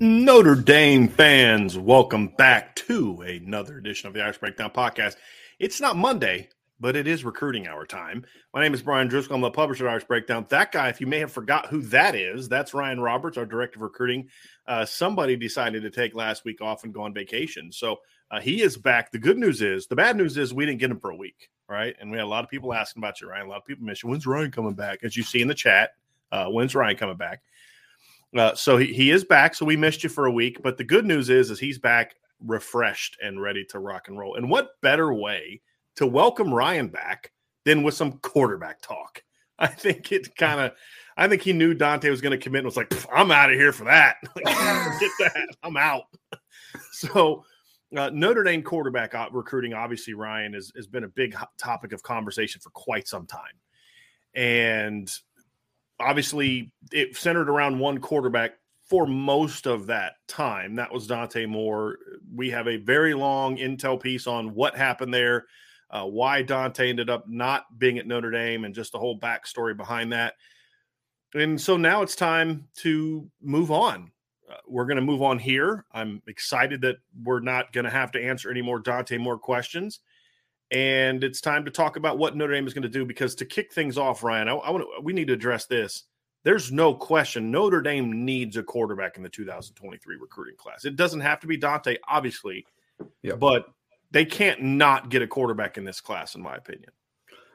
Notre Dame fans, welcome back to another edition of the Irish Breakdown podcast. It's not Monday, but it is recruiting hour time. My name is Bryan Driskell. I'm the publisher of Irish Breakdown. That guy, if you may have forgot who that is, that's Ryan Roberts, our director of recruiting. Uh, somebody decided to take last week off and go on vacation. So uh, he is back. The good news is, the bad news is we didn't get him for a week, right? And we had a lot of people asking about you, Ryan. A lot of people miss. When's Ryan coming back? As you see in the chat, uh, when's Ryan coming back? Uh, so he, he is back. So we missed you for a week, but the good news is is he's back refreshed and ready to rock and roll. And what better way to welcome Ryan back than with some quarterback talk? I think it kind of. I think he knew Dante was going to commit and was like, "I'm out of here for that. Get that. I'm out." so. Uh, Notre Dame quarterback recruiting, obviously, Ryan has, has been a big topic of conversation for quite some time. And obviously it centered around one quarterback for most of that time. That was Dante Moore. We have a very long intel piece on what happened there, uh, why Dante ended up not being at Notre Dame, and just the whole backstory behind that. And so now it's time to move on. Uh, we're going to move on here. I'm excited that we're not going to have to answer any more Dante Moore questions and it's time to talk about what Notre Dame is going to do. Because to kick things off, Ryan, I, I want to, we need to address this. There's no question Notre Dame needs a quarterback in the 2023 recruiting class. It doesn't have to be Dante, obviously, but they can't not get a quarterback in this class, in my opinion.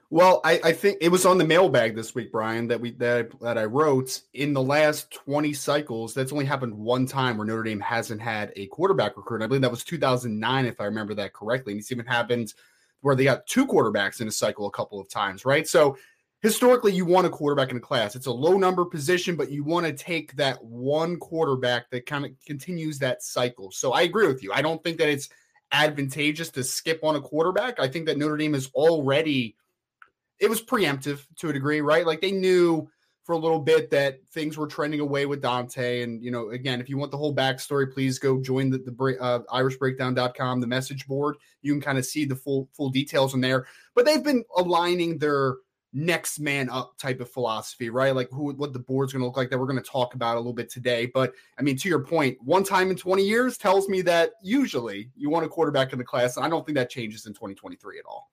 Well, I, I, think it was on the mailbag this week, Brian, that we that that I wrote in the last 20 cycles. That's only happened one time where Notre Dame hasn't had a quarterback recruit. I believe that was 2009, if I remember that correctly. And it's even happened where they got two quarterbacks in a cycle a couple of times, right? So historically, you want a quarterback in a class. It's a low number position, but you want to take that one quarterback that kind of continues that cycle. So I agree with you. I don't think that it's advantageous to skip on a quarterback. I think that Notre Dame is already it was preemptive to a degree, right? Like they knew for a little bit that things were trending away with Dante. And, you know, again, if you want the whole backstory, please go join the, the uh, irishbreakdown.com, the message board. You can kind of see the full, full details in there. But they've been aligning their next man up type of philosophy, right? Like who, what the board's going to look like that we're going to talk about a little bit today. But I mean, to your point, one time in 20 years tells me that usually you want a quarterback in the class. And I don't think that changes in 2023 at all.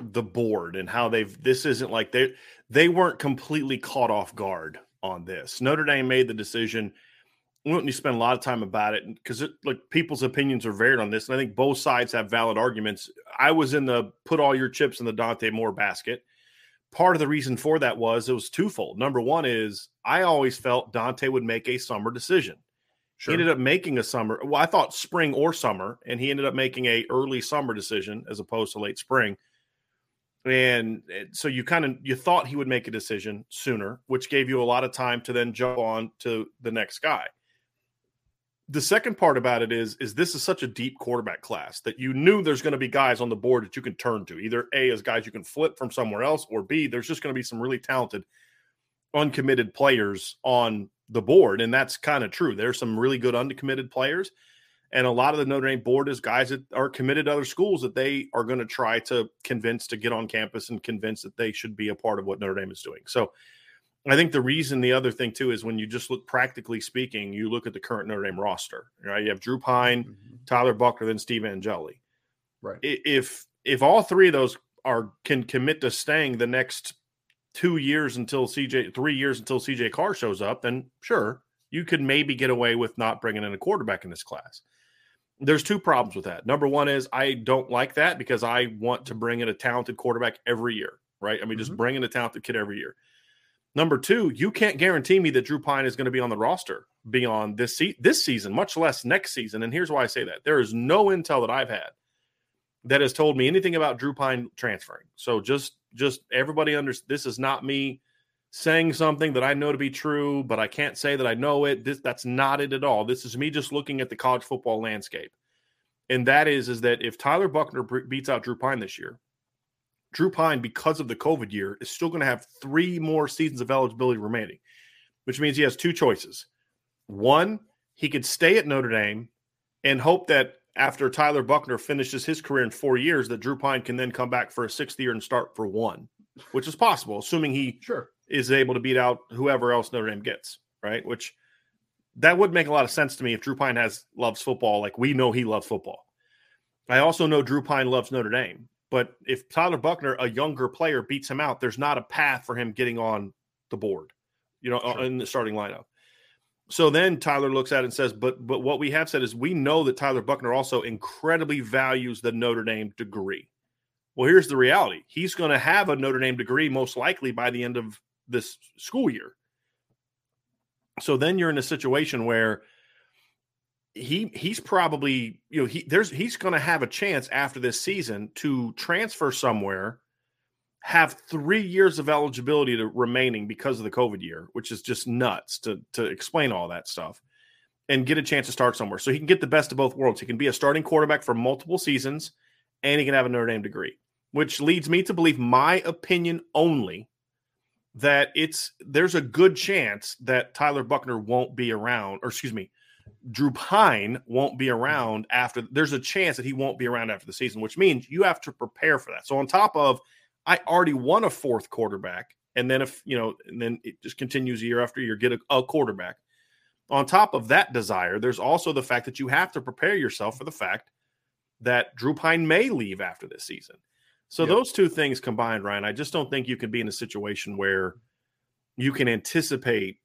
the board and how they've this isn't like they they weren't completely caught off guard on this. Notre Dame made the decision. We don't need to spend a lot of time about it because like people's opinions are varied on this, and I think both sides have valid arguments. I was in the put all your chips in the Dante Moore basket. Part of the reason for that was it was twofold. Number one is I always felt Dante would make a summer decision. Sure. He ended up making a summer. Well, I thought spring or summer, and he ended up making a early summer decision as opposed to late spring and eh, so you kind of you thought he would make a decision sooner which gave you a lot of time to then jump on to the next guy. The second part about it is is this is such a deep quarterback class that you knew there's going to be guys on the board that you can turn to. Either a as guys you can flip from somewhere else or b there's just going to be some really talented uncommitted players on the board and that's kind of true. There's some really good uncommitted players and a lot of the Notre Dame board is guys that are committed to other schools that they are going to try to convince to get on campus and convince that they should be a part of what Notre Dame is doing. So I think the reason, the other thing too, is when you just look practically speaking, you look at the current Notre Dame roster, right? You have Drew Pyne, mm-hmm. Tyler Buchner, then Steve Angeli. Right. If if all three of those are can commit to staying the next two years until CJ, three years until CJ Carr shows up, then sure, you could maybe get away with not bringing in a quarterback in this class there's two problems with that. Number one is I don't like that because I want to bring in a talented quarterback every year, right? I mean, mm-hmm. just bring in a talented kid every year. Number two, you can't guarantee me that Drew Pyne is going to be on the roster beyond this se- this season, much less next season. And here's why I say that: there is no intel that I've had that has told me anything about Drew Pyne transferring. So just just everybody under this is not me saying something that I know to be true, but I can't say that I know it. This that's not it at all. This is me just looking at the college football landscape. And that is is that if Tyler Buchner beats out Drew Pyne this year, Drew Pyne because of the COVID year is still going to have 3 more seasons of eligibility remaining, which means he has two choices. One, he could stay at Notre Dame and hope that after Tyler Buchner finishes his career in 4 years that Drew Pyne can then come back for a sixth year and start for one, which is possible assuming he sure is able to beat out whoever else Notre Dame gets, right? Which that would make a lot of sense to me if Drew Pyne has loves football, like we know he loves football. I also know Drew Pyne loves Notre Dame, but if Tyler Buchner, a younger player, beats him out, there's not a path for him getting on the board, you know, sure. in the starting lineup. So then Tyler looks at it and says, "But but what we have said is we know that Tyler Buchner also incredibly values the Notre Dame degree. Well, here's the reality: he's going to have a Notre Dame degree most likely by the end of this school year. So then you're in a situation where he he's probably you know he there's he's going to have a chance after this season to transfer somewhere have three years of eligibility to remaining because of the covid year which is just nuts to to explain all that stuff and get a chance to start somewhere so he can get the best of both worlds he can be a starting quarterback for multiple seasons and he can have a notre dame degree which leads me to believe my opinion only that it's there's a good chance that Tyler Buchner won't be around, or excuse me, Drew Pyne won't be mm-hmm. around after. There's a chance that he won't be around after the season, which means you have to prepare for that. So on top of, I already won a fourth quarterback, and then if you know, and then it just continues year after year, get a, a quarterback. On top of that desire, there's also the fact that you have to prepare yourself for the fact that Drew Pyne may leave after this season. So yep. those two things combined, Ryan, I just don't think you can be in a situation where you can anticipate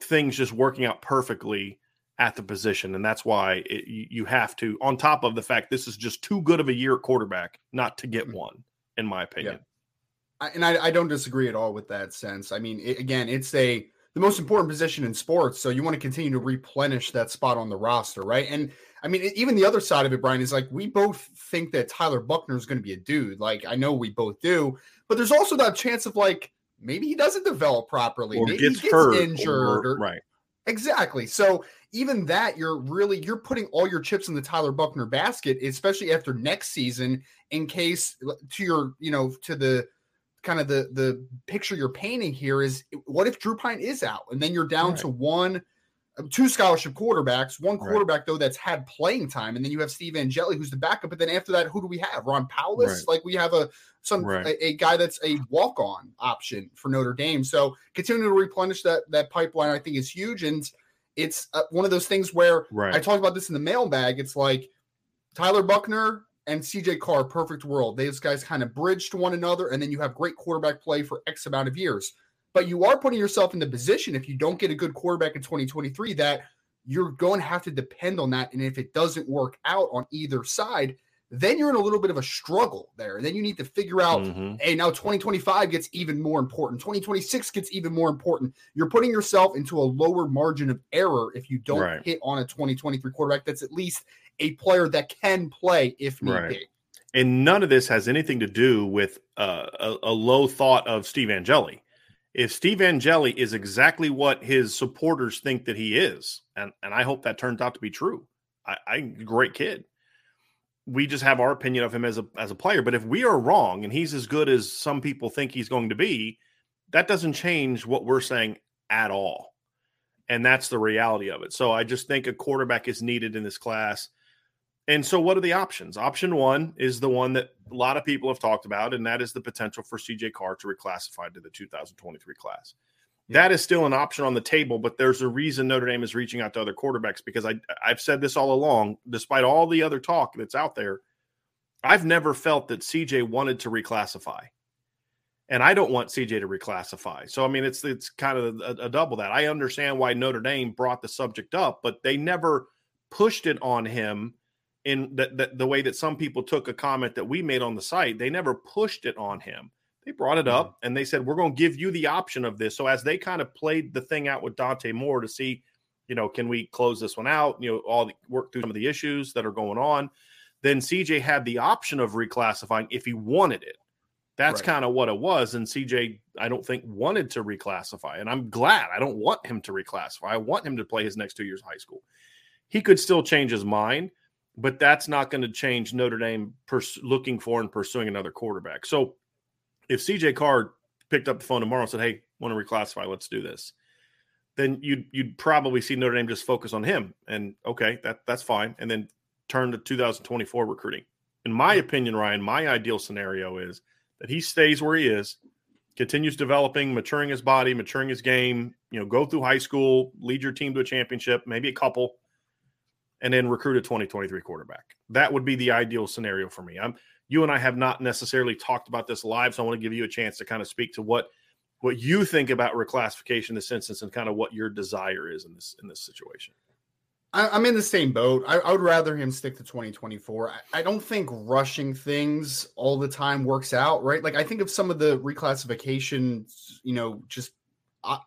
things just working out perfectly at the position, and that's why it, you have to. On top of the fact this is just too good of a year at quarterback not to get mm-hmm. one, in my opinion. Yeah. and I, I, don't disagree at all with that sense. I mean, it, again, it's a the most important position in sports, so you want to continue to replenish that spot on the roster, right? And I mean, even the other side of it, Brian, is like we both think that Tyler Buchner is going to be a dude. Like I know we both do, but there's also that chance of like maybe he doesn't develop properly, or maybe gets he gets injured, or, or, right? Exactly. So even that, you're really you're putting all your chips in the Tyler Buchner basket, especially after next season, in case to your you know to the kind of the the picture you're painting here is what if Drew Pyne is out and then you're down right. to one two scholarship quarterbacks, one quarterback right. though that's had playing time, and then you have Steve Angeli who's the backup. But then after that, who do we have? Ron Powlus? Right. Like we have a some right. a, a, guy that's a walk on option for Notre Dame. So continuing to replenish that that pipeline, I think is huge, and it's uh, one of those things where I talked about this in the mailbag. It's like Tyler Buchner. and CJ Carr, perfect world. These guys kind of bridge to one another, and then you have great quarterback play for X amount of years. But you are putting yourself in the position if you don't get a good quarterback in 2023 that you're going to have to depend on that. And if it doesn't work out on either side, then you're in a little bit of a struggle there. And then you need to figure out, mm-hmm. hey, now 2025 gets even more important. 2026 gets even more important. You're putting yourself into a lower margin of error if you don't right. hit on a 2023 quarterback that's at least a player that can play if need right. be. And none of this has anything to do with uh, a, a, low thought of Steve Angeli. If Steve Angeli is exactly what his supporters think that he is, and, and I hope that turns out to be true, I, I great kid we just have our opinion of him as a as a player. But if we are wrong and he's as good as some people think he's going to be, that doesn't change what we're saying at all. And that's the reality of it. So I just think a quarterback is needed in this class. And so what are the options? Option one is the one that a lot of people have talked about, and that is the potential for CJ Carr to reclassify to the 2023 class. That is still an option on the table, but there's a reason Notre Dame is reaching out to other quarterbacks because I I've said this all along, despite all the other talk that's out there, I've never felt that CJ wanted to reclassify. And I don't want CJ to reclassify. So I mean it's it's kind of a, a double that. I understand why Notre Dame brought the subject up, but they never pushed it on him in the, the, the way that some people took a comment that we made on the site. They never pushed it on him. They brought it mm-hmm. up and they said, We're going to give you the option of this. So as they kind of played the thing out with Dante Moore to see, you know, can we close this one out? You know, all the, work through some of the issues that are going on. Then CJ had the option of reclassifying if he wanted it. That's right. kind of what it was. And CJ, I don't think wanted to reclassify. And I'm glad I don't want him to reclassify. I want him to play his next two years of high school. He could still change his mind, but that's not going to change Notre Dame pers- looking for and pursuing another quarterback. So if CJ Carr picked up the phone tomorrow and said, "Hey, want to reclassify? Let's do this," then you'd you'd probably see Notre Dame just focus on him, and okay, that that's fine, and then turn to 2024 recruiting. In my opinion, Ryan, my ideal scenario is that he stays where he is, continues developing, maturing his body, maturing his game. You know, go through high school, lead your team to a championship, maybe a couple, and then recruit a 2023 quarterback. That would be the ideal scenario for me. I'm you and I have not necessarily talked about this live, so I want to give you a chance to kind of speak to what what you think about reclassification this instance and kind of what your desire is in this in this situation. I, am in the same boat. I, I, would rather him stick to 2024. I, I, don't think rushing things all the time works out, right? Like I think of some of the reclassifications, you know, just uh,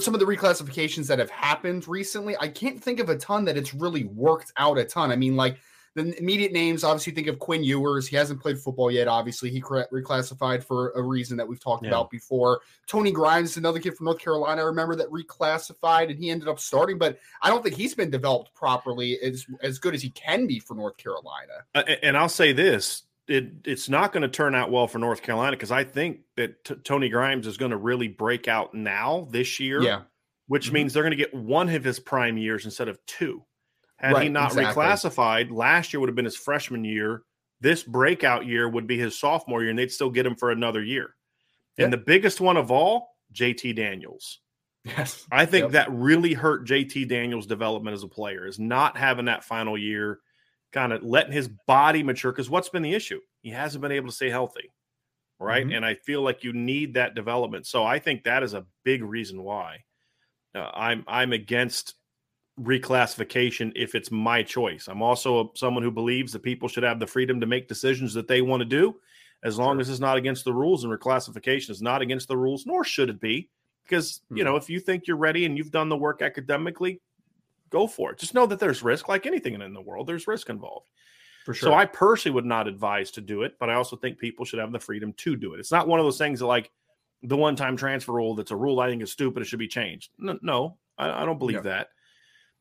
some of the reclassifications that have happened recently. I can't think of a ton that it's really worked out a ton. I mean, like the immediate names, obviously, think of Quinn Ewers. He hasn't played football yet. Obviously, he reclassified for a reason that we've talked yeah. about before. Tony Grimes, another kid from North Carolina. I remember that reclassified and he ended up starting, but I don't think he's been developed properly as as good as he can be for North Carolina. Uh, and I'll say this: it, it's not going to turn out well for North Carolina because I think that t- Tony Grimes is going to really break out now this year. Yeah which Mhm. means they're going to get one of his prime years instead of two. Had he not exactly. reclassified, last year would have been his freshman year. This breakout year would be his sophomore year, and they'd still get him for another year. And the biggest one of all, JT Daniels. Yes. I think Yep. that really hurt JT Daniels' development as a player is not having that final year, kind of letting his body mature. Because what's been the issue? He hasn't been able to stay healthy, right? Mhm. And I feel like you need that development. So I think that is a big reason why uh, I'm I'm against reclassification if it's my choice. I'm also a, someone who believes that people should have the freedom to make decisions that they want to do, as long Sure. as it's not against the rules. And reclassification is not against the rules, nor should it be because you Mhm. know if you think you're ready and you've done the work academically go for it just know that there's risk like anything in the world there's risk involved For sure. so i personally would not advise to do it but i also think people should have the freedom to do it it's not one of those things that like the one time transfer rule that's a rule i think is stupid it should be changed no, no I, I don't believe Yeah. that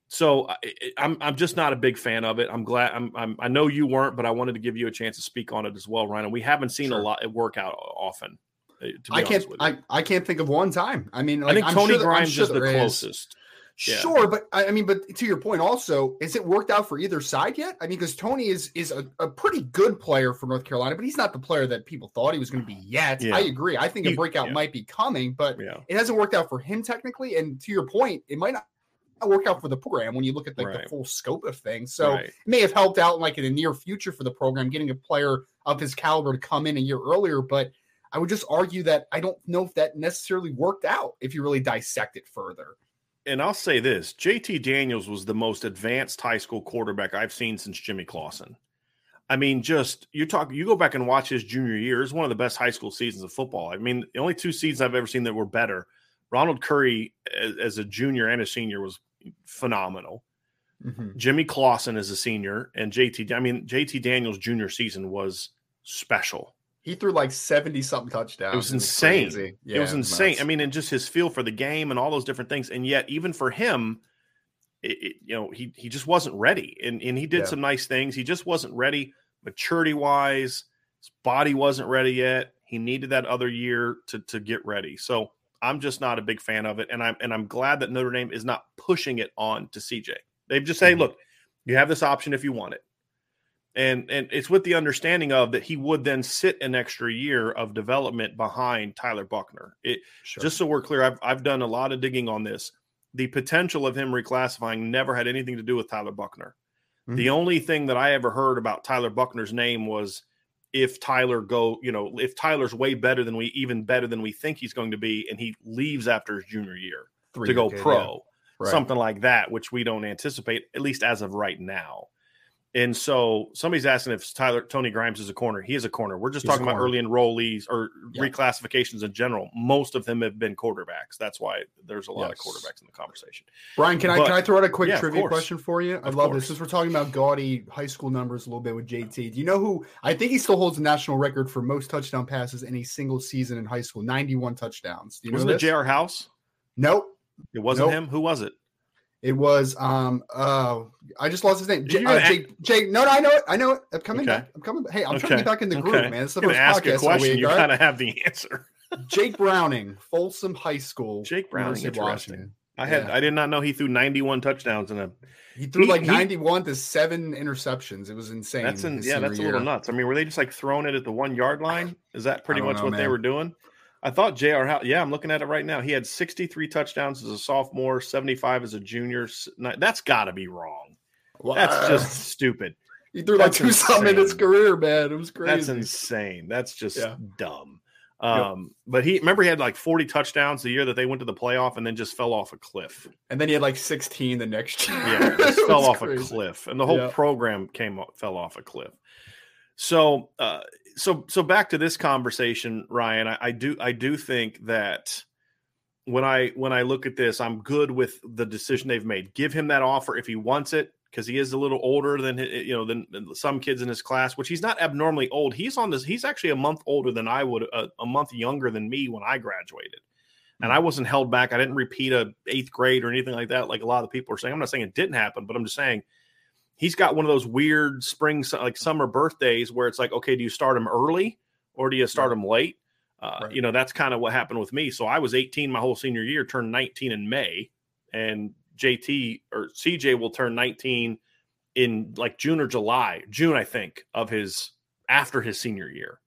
so I, I- I'm I'm just not a big fan of it. I'm glad I'm, I'm I know you weren't, but I wanted to give you a chance to speak on it as well, Ryan. And we haven't seen a lot it work out often. uh, To be I can't. I, I can't think of one time. I mean, I like, think I'm Tony sure Grimes sure is the there closest. Yeah. Sure, but I I mean, but to your point, also, is it worked out for either side yet? I mean, because Tony is is a, a pretty good player for North Carolina, but he's not the player that people thought he was going to be yet. Yeah. I agree. I think a breakout yeah. might be coming, but it hasn't worked out for him technically. And to your point, it might not work out for the program when you look at like Right. the full scope of things. So Right. it may have helped out like in the near future for the program, getting a player of his caliber to come in a year earlier. But I would just argue that I don't know if that necessarily worked out if you really dissect it further. And I'll say this JT Daniels was the most advanced high school quarterback I've seen since Jimmy Clausen. I mean, just you talk, you go back and watch his junior year, it's one of the best high school seasons of football. I mean, the only two seasons I've ever seen that were better. Ronald Curry as, as a junior and a senior was phenomenal. Mm-hmm. Jimmy Clausen as a senior and JT, I mean, JT Daniels' junior season was special. He threw like 70 something touchdowns. It was insane. it was Yeah, insane. nuts. I mean, and just his feel for the game and all those different things. And yet, even for him, it, it- you know, he he just wasn't ready. And and he did Yeah. some nice things. He just wasn't ready, maturity wise. His body wasn't ready yet. He needed that other year to to get ready. So I'm just not a big fan of it. And I'm and I'm glad that Notre Dame is not pushing it on to CJ. They've just say, Mhm. look, you have this option if you want it. And and it's with the understanding of that he would then sit an extra year of development behind Tyler Buchner. It Sure. just so we're clear, I've I've done a lot of digging on this. The potential of him reclassifying never had anything to do with Tyler Buchner. The mm-hmm. only thing that I ever heard about Tyler Buchner's name was if Tyler go, you know, if Tyler's way better than we even better than we think he's going to be, and he leaves after his junior year to Three-year go kid, yeah. pro, Right. something like that, which we don't anticipate, at least as of right now. And so somebody's asking if Tyler Tony Grimes is a corner. He is a corner. We're just He's talking about early enrollees or Yeah. reclassifications in general. Most of them have been quarterbacks. That's why there's a lot of quarterbacks in the conversation. Brian, can I can I throw out a quick Yeah, trivia question for you? I Of love course. this. Since we're talking about gaudy high school numbers a little bit with JT, do you know who? I think he still holds the national record for most touchdown passes in a single season in high school. Ninety-one touchdowns. Do you Wasn't know it? J.R. House? Nope. It wasn't Nope. him. Who was it? It was um uh I just lost his name. J- uh, Jake, Jake. No, no, I know it. I know it. I'm coming Okay. back. I'm coming. back. Hey, I'm trying to get back in the groove, Okay. man. It's the first ask podcast a question. week, You right? kind of have the answer. Jake Browning, Folsom High School. Jake Browning, interesting. Washington. I had Yeah. I did not know he threw 91 touchdowns in a. He threw He- like he- 91 to seven interceptions. It was insane. That's in, yeah, that's a little nuts. I mean, were they just like throwing it at the one yard line? Is that pretty much know, what they were doing? I thought J.R. House. Yeah, I'm looking at it right now. He had 63 touchdowns as a sophomore, 75 as a junior. That's got to be wrong. That's just stupid. he threw like that's two something in his career, man. It was crazy. That's insane. That's just Yeah. dumb. Um, but he remember he had like 40 touchdowns the year that they went to the playoff and then just fell off a cliff. And then he had like 16 the next year. Yeah, just fell off crazy. a cliff, and the whole Yeah. program came fell off a cliff. So, uh, so, so back to this conversation, Ryan. I, I do, I do think that when I when I look at this, I'm good with the decision they've made. Give him that offer if he wants it, because he is a little older than you know than, some kids in his class, which he's not abnormally old. He's on this. He's actually a month older than I would, a, a month younger than me when I graduated. And I hmm. wasn't held back. I didn't repeat a eighth grade or anything like that, like a lot of people are saying. I'm not saying it didn't happen, but I'm just saying he's got one of those weird spring, like summer birthdays where it's like, okay, do you start him early or do you start him late? Uh, Right. You know, that's kind of what happened with me. So I was 18 my whole senior year, turned 19 in May. and JT or CJ will turn 19 in like June or July, June, I think, of his after his senior year.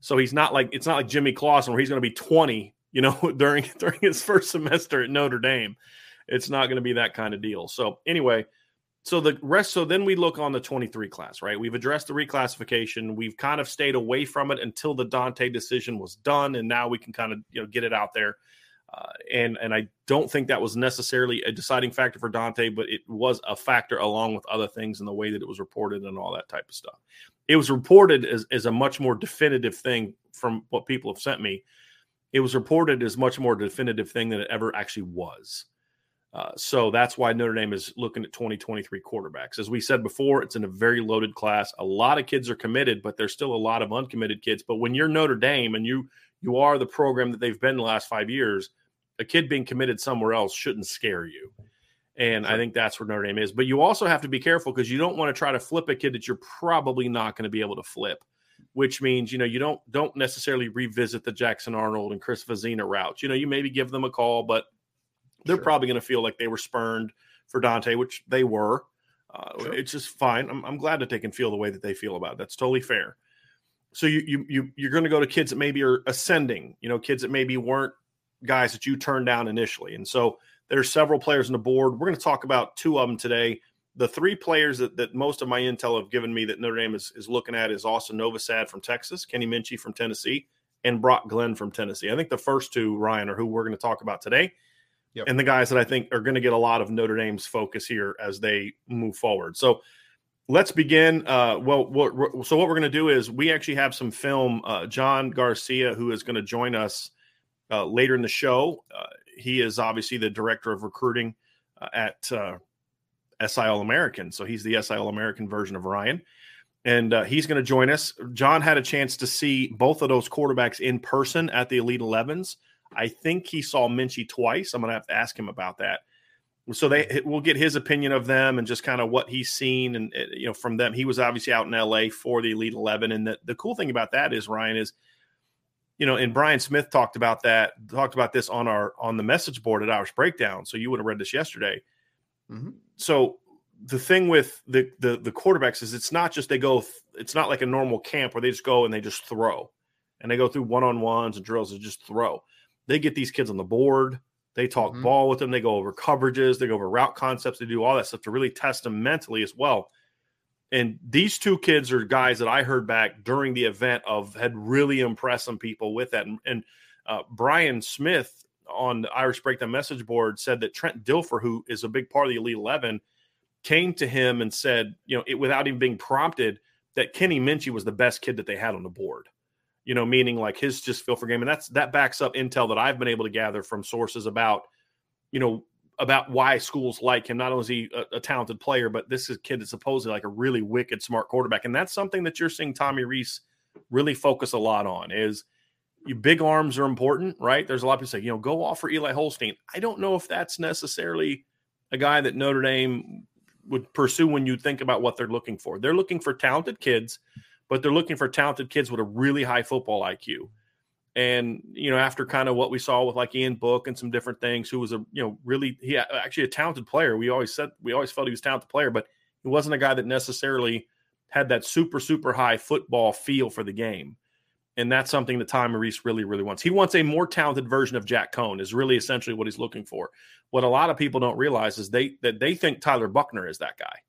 So he's not like it's not like Jimmy Clausen where he's going to be 20, you know, during during his first semester at Notre Dame. It's not going to be that kind of deal. So anyway, so the rest so then we look on the 23 class, right? We've addressed the reclassification. We've kind of stayed away from it until the Dante decision was done and now we can kind of, you know, get it out there. Uh, and and I don't think that was necessarily a deciding factor for Dante, but it was a factor along with other things in the way that it was reported and all that type of stuff. It was reported as, as a much more definitive thing from what people have sent me. It was reported as much more definitive thing than it ever actually was. Uh, so that's why Notre Dame is looking at 2023 quarterbacks. As we said before, it's in a very loaded class. A lot of kids are committed, but there's still a lot of uncommitted kids. But when you're Notre Dame and you you are the program that they've been the last five years, a kid being committed somewhere else shouldn't scare you. And sure. I think that's where Notre Dame is. But you also have to be careful because you don't want to try to flip a kid that you're probably not going to be able to flip, which means, you know, you don't don't necessarily revisit the Jackson Arnold and Chris Vizzina routes. You know, you maybe give them a call, but they're sure. probably going to feel like they were spurned for Dante, which they were. Uh, sure. It's just fine. I'm, I'm glad that they can feel the way that they feel about it. That's totally fair. So you you, you you're going to go to kids that maybe are ascending. You know, kids that maybe weren't guys that you turned down initially. And so there's several players on the board. We're going to talk about two of them today. The three players that, that most of my intel have given me that Notre Dame is, is looking at is Austin Novosad from Texas, Kenny Minchey from Tennessee, and Brock Glenn from Tennessee. I think the first two, Ryan, are who we're going to talk about today. Yep. And the guys that I think are going to get a lot of Notre Dame's focus here as they move forward. So let's begin. Uh, well, what, so what we're going to do is we actually have some film. Uh, John Garcia, who is going to join us uh, later in the show. Uh, he is obviously the director of recruiting uh, at uh, SI All-American. So he's the SI All-American version of Ryan. And he's going to join us. John had a chance to see both of those quarterbacks in person at the Elite 11s. I think he saw Minchey twice. I'm going to have to ask him about that. So they we'll get his opinion of them and just kind of what he's seen and uh, you know from them. He was obviously out in LA for the Elite 11 and the, the cool thing about that is Ryan is you know, and Brian Smith talked about that, talked about this on our on the message board at Irish Breakdown. So you would have read this yesterday. Mm-hmm. So the thing with the, the the quarterbacks is it's not just they go, it's not like a normal camp where they just go and they just throw, and they go through one on ones and drills and just throw. They get these kids on the board. They talk mm-hmm. ball with them. They go over coverages. They go over route concepts. They do all that stuff to really test them mentally as well and these two kids are guys that I heard back during the event of had really impressed some people with that. And, and uh, Brian Smith on the Irish Breakdown message board said that Trent Dilfer, who is a big part of the Elite Eleven, came to him and said, you know, it, without even being prompted, that Kenny Minchey was the best kid that they had on the board. You know, meaning like his just feel for game, and that's that backs up intel that I've been able to gather from sources about, you know, about why schools like him. Not only is he a, a, talented player, but this is kid that's supposedly like a really wicked smart quarterback, and that's something that you're seeing Tommy Rees really focus a lot on. Is your big arms are important, right? There's a lot of people say, you know, go offer Eli Holstein. I don't know if that's necessarily a guy that Notre Dame would pursue when you think about what they're looking for. They're looking for talented kids, but they're looking for talented kids with a really high football IQ. And you know, after kind of what we saw with like Ian Book and some different things, who was a you know really he actually a talented player. We always said we always felt he was a talented player, but he wasn't a guy that necessarily had that super super high football feel for the game. And that's something that Tommy Rees really, really wants. He wants a more talented version of Jack Coan, is really essentially what he's looking for. What a lot of people don't realize is they that they think Tyler Buchner is that guy.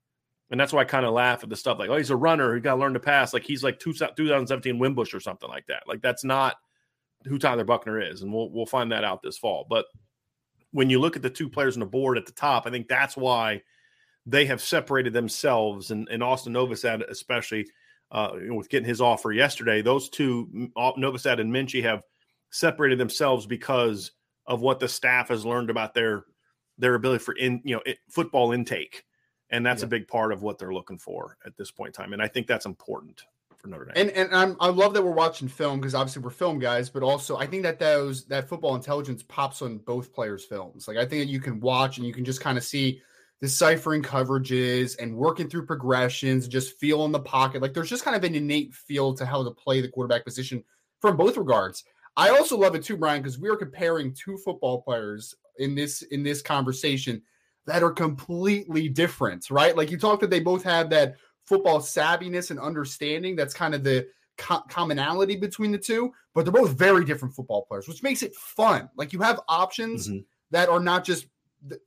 And that's why I kind of laugh at the stuff like, oh, he's a runner. He got to learn to pass. Like he's like 2017 Wimbush or something like that. Like that's not who Tyler Buchner is, and we'll we'll find that out this fall. But when you look at the two players on the board at the top, I think that's why they have separated themselves, and, and Austin Novosad especially uh, with getting his offer yesterday. Those two, Novosad and Minchey, have separated themselves because of what the staff has learned about their their ability for in you know it, football intake, and that's yeah. a big part of what they're looking for at this point in time. And I think that's important for Notre Dame. And and I'm, I love that we're watching film because obviously we're film guys, but also I think that those that football intelligence pops on both players' films. Like I think that you can watch and you can just kind of see deciphering coverages and working through progressions, just feel in the pocket. Like there's just kind of an innate feel to how to play the quarterback position from both regards. I also love it too, Brian, because we are comparing two football players in this in this conversation that are completely different, right? Like you talked that they both have that football savviness and understanding. That's kind of the co- commonality between the two, but they're both very different football players, which makes it fun. Like you have options mm-hmm. that are not just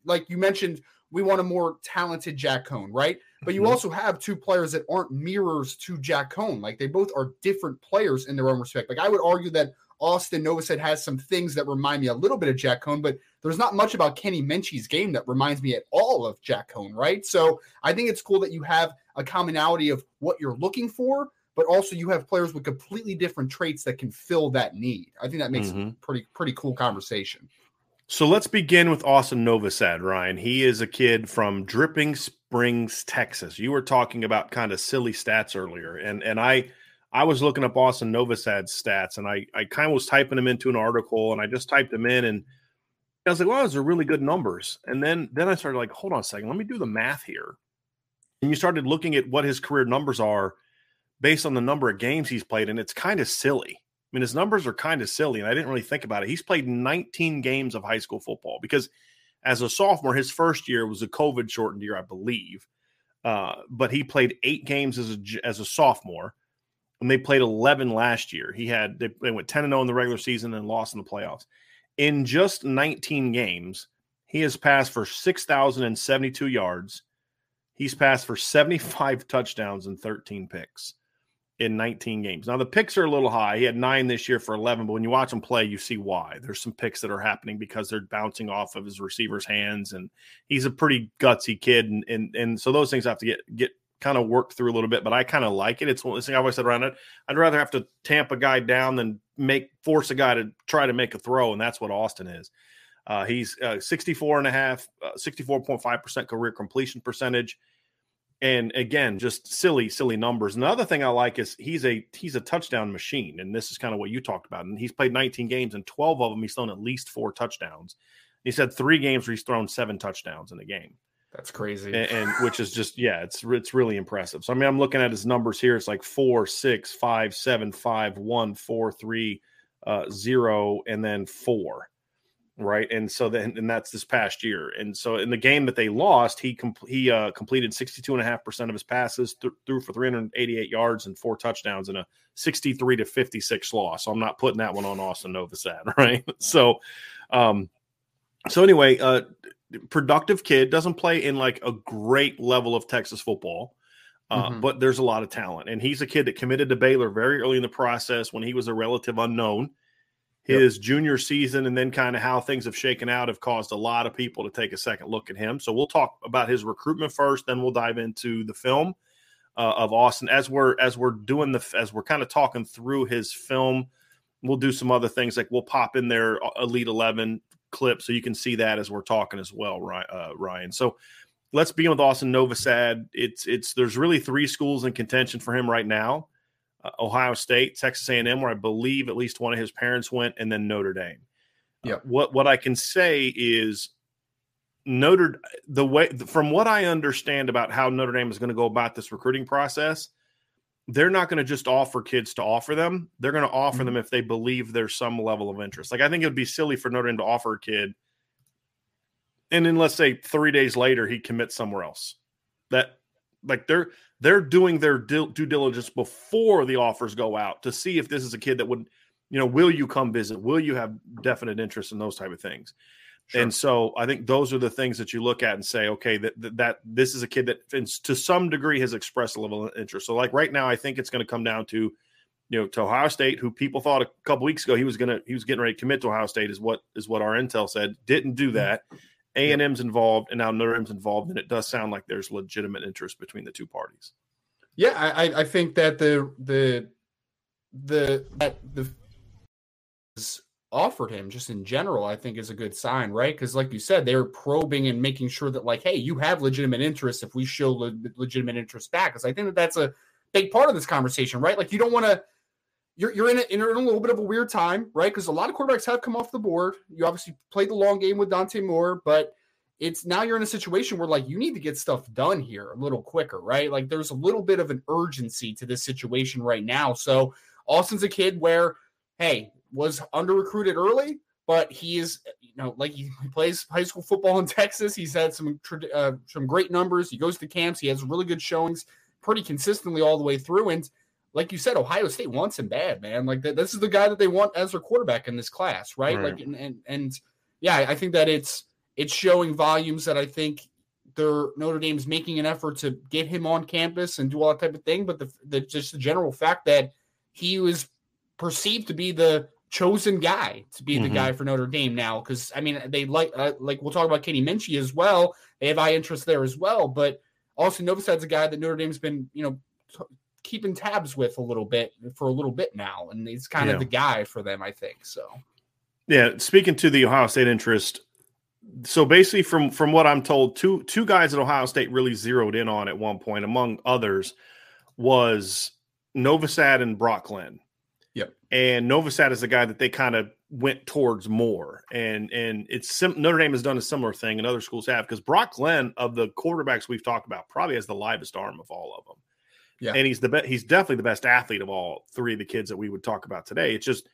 like you mentioned. We want a more talented Jack Coan, right? But you mm-hmm. also have two players that aren't mirrors to Jack Coan. Like they both are different players in their own respect. Like I would argue that Austin Novosad has some things that remind me a little bit of Jack Coan, but there's not much about Kenny Minchey's game that reminds me at all of Jack Coan, right? So I think it's cool that you have a commonality of what you're looking for, but also you have players with completely different traits that can fill that need. I think that makes mm-hmm. pretty pretty cool conversation. So let's begin with Austin Novosad, Ryan. He is a kid from Dripping Springs, Texas. You were talking about kind of silly stats earlier, and and I I was looking up Austin Novosad's stats and I, I kind of was typing them into an article and I just typed them in and I was like, well, those are really good numbers. And then then I started like, hold on a second, let me do the math here. And you started looking at what his career numbers are based on the number of games he's played, and it's kind of silly. I mean, his numbers are kind of silly, and I didn't really think about it. He's played 19 games of high school football because as a sophomore, his first year was a COVID shortened year, I believe. Uh, but he played eight games as a as a sophomore and they played 11 last year. He had they, they went 10 and 0 in the regular season and lost in the playoffs. In just 19 games, he has passed for 6,072 yards. He's passed for 75 touchdowns and 13 picks in 19 games. Now the picks are a little high. He had 9 this year for 11, but when you watch him play, you see why. There's some picks that are happening because they're bouncing off of his receiver's hands and he's a pretty gutsy kid and and and so those things have to get get kind of work through a little bit, but I kind of like it. It's one thing I always said around it. I'd rather have to tamp a guy down than make force a guy to try to make a throw, and that's what Austin is. Uh, he's uh, 64 and a half, uh, 64.5% career completion percentage. And again, just silly, silly numbers. Another thing I like is he's a he's a touchdown machine, and this is kind of what you talked about. And he's played 19 games, and 12 of them he's thrown at least four touchdowns. He said three games where he's thrown seven touchdowns in a game. That's crazy. And, and, which is just yeah, it's it's really impressive. So I mean, I'm looking at his numbers here. It's like four, six, five, seven, five, one, four, three, uh, zero, and then four, right? And so then and that's this past year. And so in the game that they lost, he com- he uh, completed 62 and a half percent of his passes, th- threw for 388 yards and four touchdowns in a 63 to 56 loss. So I'm not putting that one on Austin Novosad, right? so, um, so anyway, uh productive kid, doesn't play in like a great level of Texas football. Uh, mm-hmm. But there's a lot of talent, and he's a kid that committed to Baylor very early in the process when he was a relative unknown. His yep. junior season, and then kind of how things have shaken out, have caused a lot of people to take a second look at him. So we'll talk about his recruitment first, then we'll dive into the film uh, of Austin as we're as we're doing the as we're kind of talking through his film. We'll do some other things like we'll pop in there uh, Elite Eleven clip so you can see that as we're talking as well, uh, Ryan. So let's begin with Austin Novosad. It's it's there's really three schools in contention for him right now: uh, Ohio State, Texas A&M, where I believe at least one of his parents went, and then Notre Dame. Yeah. Uh, what what I can say is Notre the way from what I understand about how Notre Dame is going to go about this recruiting process they're not going to just offer kids to offer them. They're going to offer mm-hmm. them if they believe there's some level of interest. Like I think it would be silly for Notre Dame to offer a kid, and then let's say three days later he commits somewhere else. That like they're they're doing their due diligence before the offers go out to see if this is a kid that would, you know, will you come visit? Will you have definite interest in those type of things? Sure. And so I think those are the things that you look at and say, okay, that, that, that this is a kid that to some degree has expressed a level of interest. So like right now, I think it's going to come down to, you know, to Ohio State, who people thought a couple weeks ago he was gonna he was getting ready to commit to Ohio State, is what is what our intel said. Didn't do mm-hmm. that. A and M's involved, and now Notre Dame's involved, and it does sound like there's legitimate interest between the two parties. Yeah, I, I think that the the the that the offered him just in general i think is a good sign right? Because like you said they're probing and making sure that like hey you have legitimate interest if we show le- legitimate interest back. Because i think that that's a big part of this conversation right? Like you don't want to you're, you're in, a, in a little bit of a weird time right? Because a lot of quarterbacks have come off the board. You obviously played the long game with dante moore but it's now you're in a situation where like you need to get stuff done here a little quicker right? Like there's a little bit of an urgency to this situation right now. So austin's a kid where hey was under recruited early, but he is, you know, like he plays high school football in Texas. He's had some uh, some great numbers. He goes to camps. He has really good showings, pretty consistently all the way through. And like you said, Ohio State wants him bad, man. Like this is the guy that they want as their quarterback in this class, right? right. Like and, and and yeah, I think that it's it's showing volumes that I think their Notre Dame's making an effort to get him on campus and do all that type of thing. But the, the just the general fact that he was perceived to be the chosen guy to be mm-hmm. the guy for Notre Dame now, because I mean they like uh, like we'll talk about Kenny Minchey as well. They have eye interest there as well, but also Novosad's a guy that Notre Dame's been you know t- keeping tabs with a little bit for a little bit now, and he's kind yeah. of the guy for them, I think. So, yeah. Speaking to the Ohio State interest, so basically from from what i'm told two two guys at ohio state really zeroed in on at one point among others was novosad and brock yep and novosad is the guy that they kind of went towards more and and it's sim- notre dame has done a similar thing and other schools have because brock glenn of the quarterbacks we've talked about probably has the livest arm of all of them yeah and he's the best he's definitely the best athlete of all three of the kids that we would talk about today it's just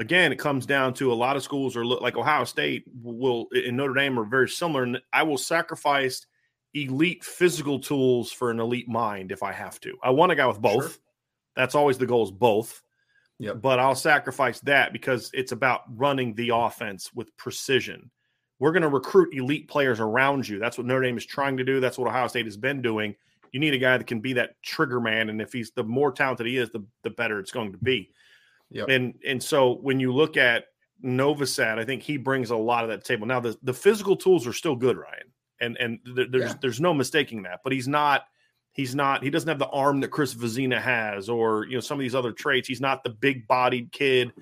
again, it comes down to a lot of schools are like Ohio State will in Notre Dame are very similar. And I will sacrifice elite physical tools for an elite mind if I have to. I want a guy with both. Sure. That's always the goal is both. Yeah. But I'll sacrifice that because it's about running the offense with precision. We're going to recruit elite players around you. That's what Notre Dame is trying to do. That's what Ohio State has been doing. You need a guy that can be that trigger man. And if he's the more talented he is, the, the better it's going to be. Yep. And and so when you look at Novosad, I think he brings a lot of that table. Now the, the physical tools are still good, Ryan, and and there's yeah. there's no mistaking that. But he's not he's not he doesn't have the arm that Chris Vizzina has, or you know some of these other traits. He's not the big bodied kid,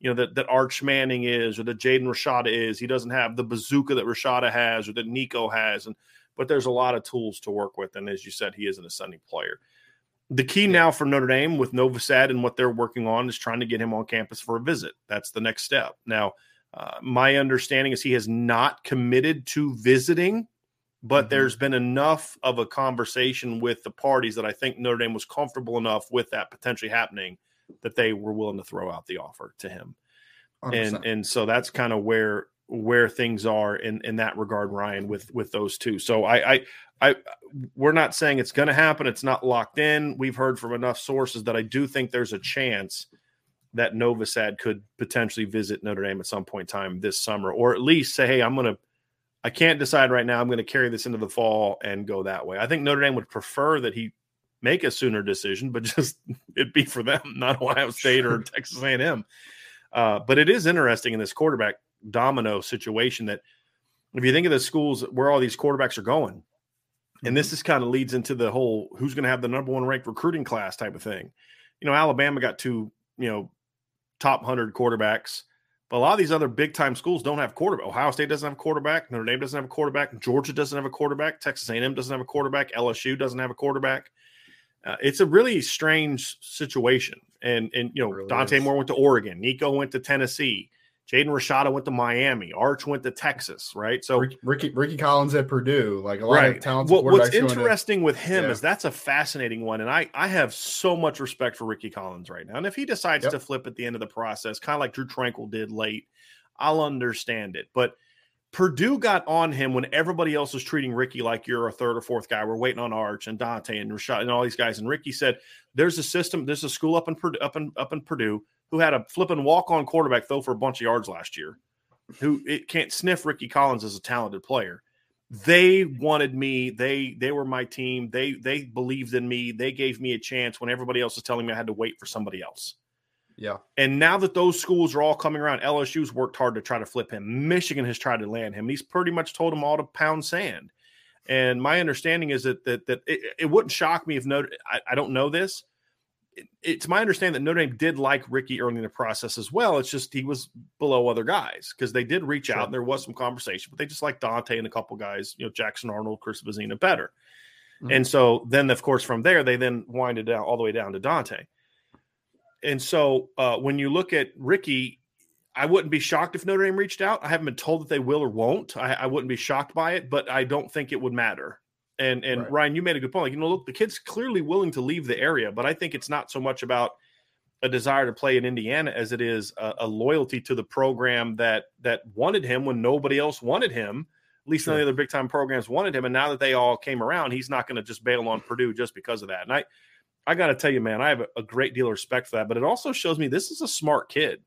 you know that that Arch Manning is, or that Jaden Rashada is. He doesn't have the bazooka that Rashada has, or that Nico has, and but there's a lot of tools to work with. And as you said, he is an ascending player. The key now for Notre Dame with Novosad and what they're working on is trying to get him on campus for a visit. That's the next step. Now, uh, my understanding is he has not committed to visiting, but mm-hmm. there's been enough of a conversation with the parties that I think Notre Dame was comfortable enough with that potentially happening that they were willing to throw out the offer to him. 100%. And and so that's kind of where where things are in in that regard, Ryan, with with those two. So I I I we're not saying it's going to happen. It's not locked in. We've heard from enough sources that I do think there's a chance that Novosad could potentially visit Notre Dame at some point in time this summer, or at least say, "Hey, I'm going to." I can't decide right now. I'm going to carry this into the fall and go that way. I think Notre Dame would prefer that he make a sooner decision, but just it'd be for them, not Ohio State or Texas A&M. Uh, but it is interesting in this quarterback domino situation that if you think of the schools where all these quarterbacks are going, and this mm-hmm. is kind of leads into the whole who's going to have the number one ranked recruiting class type of thing. You know, Alabama got two, you know, top 100 quarterbacks, but a lot of these other big time schools don't have quarterback. Ohio State doesn't have a quarterback. Notre Dame doesn't have a quarterback. Georgia doesn't have a quarterback. Texas A&M doesn't have a quarterback. LSU doesn't have a quarterback. Uh, it's a really strange situation. And and you know, really Dante is. Moore went to Oregon. Nico went to Tennessee. Jaden Rashada went to Miami. Arch went to Texas, right? So Rickie Rickie Collins at Purdue, like a lot right. of talent. Well, what's interesting to, with him yeah. is that's a fascinating one, and I I have so much respect for Rickie Collins right now. And if he decides yep. to flip at the end of the process, kind of like Drew Tranquil did late, I'll understand it. But Purdue got on him when everybody else was treating Rickie like you're a third or fourth guy. We're waiting on Arch and Dante and Rashad and all these guys. And Rickie said, "There's a system. There's a school up in Purdue, up in up in Purdue who had a flipping walk on quarterback throw for a bunch of yards last year, who it can't sniff Rickie Collins as a talented player. They wanted me. They they were my team. They they believed in me. They gave me a chance when everybody else was telling me I had to wait for somebody else. Yeah. And now that those schools are all coming around, LSU's worked hard to try to flip him. Michigan has tried to land him. He's pretty much told them all to pound sand. And my understanding is that that that it, it wouldn't shock me if no I, I don't know this, it's my understanding that Notre Dame did like Rickie early in the process as well. It's just he was below other guys because they did reach sure. out and there was some conversation, but they just like Dante and a couple guys, you know, Jackson Arnold, Chris Vizzina better. Mm-hmm. And so then, of course, from there, they then winded down all the way down to Dante. And so uh, when you look at Rickie, I wouldn't be shocked if Notre Dame reached out. I haven't been told that they will or won't. I, I wouldn't be shocked by it, but I don't think it would matter. And and right. Ryan, you made a good point. Like, you know, look, the kid's clearly willing to leave the area, but I think it's not so much about a desire to play in Indiana as it is a, a, loyalty to the program that that wanted him when nobody else wanted him. At least sure. none of the other big time programs wanted him. And now that they all came around, he's not going to just bail on Purdue just because of that. And I, I got to tell you, man, I have a, a, great deal of respect for that. But it also shows me this is a smart kid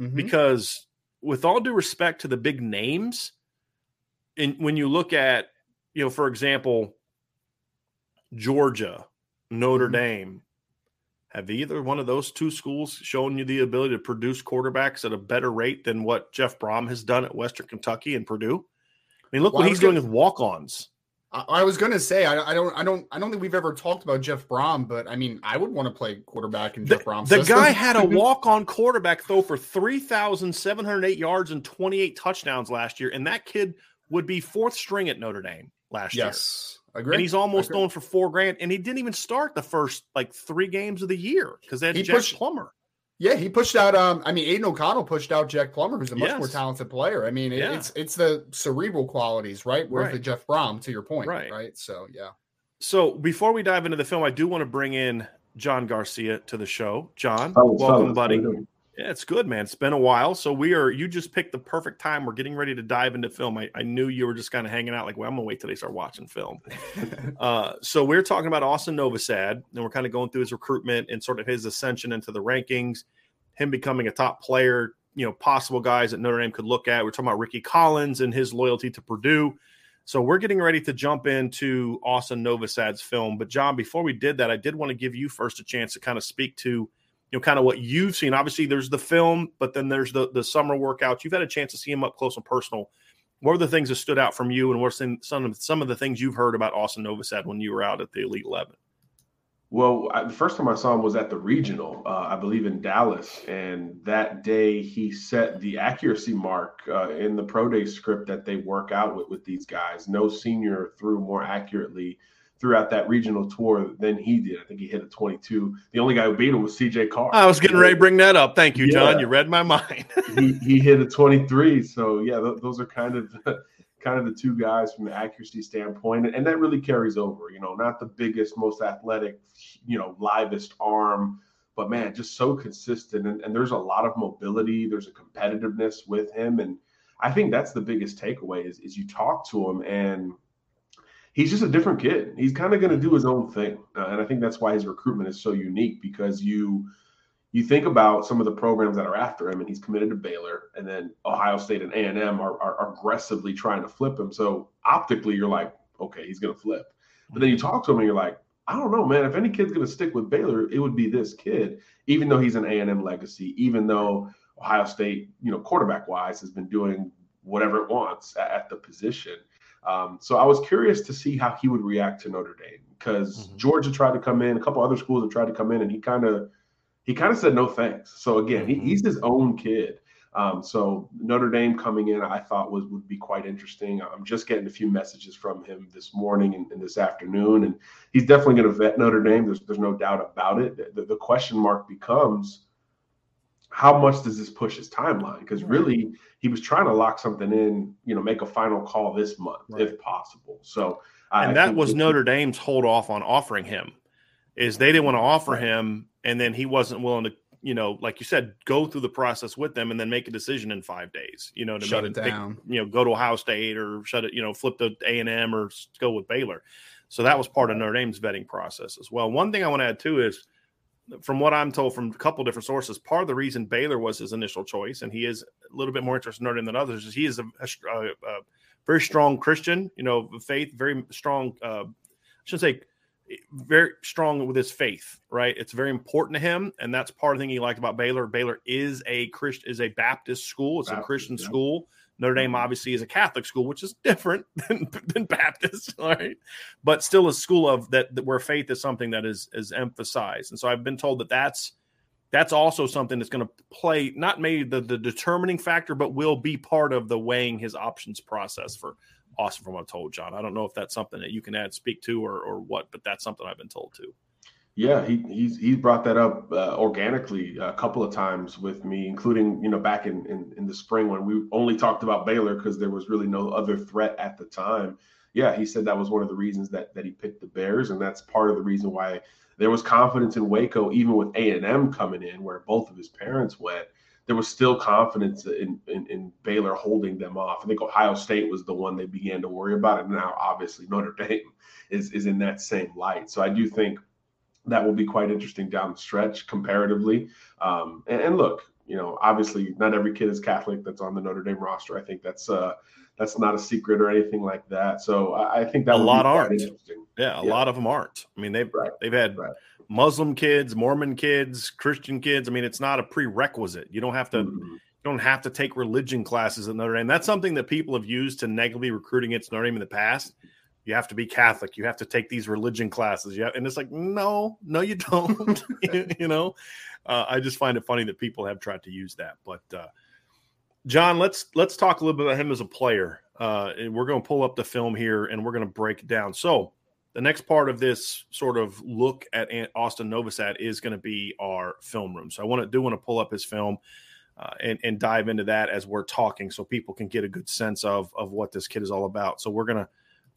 mm-hmm. because, with all due respect to the big names, and when you look at, you know, for example, Georgia, Notre mm-hmm. Dame, have either one of those two schools shown you the ability to produce quarterbacks at a better rate than what Jeff Brohm has done at Western Kentucky and Purdue? I mean, look well, what he's gonna, doing with walk-ons. I, was going to say I, I, don't I don't I don't think we've ever talked about Jeff Brohm, but I mean I would want to play quarterback in Jeff Brohm. The system. guy had a walk-on quarterback throw for three thousand seven hundred eight yards and twenty eight touchdowns last year, and that kid would be fourth string at Notre Dame last yes. year. Yes. Agree. And he's almost going for four grand, and he didn't even start the first like three games of the year because they had he Jack pushed, Plummer. Yeah, he pushed out. Um, I mean, Aidan O'Connell pushed out Jack Plummer, who's a much yes. more talented player. I mean, it, yeah. it's it's the cerebral qualities, right? Where's right. the Jeff Brohm, to your point, right? Right. So yeah. So before we dive into the film, I do want to bring in John Garcia to the show. John, welcome, buddy. Yeah, it's good, man. It's been a while. So we are you just picked the perfect time. We're getting ready to dive into film. I, I knew you were just kind of hanging out, like, well, I'm gonna wait till they start watching film. uh, so we're talking about Austin Novosad, and we're kind of going through his recruitment and sort of his ascension into the rankings, him becoming a top player, you know, possible guys that Notre Dame could look at. We're talking about Rickie Collins and his loyalty to Purdue. So we're getting ready to jump into Austin Novosad's film. But John, before we did that, I did want to give you first a chance to kind of speak to you know, kind of what you've seen. Obviously, there's the film, but then there's the the summer workouts. You've had a chance to see him up close and personal. What are the things that stood out from you, and what's some of some of the things you've heard about Austin Novosad when you were out at the Elite Eleven? Well, I, the first time I saw him was at the regional, uh, I believe in Dallas, and that day he set the accuracy mark uh, in the pro day script that they work out with with these guys. No senior threw more accurately throughout that regional tour than he did. I think he hit a 22. The only guy who beat him was CJ Carr. I was getting ready to bring that up. Thank you, John. You read my mind. he, he hit a 23. So yeah, th- those are kind of kind of the two guys from the accuracy standpoint, and that really carries over. You know, not the biggest, most athletic, you know, livest arm. But man, just so consistent, and, and there's a lot of mobility. There's a competitiveness with him, and I think that's the biggest takeaway is, is you talk to him and he's just a different kid. He's kind of going to do his own thing, uh, and I think that's why his recruitment is so unique because you you think about some of the programs that are after him, and he's committed to Baylor, and then Ohio State and A and M are, are, aggressively trying to flip him. So optically, you're like, okay, he's going to flip. But then you talk to him, and you're like, I don't know, man. If any kid's going to stick with Baylor, it would be this kid, even though he's an A and M legacy, even though Ohio State, you know, quarterback wise, has been doing whatever it wants at, at the position. Um, so I was curious to see how he would react to Notre Dame because mm-hmm. Georgia tried to come in, a couple other schools have tried to come in, and he kind of he kind of said no thanks. So again, mm-hmm. he, he's his own kid. Um, so Notre Dame coming in, I thought was would be quite interesting. I'm just getting a few messages from him this morning and, and this afternoon, and he's definitely going to vet Notre Dame. There's there's no doubt about it. The, the question mark becomes how much does this push his timeline? Because really, he was trying to lock something in, you know, make a final call this month right. if possible. So, and I that was Notre Dame's hold off on offering him, is they didn't want to offer right. him, and then he wasn't willing to, you know, like you said, go through the process with them and then make a decision in five days. You know, to shut it down. Pick, you know, go to Ohio State or shut it. You know, flip to A and M or go with Baylor. So that was part of Notre Dame's vetting process as well. One thing I want to add too is from what I'm told from a couple different sources, part of the reason Baylor was his initial choice, and he is a little bit more interested in than others, is he is a, a, a very strong Christian, you know, faith, very strong. Uh, I should say very strong with his faith, right? It's very important to him, and that's part of the thing he liked about Baylor. Baylor is a Christian, is a Baptist school. It's Baptist, a Christian yeah. school. Notre Dame mm-hmm. obviously is a Catholic school, which is different than, than Baptist, right? But still a school of that, that, where faith is something that is is emphasized. And so I've been told that that's that's also something that's going to play not maybe the, the determining factor, but will be part of the weighing his options process for Austin. From what I'm told, John, I don't know if that's something that you can add speak to or or what, but that's something I've been told too. Yeah, he he's he's brought that up uh, organically a couple of times with me, including you know back in in, in the spring when we only talked about Baylor because there was really no other threat at the time. yeah, he said that was one of the reasons that that he picked the Bears, and that's part of the reason why there was confidence in Waco, even with A and M coming in, where both of his parents went. There was still confidence in, in, in Baylor holding them off. I think Ohio State was the one they began to worry about, and now obviously Notre Dame is is in that same light. So I do think that will be quite interesting down the stretch comparatively. Um, and, and, look, you know, obviously not every kid is Catholic that's on the Notre Dame roster. I think that's uh, that's not a secret or anything like that. So I, I think that a lot aren't. Yeah, a yeah. lot of them aren't. I mean, they've right. they've had right. Muslim kids, Mormon kids, Christian kids. I mean, it's not a prerequisite. You don't have to. Mm-hmm. You don't have to take religion classes at Notre Dame. That's something that people have used to negatively recruit against Notre Dame in the past you have to be Catholic. You have to take these religion classes. Yeah, and it's like, no, no, you don't. you know, uh, I just find it funny that people have tried to use that. But uh, John, let's let's talk a little bit about him as a player. Uh, and we're going to pull up the film here, and we're going to break it down. So the next part of this sort of look at Austin Novosad is going to be our film room. So I want to do want to pull up his film. Uh, and, and dive into that as we're talking so people can get a good sense of of what this kid is all about. So we're gonna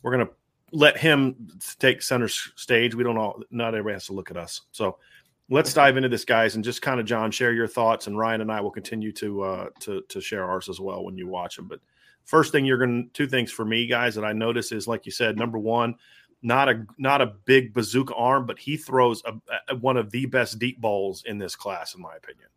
we're going to let him take center stage. We don't all, not everybody has to look at us. So let's dive into this, guys, and just kind of, John, share your thoughts, and Ryan and I will continue to uh, to to share ours as well when you watch them. But first thing you're going to two things for me, guys, that I notice is like you said, number one, not a not a big bazooka arm, but he throws a, a, one of the best deep balls in this class, in my opinion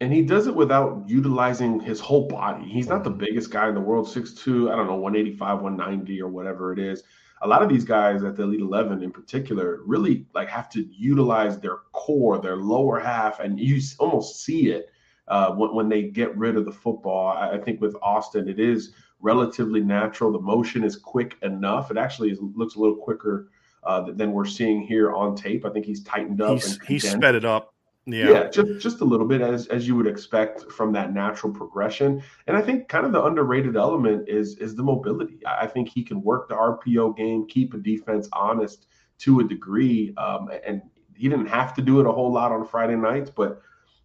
and he does it without utilizing his whole body. He's not the biggest guy in the world, 6'2, I don't know, 185, 190 or whatever it is. A lot of these guys at the Elite 11 in particular really like have to utilize their core, their lower half, and you almost see it uh, when, when, they get rid of the football. I, I, think with Austin, it is relatively natural. The motion is quick enough. It actually is, looks a little quicker uh, than we're seeing here on tape. I think he's tightened up. He's, he's sped it up yeah. yeah, just just a little bit as as you would expect from that natural progression. And I think kind of the underrated element is is the mobility. I think he can work the RPO game, keep a defense honest to a degree, um, and he didn't have to do it a whole lot on Friday nights, but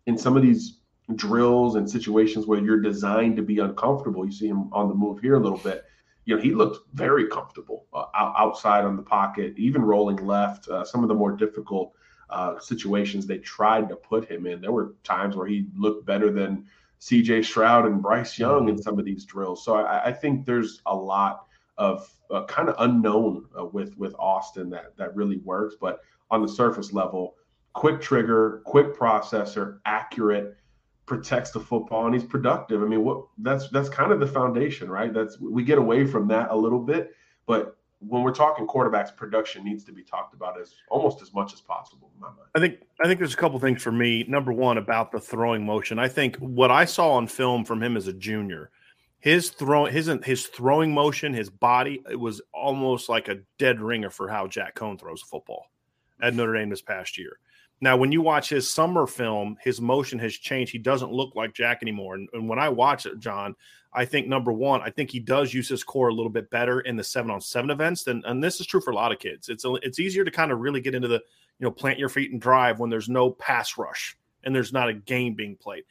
in some of these drills and situations where you're designed to be uncomfortable, you see him on the move here a little bit. You know, he looked very comfortable uh, outside on the pocket, even rolling left. Uh, some of the more difficult uh, situations they tried to put him in. There were times where he looked better than C.J. Stroud and Bryce Young in mm-hmm. some of these drills. So I, I think there's a lot of uh, kind of unknown uh, with with Austin that that really works. But on the surface level, quick trigger, quick processor, accurate, protects the football, and he's productive. I mean, what that's that's kind of the foundation, right? That's we get away from that a little bit, but when we're talking quarterbacks, production needs to be talked about as almost as much as possible. In my mind. I think I think there's a couple things for me. Number one, about the throwing motion. I think what I saw on film from him as a junior, his throw his his throwing motion, his body, it was almost like a dead ringer for how Jack Coan throws a football at Notre Dame this past year. Now, when you watch his summer film, his motion has changed. He doesn't look like Jack anymore. And, and when I watch it, John, I think number one, I think he does use his core a little bit better in the seven on seven events than, and this is true for a lot of kids. It's a, it's easier to kind of really get into the, you know, plant your feet and drive when there's no pass rush and there's not a game being played.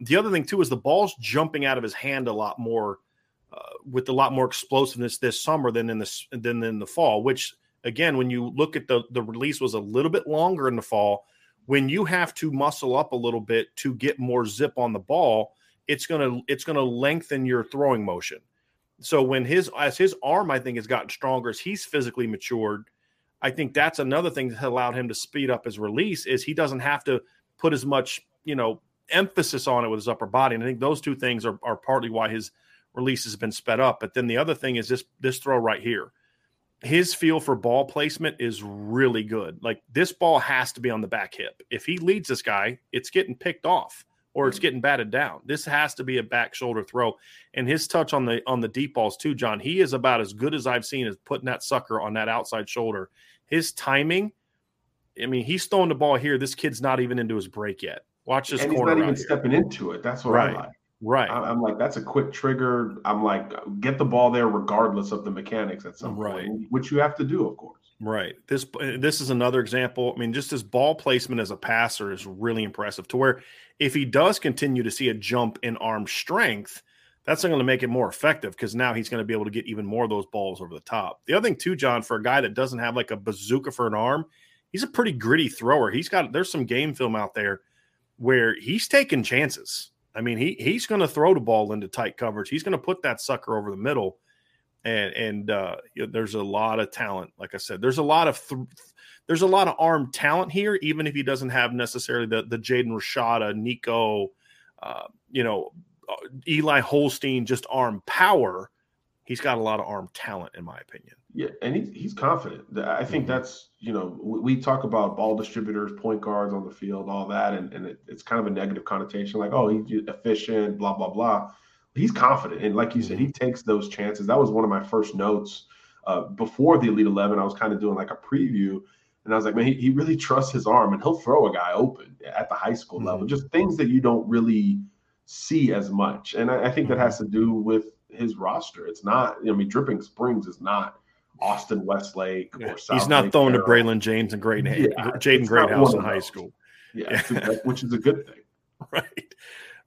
The other thing too is the ball's jumping out of his hand a lot more, uh, with a lot more explosiveness this summer than in this than in the fall. Which again, when you look at the the release was a little bit longer in the fall. When you have to muscle up a little bit to get more zip on the ball, it's gonna it's gonna lengthen your throwing motion. So when his as his arm, I think, has gotten stronger as he's physically matured, I think that's another thing that allowed him to speed up his release is he doesn't have to put as much, you know, emphasis on it with his upper body. And I think those two things are, are partly why his release has been sped up. But then the other thing is this this throw right here. His feel for ball placement is really good. Like this ball has to be on the back hip. If he leads this guy, it's getting picked off or it's mm-hmm. getting batted down. This has to be a back shoulder throw. And his touch on the on the deep balls too, John. He is about as good as I've seen as putting that sucker on that outside shoulder. His timing, I mean, he's throwing the ball here. This kid's not even into his break yet. Watch this and corner. He's not even stepping into it. That's what right. I like. Right. I'm like, that's a quick trigger. I'm like, get the ball there regardless of the mechanics at some right. point, which you have to do, of course. Right. This this is another example. I mean, just his ball placement as a passer is really impressive. To where if he does continue to see a jump in arm strength, that's going to make it more effective because now he's going to be able to get even more of those balls over the top. The other thing too, John, for a guy that doesn't have like a bazooka for an arm, he's a pretty gritty thrower. He's got there's some game film out there where he's taking chances. I mean, he he's going to throw the ball into tight coverage. He's going to put that sucker over the middle, and and uh, you know, there's a lot of talent. Like I said, there's a lot of th- there's a lot of arm talent here, even if he doesn't have necessarily the the Jaden Rashada, Nico, uh, you know, uh, Eli Holstein just arm power. He's got a lot of arm talent, in my opinion. Yeah, and he's he's confident. I think mm-hmm. that's you know we, we, talk about ball distributors, point guards on the field, all that, and, and it, it's kind of a negative connotation, like oh he's efficient, blah blah blah. He's confident, and like you said, he takes those chances. That was one of my first notes uh, before the Elite Eleven. I was kind of doing like a preview, and I was like, man, he, he really trusts his arm, and he'll throw a guy open at the high school mm-hmm. level. Just things that you don't really see as much. And I, I think that mm-hmm. has to do with his roster. It's not, I mean, Dripping Springs is not Austin Westlake yeah. or South He's not Lake throwing Carroll. to Braylon James and Great yeah, Jaden Greathouse in high school. Yeah, yeah. which is a good thing. Right.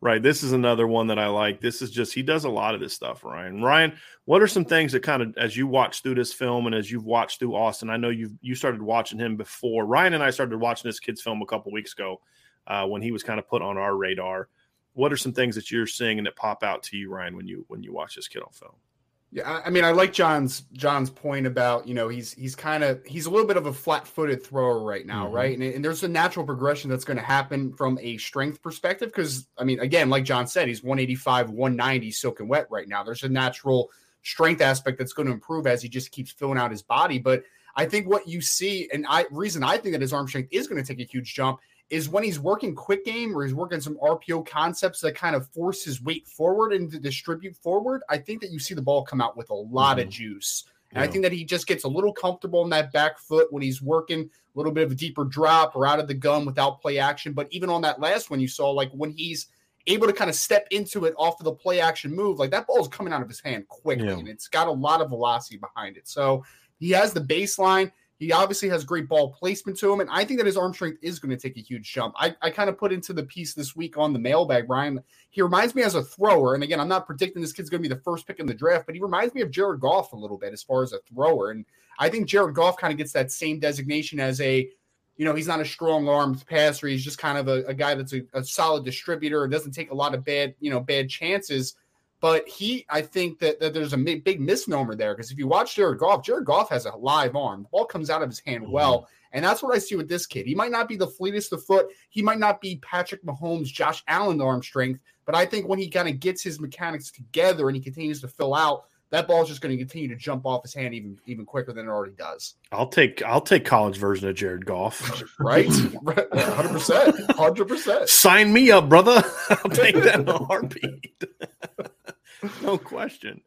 Right. This is another one that I like. This is just he does a lot of this stuff, Ryan. Ryan, what are some things that kind of as you watch through this film and as you've watched through Austin? I know you've you started watching him before. Ryan and I started watching this kid's film a couple weeks ago uh, when he was kind of put on our radar what are some things that you're seeing and that pop out to you, Ryan, when you when you watch this kid on film? Yeah, I mean, I like John's John's point about you know he's he's kind of he's a little bit of a flat-footed thrower right now, mm-hmm. right? And, and, there's a natural progression that's going to happen from a strength perspective because I mean, again, like John said, he's 185, 190, soaking wet right now. There's a natural strength aspect that's going to improve as he just keeps filling out his body. But I think what you see, and I reason I think that his arm strength is going to take a huge jump is when he's working quick game or he's working some RPO concepts that kind of force his weight forward and to distribute forward. I think that you see the ball come out with a lot mm-hmm. of juice. And yeah. I think that he just gets a little comfortable in that back foot when he's working a little bit of a deeper drop or out of the gun without play action. But even on that last one, you saw like when he's able to kind of step into it off of the play action move, like that ball is coming out of his hand quickly yeah. and it's got a lot of velocity behind it. So he has the baseline. He obviously has great ball placement to him, and I think that his arm strength is going to take a huge jump. I, I kind of put into the piece this week on the mailbag, Bryan. He reminds me as a thrower, and again, I'm not predicting this kid's going to be the first pick in the draft, but he reminds me of Jared Goff a little bit as far as a thrower. And I think Jared Goff kind of gets that same designation as a, you know, he's not a strong armed passer. He's just kind of a, a guy that's a, a solid distributor and doesn't take a lot of bad, you know, bad chances. But he, I think that, that there's a big misnomer there because if you watch Jared Goff, Jared Goff has a live arm. The ball comes out of his hand mm-hmm. well. And that's what I see with this kid. He might not be the fleetest of foot. He might not be Patrick Mahomes, Josh Allen arm strength. But I think when he kind of gets his mechanics together and he continues to fill out, that ball is just going to continue to jump off his hand even even quicker than it already does. I'll take I'll take college version of Jared Goff. right, hundred percent, hundred percent. Sign me up, brother. I'll take that in a heartbeat. no question.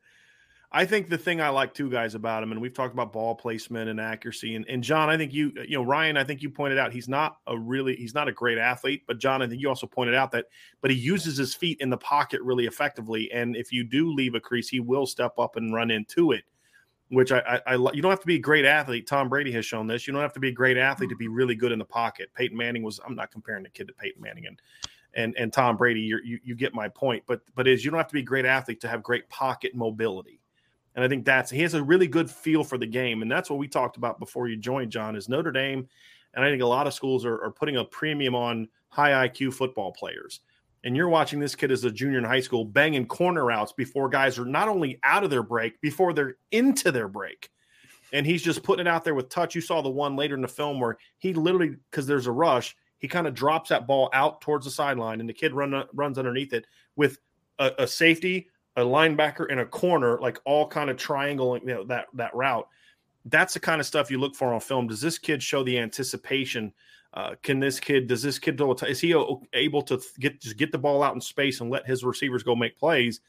I think the thing I like too, guys, about him, and we've talked about ball placement and accuracy, and, and John, I think you, you know, Ryan, I think you pointed out he's not a really, he's not a great athlete, but John, I think you also pointed out that, but he uses his feet in the pocket really effectively, and if you do leave a crease, he will step up and run into it, which I, I, I you don't have to be a great athlete. Tom Brady has shown this. You don't have to be a great athlete to be really good in the pocket. Peyton Manning was, I'm not comparing the kid to Peyton Manning, and and and Tom Brady, you you get my point. But but is you don't have to be a great athlete to have great pocket mobility, and I think that's he has a really good feel for the game, and that's what we talked about before you joined, John. Is Notre Dame, and I think a lot of schools are, are putting a premium on high IQ football players. And you're watching this kid as a junior in high school banging corner routes before guys are not only out of their break, before they're into their break and he's just putting it out there with touch. You saw the one later in the film where he literally, because there's a rush, he kind of drops that ball out towards the sideline, and the kid run runs underneath it with a, a safety, a linebacker, and a corner, like all kind of triangling you know, that that route. That's the kind of stuff you look for on film. Does this kid show the anticipation? Uh, can this kid? Does this kid is he able to get just get the ball out in space and let his receivers go make plays?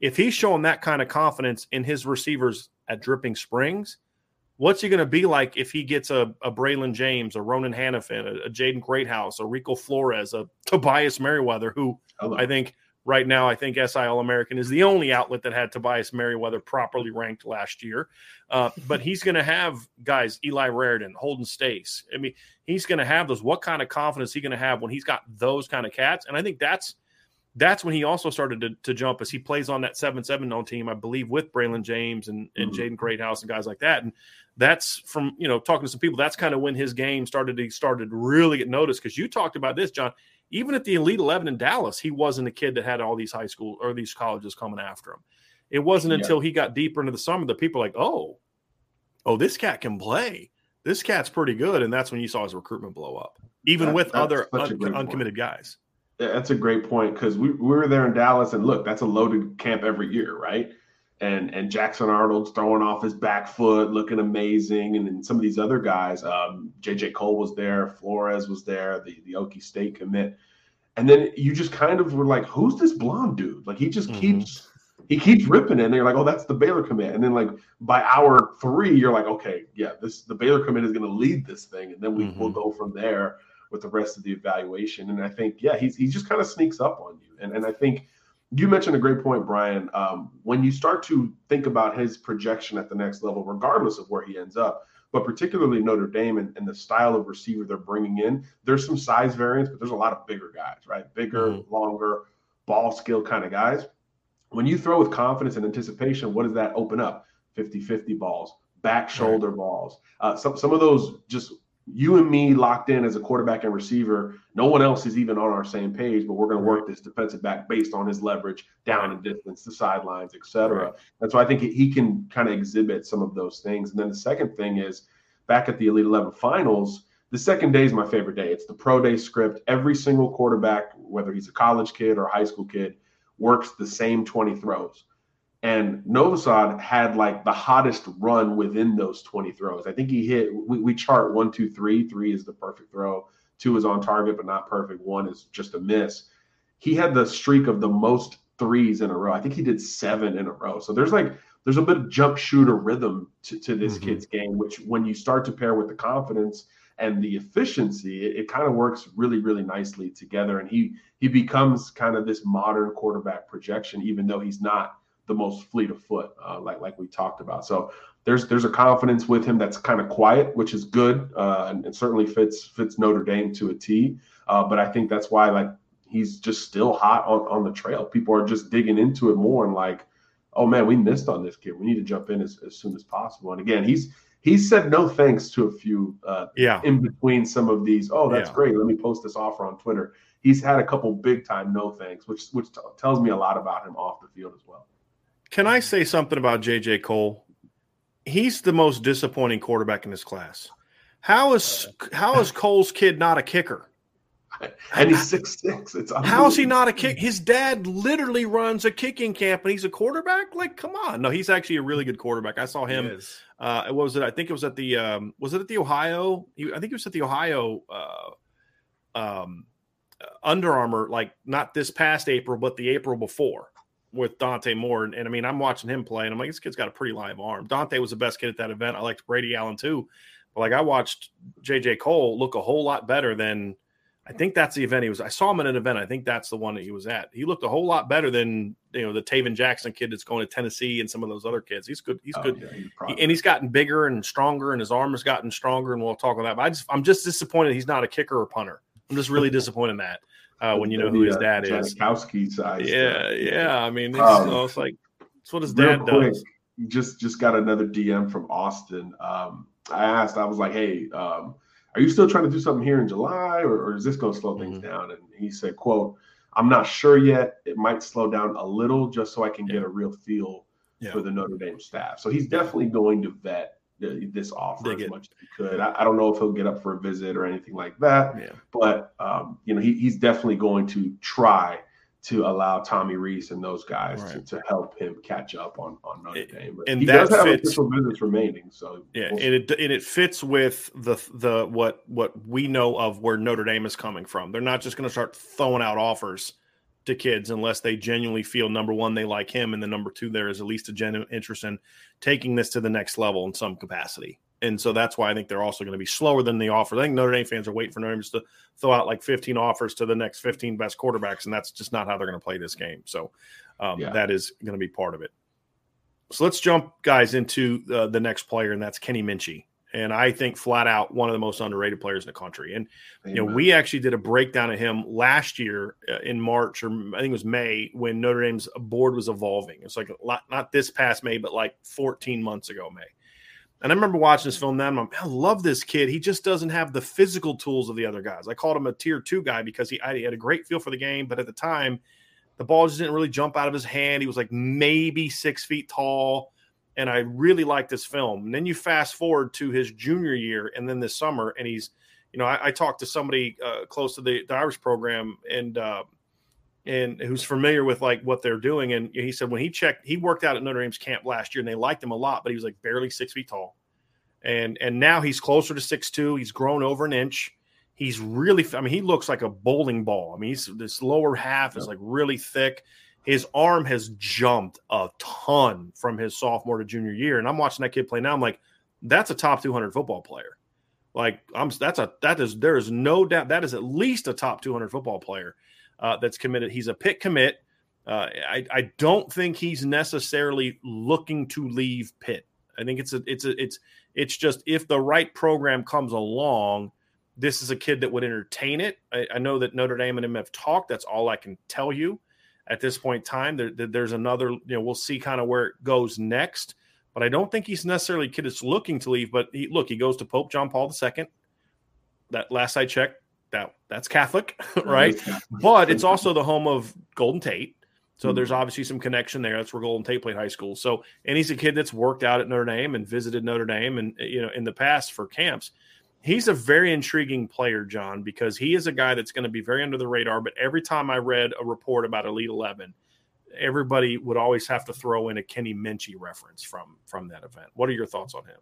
If he's showing that kind of confidence in his receivers at Dripping Springs, What's he going to be like if he gets a, a Braylon James, a Ronan Hanafin, a, a Jaden Greathouse, a Rico Flores, a Tobias Merriweather, who. I think right now, I think SI All American is the only outlet that had Tobias Merriweather properly ranked last year. Uh, but he's going to have guys, Eli Raridon, Holden Staes. I mean, he's going to have those. What kind of confidence he going to have when he's got those kind of cats? And I think that's that's when he also started to, to jump as he plays on that 7 7 on team, I believe, with Braylon James and, and mm-hmm. Jaden Greathouse and guys like that. And that's from, you know, talking to some people, that's kind of when his game started to started to really get noticed. Because you talked about this, John. Even at the Elite 11 in Dallas, he wasn't a kid that had all these high school or these colleges coming after him. It wasn't yeah. until he got deeper into the summer that people like, oh, oh, this cat can play. This cat's pretty good. And that's when you saw his recruitment blow up, even that, with other un- uncommitted guys. That's a great point because we, we were there in Dallas, and look, that's a loaded camp every year, right? And and Jackson Arnold's throwing off his back foot, looking amazing, and then some of these other guys, um, JJ Kohl was there, Flores was there, the the Okie State commit, and then you just kind of were like, who's this blonde dude? Like he just mm-hmm. keeps he keeps ripping it, and you're like, oh, that's the Baylor commit. And then like by hour three, you're like, okay, yeah, this the Baylor commit is going to lead this thing, and then we mm-hmm. will go from there with the rest of the evaluation. And I think, yeah, he's he just kind of sneaks up on you. And and I think you mentioned a great point, Bryan. Um, when you start to think about his projection at the next level, regardless of where he ends up, but particularly Notre Dame and, and the style of receiver they're bringing in, there's some size variance, but there's a lot of bigger guys, right? Bigger, mm-hmm. longer, ball skill kind of guys. When you throw with confidence and anticipation, what does that open up? 50 50 balls, back shoulder right. balls. Uh, some, some of those just you and me locked in as a quarterback and receiver. No one else is even on our same page, but we're going to work this defensive back based on his leverage down and distance, the sidelines, etc. Right. And so I think he can kind of exhibit some of those things. And then the second thing is back at the Elite 11 finals, the second day is my favorite day. It's the pro day script. Every single quarterback, whether he's a college kid or a high school kid, works the same 20 throws. And Novosad had like the hottest run within those 20 throws. I think he hit, we, we chart one, two, three. Three is the perfect throw. Two is on target, but not perfect. One is just a miss. He had the streak of the most threes in a row. I think he did seven in a row. So there's like, there's a bit of jump shooter rhythm to, to this mm-hmm. kid's game, which when you start to pair with the confidence and the efficiency, it, it kind of works really, really nicely together. And he he becomes kind of this modern quarterback projection, even though he's not the most fleet of foot, uh, like like we talked about. So there's there's a confidence with him that's kind of quiet, which is good, uh, and, and, certainly fits fits Notre Dame to a T. Uh, but I think that's why like he's just still hot on, on the trail. People are just digging into it more and like, oh man, we missed on this kid. We need to jump in as, as soon as possible. And again, he's he's said no thanks to a few uh, yeah in between some of these. Oh, that's yeah. great. Let me post this offer on Twitter. He's had a couple big time no thanks, which which t- tells me a lot about him off the field as well. Can I say something about JJ Kohl? He's the most disappointing quarterback in this class. How is how is Kohl's kid not a kicker? And he's six six. It's how is he not a kick? His dad literally runs a kicking camp, and he's a quarterback. Like, come on! No, he's actually a really good quarterback. I saw him. Uh, what was it? I think it was at the um, was it at the Ohio? I think it was at the Ohio uh, um, Under Armour. Like not this past April, but the April before with Dante Moore. And, and, I mean, I'm watching him play, and I'm like, this kid's got a pretty live arm. Dante was the best kid at that event. I liked Brady Allen too. But like I watched JJ Kohl look a whole lot better than I think that's the event he was. I saw him at an event. I think that's the one that he was at. He looked a whole lot better than you know the Tayven Jackson kid that's going to Tennessee and some of those other kids. He's good. He's oh, good, yeah, he, and he's gotten bigger and stronger, and his arm has gotten stronger. And we'll talk about that. But I just, I'm just disappointed he's not a kicker or punter. I'm just really disappointed in that uh, when you know who his dad is. Janikowski size. Yeah, yeah. I mean, it's, um, it's like it's what his dad quick, does. Just just got another DM from Austin. Um, I asked, I was like, hey, um, are you still trying to do something here in July, or, or is this going to slow things mm-hmm. down? And he said, quote, I'm not sure yet. It might slow down a little just so I can yeah. get a real feel yeah. for the Notre Dame staff. So he's definitely going to vet this offer as much as he could. I, I, don't know if he'll get up for a visit or anything like that, yeah. but um, you know he, he's definitely going to try to allow Tommy Rees and those guys right. to, to help him catch up on on Notre Dame. But and he that does have fits, official visits remaining, so yeah, we'll and it and it fits with the the what what we know of where Notre Dame is coming from. They're not just going to start throwing out offers to kids unless they genuinely feel number one they like him and the number two there is at least a genuine interest in taking this to the next level in some capacity. And so that's why i think they're also going to be slower than the offer i think notre dame fans are waiting for notre dame to throw out like 15 offers to the next 15 best quarterbacks and that's just not how they're going to play this game. So um, yeah. that is going to be part of it. So let's jump guys into uh, the next player and that's kenny minchey and I think flat out one of the most underrated players in the country. And Amen. you know, we actually did a breakdown of him last year uh, in March or I think it was May when Notre Dame's board was evolving. It's like lot, not this past May, but like 14 months ago May. And I remember watching this film then. I'm, I love this kid. He just doesn't have the physical tools of the other guys. I called him a tier two guy because he, he had a great feel for the game, but at the time, the ball just didn't really jump out of his hand. He was like maybe six feet tall and I really like this film. And then you fast forward to his junior year, and then this summer, and he's, you know, I, I talked to somebody uh, close to the, the, Irish program, and uh, and who's familiar with like what they're doing, and he said when he checked, he worked out at Notre Dame's camp last year, and they liked him a lot, but he was like barely six feet tall, and and now he's closer to six two. He's grown over an inch. He's really, I mean, he looks like a bowling ball. I mean, he's this lower half is like really thick his arm has jumped a ton from his sophomore to junior year. And I'm watching that kid play now. I'm like, that's a top 200 football player. Like I'm, that's a that is there is no doubt that is at least a top 200 football player uh, that's committed. He's a Pitt commit. Uh, I I don't think he's necessarily looking to leave Pitt. I think it's a it's a it's it's just if the right program comes along, this is a kid that would entertain it. I, I know that Notre Dame and him have talked. That's all I can tell you at this point in time. There, there's another, you know, we'll see kind of where it goes next. But I don't think he's necessarily a kid that's looking to leave. But he, look, he goes to Pope John Paul II. That last I checked, that that's Catholic, right? but it's also the home of Golden Tate. So mm-hmm. there's obviously some connection there. That's where Golden Tate played high school. So and he's a kid that's worked out at Notre Dame and visited Notre Dame and you know in the past for camps he's a very intriguing player, John, because he is a guy that's going to be very under the radar. But every time I read a report about Elite Eleven, everybody would always have to throw in a Kenny Minchey reference from from that event. What are your thoughts on him?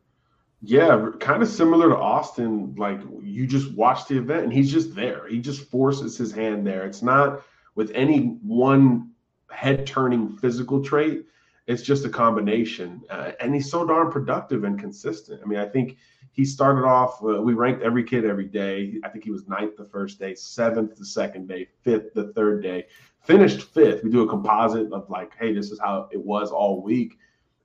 Yeah, kind of similar to Austin. Like you just watch the event and he's just there. He just forces his hand there. It's not with any one head turning physical trait. It's just a combination, uh, and he's so darn productive and consistent. I mean, I think he started off. Uh, we ranked every kid every day. I think he was ninth the first day, seventh the second day, fifth the third day. Finished fifth. We do a composite of like, hey, this is how it was all week,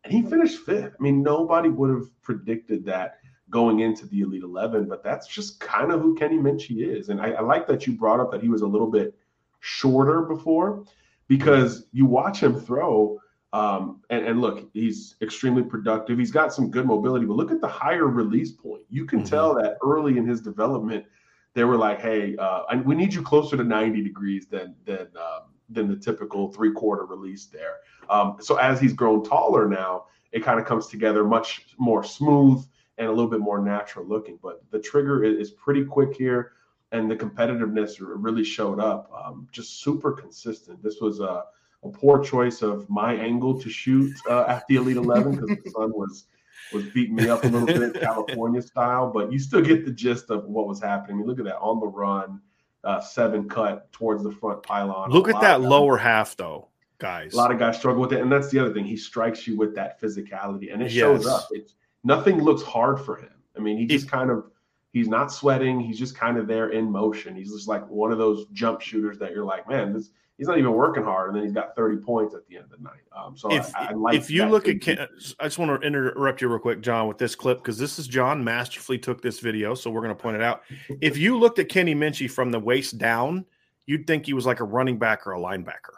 and he finished fifth. I mean, nobody would have predicted that going into the Elite Eleven, but that's just kind of who Kenny Minchey is. And I, I like that you brought up that he was a little bit shorter before, because you watch him throw um, and, and, look, he's extremely productive. He's got some good mobility, but look at the higher release point. You can mm-hmm. tell that early in his development, they were like, "Hey, uh, we need you closer to 90 degrees than than um, than the typical three quarter release there." Um, so as he's grown taller now, it kind of comes together much more smooth and a little bit more natural looking. But the trigger is, is pretty quick here, and the competitiveness really showed up. Um, just super consistent. This was a a poor choice of my angle to shoot uh, at the Elite Eleven because the sun was was beating me up a little bit, California style. But you still get the gist of what was happening. I mean, look at that on the run, uh, seven cut towards the front pylon. Look at that lower half, though, guys. A lot of guys struggle with it, and that's the other thing. He strikes you with that physicality, and it yes. shows up. It's nothing looks hard for him. I mean, he just kind of he's not sweating. He's just kind of there in motion. He's just like one of those jump shooters that you're like, man, this he's not even working hard, and then he's got 30 points at the end of the night. Um, so if, I, I like if you look at, Ken, I just want to interrupt you real quick, John, with this clip because this is John masterfully took this video, so we're going to point it out. if you looked at Kenny Minchey from the waist down, you'd think he was like a running back or a linebacker.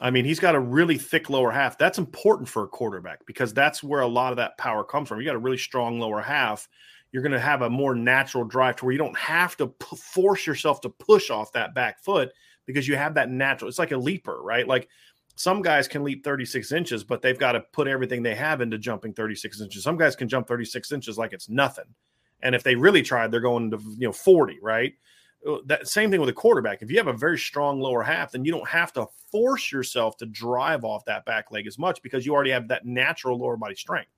I mean, he's got a really thick lower half. That's important for a quarterback because that's where a lot of that power comes from. You got a really strong lower half. You're going to have a more natural drive to where you don't have to p- force yourself to push off that back foot because you have that natural. It's like a leaper, right? Like some guys can leap 36 inches, but they've got to put everything they have into jumping 36 inches. Some guys can jump 36 inches like it's nothing. And if they really tried, they're going to you know 40, right? Uh, that same thing with a quarterback. If you have a very strong lower half, then you don't have to force yourself to drive off that back leg as much because you already have that natural lower body strength.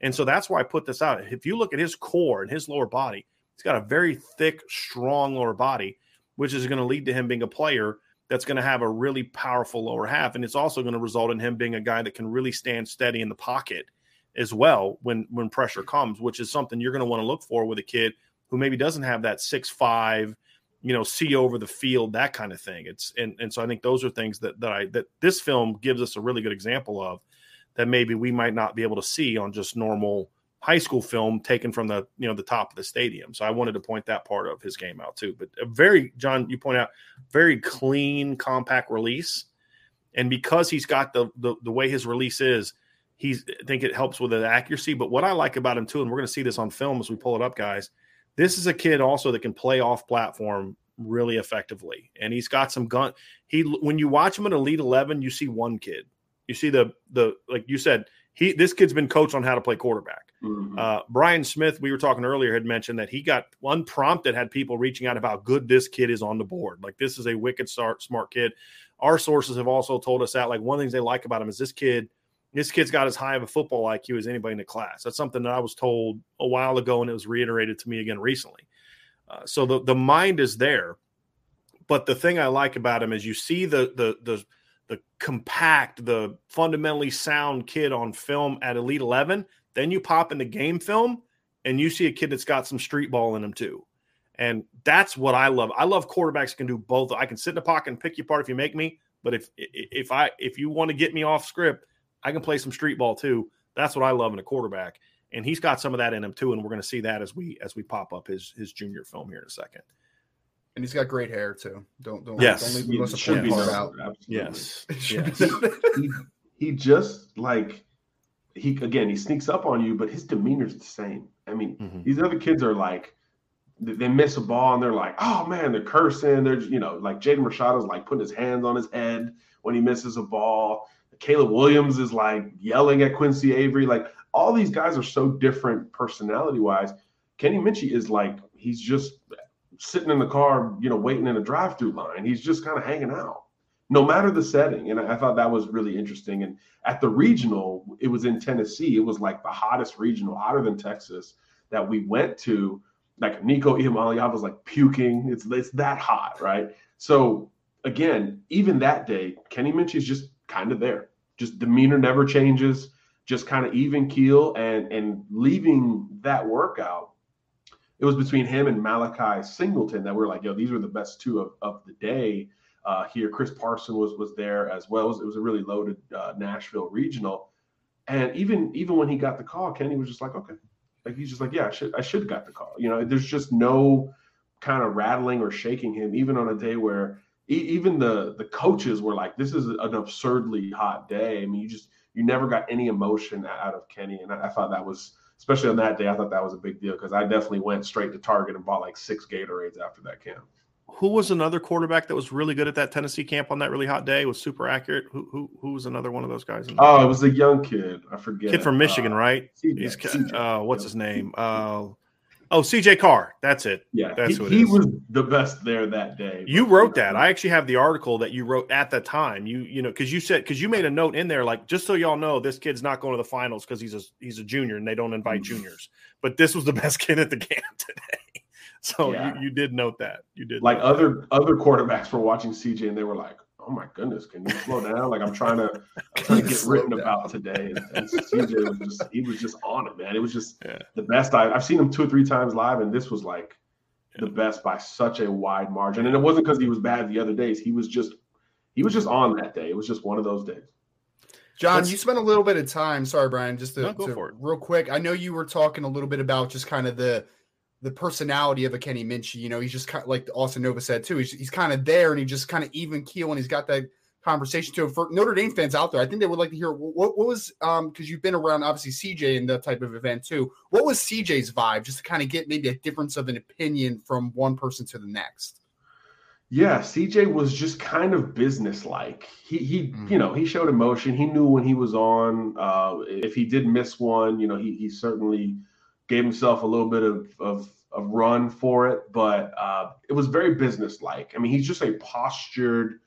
And so that's why I put this out. If you look at his core and his lower body, he's got a very thick, strong lower body which is going to lead to him being a player that's going to have a really powerful lower half. And it's also going to result in him being a guy that can really stand steady in the pocket as well when when pressure comes, which is something you're going to want to look for with a kid who maybe doesn't have that six five, you know, see over the field, that kind of thing. It's and and so I think those are things that that I that this film gives us a really good example of that maybe we might not be able to see on just normal high school film taken from the you know the top of the stadium. So I wanted to point that part of his game out too. But a very John, you point out very clean, compact release, and because he's got the the, the way his release is, he's I think it helps with the accuracy. But what I like about him too, and we're going to see this on film as we pull it up, guys. This is a kid also that can play off platform really effectively, and he's got some gun. He when you watch him at Elite Eleven, you see one kid. You see the the like you said he this kid's been coached on how to play quarterback. Mm-hmm. Uh, Brian Smith, we were talking earlier, had mentioned that he got unprompted, had people reaching out about how good this kid is on the board. Like this is a wicked smart, smart kid. Our sources have also told us that like one of the things they like about him is this kid. This kid's got as high of a football IQ as anybody in the class. That's something that I was told a while ago, and it was reiterated to me again recently. Uh, so the the mind is there, but the thing I like about him is you see the the the the compact, the fundamentally sound kid on film at Elite 11. Then you pop in the game film and you see a kid that's got some street ball in him too. And that's what I love. I love quarterbacks can do both. I can sit in the pocket and pick you apart if you make me, but if if I if you want to get me off script, I can play some street ball too. That's what I love in a quarterback. And he's got some of that in him too. And we're going to see that as we as we pop up his his junior film here in a second. And he's got great hair too. Don't don't, yes. don't leave the most important part out. Yes. yes. he, he just like he again he sneaks up on you, but his demeanor's the same. I mean, mm-hmm. these other kids are like they miss a ball and they're like, oh man, they're cursing. They're you know like Jaden Rashada's like putting his hands on his head when he misses a ball. Caleb Williams is like yelling at Quincy Avery. Like all these guys are so different personality wise. Kenny Minchey is like he's just sitting in the car, you know, waiting in a drive-through line. He's just kind of hanging out, no matter the setting. And I thought that was really interesting. And at the regional, it was in Tennessee. It was like the hottest regional, hotter than Texas, that we went to. Like Nico Iamaleava was like puking. It's it's that hot, right? So again, even that day, Kenny Minchey is just kind of there. Just demeanor never changes. Just kind of even keel and and leaving that workout it was between him and Malachi Singleton that we are like, yo, these were the best two of, of the day uh, here. Chris Parson was was there as well. It was, it was a really loaded uh, Nashville regional, and even even when he got the call, Kenny was just like, okay, like he's just like, yeah, I should I should have got the call. You know, there's just no kind of rattling or shaking him, even on a day where even the the coaches were like, this is an absurdly hot day. I mean, you just you never got any emotion out of Kenny, and I, I thought that was especially on that day, I thought that was a big deal because I definitely went straight to Target and bought like six Gatorades after that camp. Who was another quarterback that was really good at that Tennessee camp on that really hot day? Was super accurate. Who who, who was another one of those guys? oh, it was a young kid. I forget. Kid from Michigan, uh, right? CJ, He's, CJ. Uh, what's his name? Uh, Oh, CJ Carr. That's it. Yeah, that's he, he was the best there that day. You wrote that. I actually have the article that you wrote at the time. You you know because you said because you made a note in there like just so y'all know this kid's not going to the finals because he's a he's a junior and they don't invite mm-hmm. juniors. But this was the best kid at the camp today. So yeah. you, you did note that. You did like other other quarterbacks were watching CJ and they were like, oh my goodness, can you slow down? Like I'm trying to, I'm trying to get written down. about today. And, and CJ was just, he was just on it, man. It was just yeah. the best I, I've seen him two or three times live, and this was like yeah. the best by such a wide margin. And it wasn't because he was bad the other days. He was just, he was just on that day. It was just one of those days. John, Let's, you spent a little bit of time. Sorry, Bryan, just to, no, to real quick. I know you were talking a little bit about just kind of the the personality of a Kenny Minchey. You know, he's just kind of like Austin Novosad too. He's, he's kind of there and he just kind of even keel and he's got that conversation too. For Notre Dame fans out there, I think they would like to hear what, what was um because you've been around obviously CJ in that type of event too. What was CJ's vibe, just to kind of get maybe a difference of an opinion from one person to the next? Yeah, CJ was just kind of business-like. He he, mm. you know, he showed emotion. He knew when he was on. Uh, if he did miss one, you know, he he certainly gave himself a little bit of of a run for it, but uh, it was very business-like. I mean, he's just a postured,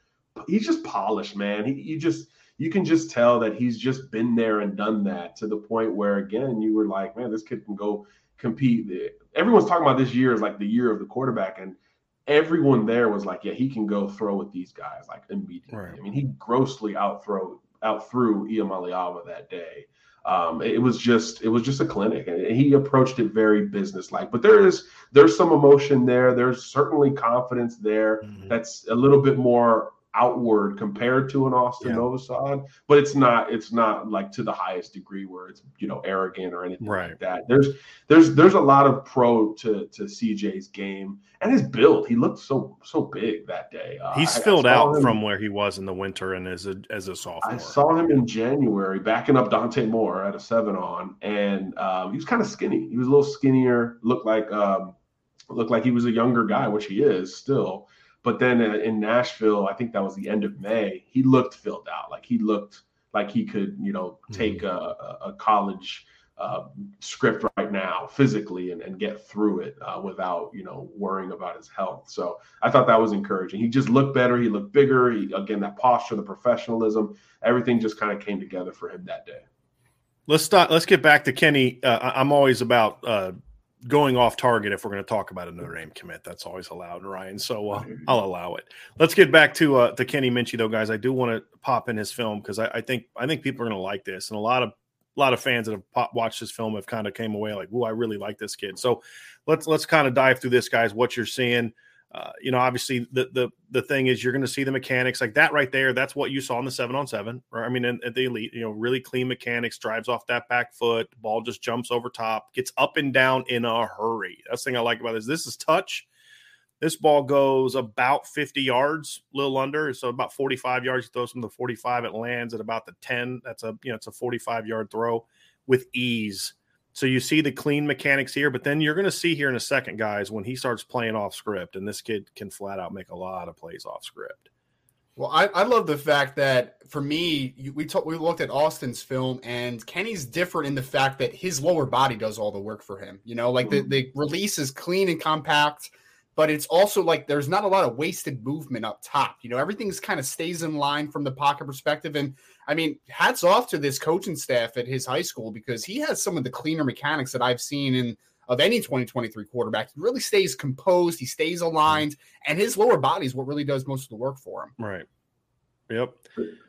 he's just polished, man. He, you just you can just tell that he's just been there and done that to the point where again you were like, man, this kid can go compete. Everyone's talking about this year as like the year of the quarterback, and everyone there was like, yeah, he can go throw with these guys like immediately. Right. I mean, he grossly outthrow out threw Iamaleava that day. Um, it was just it was just a clinic and he approached it very businesslike but there is there's some emotion there there's certainly confidence there mm-hmm. that's a little bit more outward compared to an Austin Yeah. Novosad, but it's not it's not like to the highest degree where it's you know arrogant or anything Right. like that. There's there's there's a lot of pro to to CJ's game and his build. He looked so so big that day. Uh, He's I- I filled saw out him- from where he was in the winter and as a as a sophomore. I saw him in January backing up Dante Moore at a seven on, and um, he was kind of skinny. He was a little skinnier, looked like um, looked like he was a younger guy, which he is still. But then uh, in Nashville, I think that was the end of May. He looked filled out, like he looked like he could, you know, take a, a- college uh, script right now physically and, and get through it uh, without, you know, worrying about his health. So I thought that was encouraging. He just looked better. He looked bigger. He, again, that posture, the professionalism, everything just kind of came together for him that day. Let's start. Let's get back to Kenny. Uh, I'm always about uh, going off target if we're going to talk about a Notre Dame commit. That's always allowed, Ryan. So uh, I'll allow it. Let's get back to uh, to Kenny Minchey though, guys. I do want to pop in his film because I, I think I think people are going to like this, and a lot of a lot of fans that have pop, watched this film have kind of came away like, "Ooh, I really like this kid." So let's let's kind of dive through this, guys. What you're seeing. Uh, you know, obviously the the the thing is you're going to see the mechanics like that right there. That's what you saw in the seven on seven. Or I mean, at the elite, you know, really clean mechanics. Drives off that back foot, ball just jumps over top, gets up and down in a hurry. That's the thing I like about this. This is touch. This ball goes about 50 yards, a little under, so about 45 yards. He throws from the 45. It lands at about the 10. That's a you know it's a 45 yard throw with ease. So you see the clean mechanics here, but then you're going to see here in a second, guys, when he starts playing off script, and this kid can flat out make a lot of plays off script. Well, I, I love the fact that for me, you, we talk, we looked at Austin's film, and Kenny's different in the fact that his lower body does all the work for him. You know, like the, mm-hmm. the release is clean and compact, but it's also like there's not a lot of wasted movement up top. You know, everything's kind of stays in line from the pocket perspective. And I mean, hats off to this coaching staff at his high school because he has some of the cleaner mechanics that I've seen in of any 2023 quarterback. He really stays composed, he stays aligned, and his lower body is what really does most of the work for him. Right. Yep.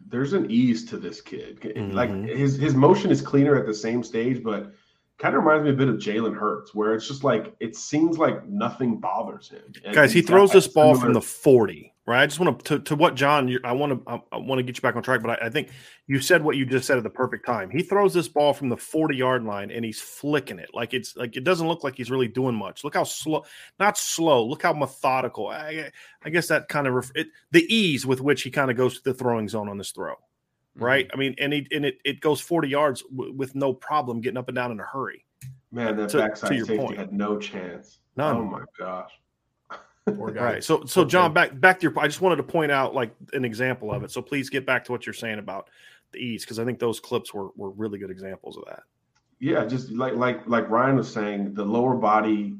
There's an ease to this kid. Like Mhm. his his motion is cleaner at the same stage, but kind of reminds me a bit of Jalen Hurts, where it's just like it seems like nothing bothers him. And Guys, he throws this ball from the 40, right? I just want to, to, to what John, I want to, I, want to get you back on track, but I, I think you said what you just said at the perfect time. He throws this ball from the 40 yard line and he's flicking it. Like it's like, it doesn't look like he's really doing much. Look how slow, not slow, look how methodical. I, I guess that kind of, ref, it, the ease with which he kind of goes to the throwing zone on this throw, right? Mm-hmm. I mean, and, he, and it, it goes 40 yards w- with no problem getting up and down in a hurry. man. That to- to backside your safety point. had no chance. None. Oh my gosh. Poor guy. Right. So, so Poor John, back back to your. I just wanted to point out like an example of it. So please get back to what you're saying about the ease because I think those clips were were really good examples of that. Yeah, just like like like Ryan was saying, the lower body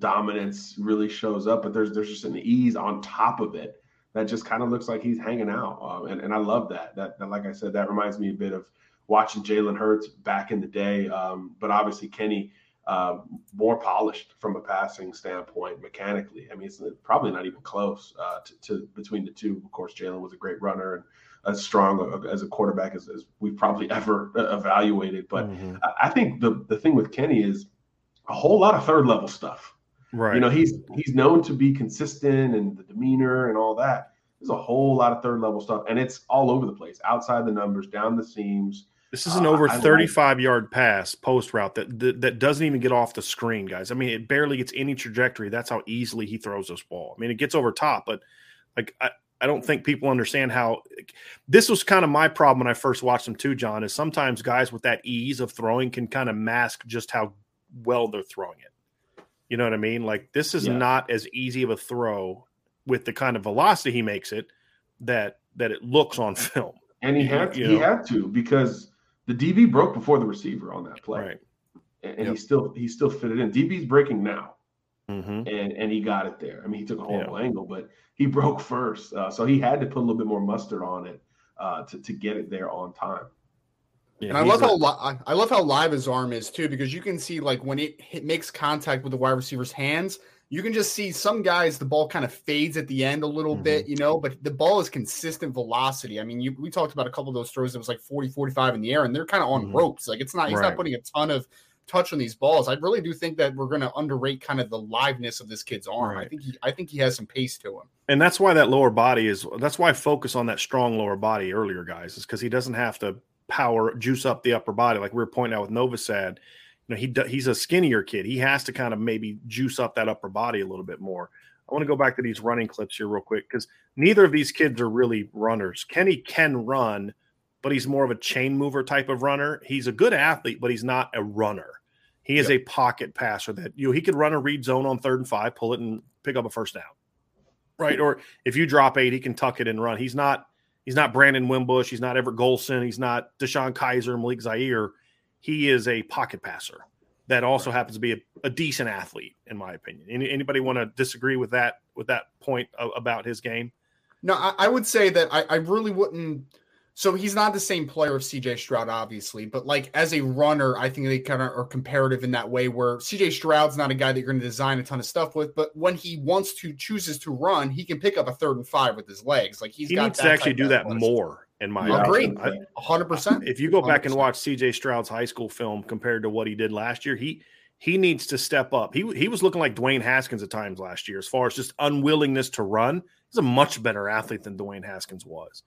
dominance really shows up, but there's there's just an ease on top of it that just kind of looks like he's hanging out, um, and and I love that. that. That like I said, that reminds me a bit of watching Jalen Hurts back in the day, um, but obviously Kenny uh, more polished from a passing standpoint mechanically. I mean, it's probably not even close uh, to, to between the two. Of course, Jalen was a great runner and as strong as a quarterback as, as we've probably ever uh, evaluated, but. Mhm. I- I think the the thing with Kenny is a whole lot of third level stuff. Right. You know, he's he's known to be consistent and the demeanor and all that. There's a whole lot of third level stuff, and it's all over the place, outside the numbers, down the seams. this is an uh, over I like- 35 yard pass post route that, that that doesn't even get off the screen, guys. I mean, it barely gets any trajectory. That's how easily he throws this ball. I mean, it gets over top, but like I. I don't think people understand how this was kind of my problem when I first watched him too, John. Is sometimes guys with that ease of throwing can kind of mask just how well they're throwing it. You know what I mean? Like this is Yeah. not as easy of a throw with the kind of velocity he makes it that that it looks on film. And he had to, he know. had to because the DB broke before the receiver on that play, Right. and, and Yep. he still he still fit it in. DB's breaking now, Mm-hmm. and and he got it there. I mean, he took a horrible angle, but he broke first, uh, so he had to put a little bit more mustard on it uh, to to get it there on time. Yeah, And I love a- how li- I- love how live his arm is too, because you can see like when it hit, makes contact with the wide receiver's hands, you can just see some guys the ball kind of fades at the end a little Mhm. bit, you know, but the ball is consistent velocity. I mean, you, we talked about a couple of those throws that was like 40, 45 in the air, and they're kind of on Mhm. ropes. Like it's not he's Right. not putting a ton of touch on these balls, I really do think that we're going to underrate kind of the liveness of this kid's arm. Right. I think he, I think he has some pace to him. And that's why that lower body is. That's why I focus on that strong lower body earlier, guys, is because he doesn't have to power juice up the upper body like we were pointing out with Novosad. You know, he he's a skinnier kid. He has to kind of maybe juice up that upper body a little bit more. I want to go back to these running clips here real quick because neither of these kids are really runners. Kenny can run, but he's more of a chain mover type of runner. He's a good athlete, but he's not a runner. He is a pocket passer that you know, he could run a read zone on third and five, pull it and pick up a first down. Right. Or if you drop eight, he can tuck it and run. He's not he's not Brandon Wimbush, he's not Everett Golson, he's not DeShone Kizer, Malik Zaire. He is a pocket passer that also happens to be a, a decent athlete, in my opinion. Any, anybody want to disagree with that with that point of, about his game? No, I, I would say that I, I really wouldn't. So he's not the same player of CJ Stroud, obviously, but like as a runner, I think they kind of are comparative in that way where CJ Stroud's not a guy that you're going to design a ton of stuff with, but when he wants to chooses to run, he can pick up a third and five with his legs. Like he's he got needs to actually do that more, in my opinion. Hundred percent. if you go back and 100. watch CJ Stroud's high school film compared to what he did last year, he he needs to step up. He he was looking like Dwayne Haskins at times last year, as far as just unwillingness to run. He's a much better athlete than Dwayne Haskins was.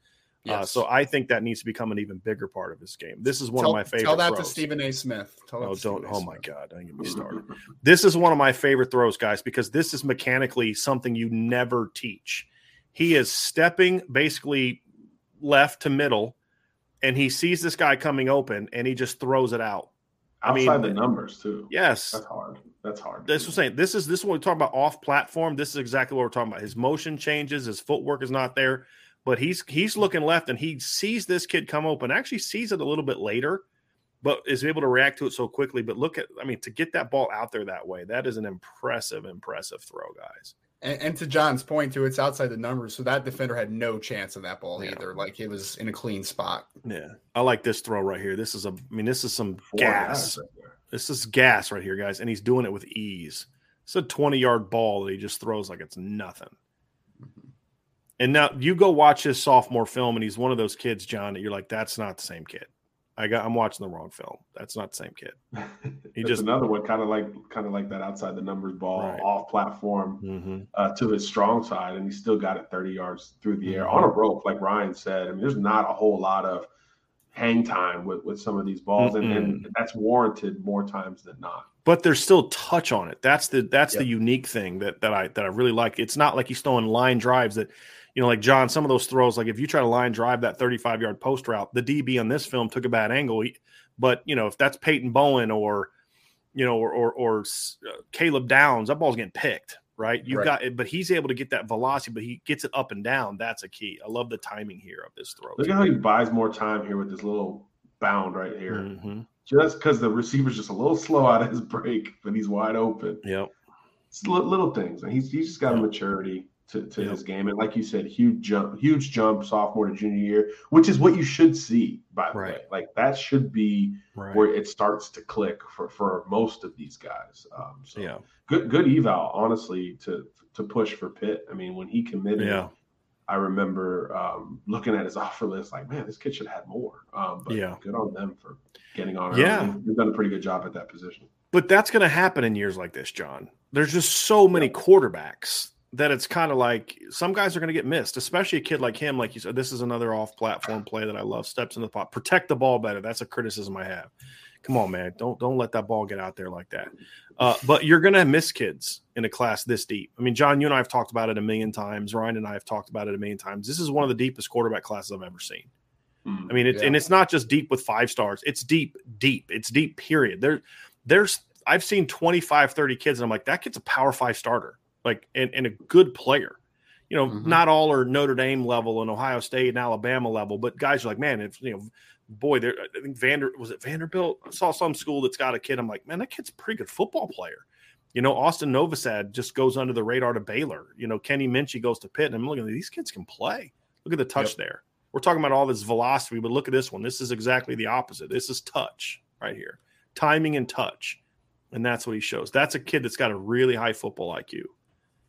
Uh, so I think that needs to become an even bigger part of his game. This is one tell, of my favorite. Tell that to. Stephen A. Smith. Tell that Oh, don't! Stephen A. Oh my God! Don't get me started. This is one of my favorite throws, guys, because this is mechanically something you never teach. He is stepping basically left to middle, and he sees this guy coming open, and he just throws it out. I mean, Outside the numbers too. Yes, That's hard. That's hard. that's what I'm saying. This is this is what we're talking about off platform. This is exactly what we're talking about. His motion changes, his footwork is not there, but he's he's looking left and he sees this kid come open. Actually, sees it a little bit later, but is able to react to it so quickly. But look at, I mean, to get that ball out there that way, that is an impressive, impressive throw, guys. And, and to John's point too, it's outside the numbers, so that defender had no chance of that ball Yeah. either. Like it was in a clean spot. Yeah, I like this throw right here. This is a, I mean, this is some Four gas. right. This is gas right here, guys, and he's doing it with ease. It's a 20 yard ball that he just throws like it's nothing. And now you go watch his sophomore film, and he's one of those kids, John, that you're like, that's not the same kid. I got, I'm watching the wrong film. That's not the same kid. He just- another one, kind of like kind of like that outside the numbers ball, Right. off platform Mm-hmm. uh, to his strong side, and he still got it 30 yards through the air Mhm. on a rope, like Ryan said. I mean, there's not a whole lot of hang time with with some of these balls, and, and that's warranted more times than not. But there's still touch on it. That's the that's the unique thing that that I that I really like. It's not like he's throwing line drives that, you know, like John. Some of those throws, like if you try to line drive that 35 yard post route, the DB on this film took a bad angle. But you know, if that's Peyton Bowen or, you know, or or, or uh, Caleb Downs, that ball's getting picked, right? You Right. got it, but he's able to get that velocity, but he gets it up and down. That's a key. I love the timing here of this throw. Look at how he buys more time here with this little bound right here, Mhm. just because the receiver's just a little slow out of his break, but he's wide open. Yep. It's little things, and he's he's just got a maturity to, to Yeah. his game, and like you said, huge jump, huge jump, sophomore to junior year, which is what you should see. By the Right. way, like that should be Right. where it starts to click for for most of these guys. Um, so Yeah. good good eval, honestly, to to push for Pitt. I mean, when he committed, Yeah. I remember um, looking at his offer list, like, man, this kid should have had more. Um, but Yeah. good on them for getting on. Yeah. early. they've done a pretty good job at that position. But that's going to happen in years like this, John. There's just so many quarterbacks that it's kind of like some guys are going to get missed, especially a kid like him. Like you said, this is another off platform play that I love. Steps in the pot, protect the ball better. That's a criticism I have. Come on, man. Don't don't let that ball get out there like that. Uh, but you're going to miss kids in a class this deep. I mean, John, you and I have talked about it a million times. Ryan and I have talked about it a million times. This is one of the deepest quarterback classes I've ever seen. Mm. I mean, it's Yeah. and it's not just deep with five stars. It's deep, deep. It's deep, period. There, there's I've seen 25, 30 kids, and I'm like, that kid's a power five starter, like and, and a good player. You know, Mhm. not all are Notre Dame level and Ohio State and Alabama level, but guys are like, man, if you know, boy, there I think Vander was it Vanderbilt? I saw some school that's got a kid. I'm like, man, that kid's a pretty good football player. You know, Austin Novosad just goes under the radar to Baylor. You know, Kenny Minchey goes to Pitt, and I'm looking at these kids can play. Look at the touch Yep. there. We're talking about all this velocity, but look at this one. This is exactly the opposite. This is touch right here, timing and touch, and that's what he shows. That's a kid that's got a really high football IQ.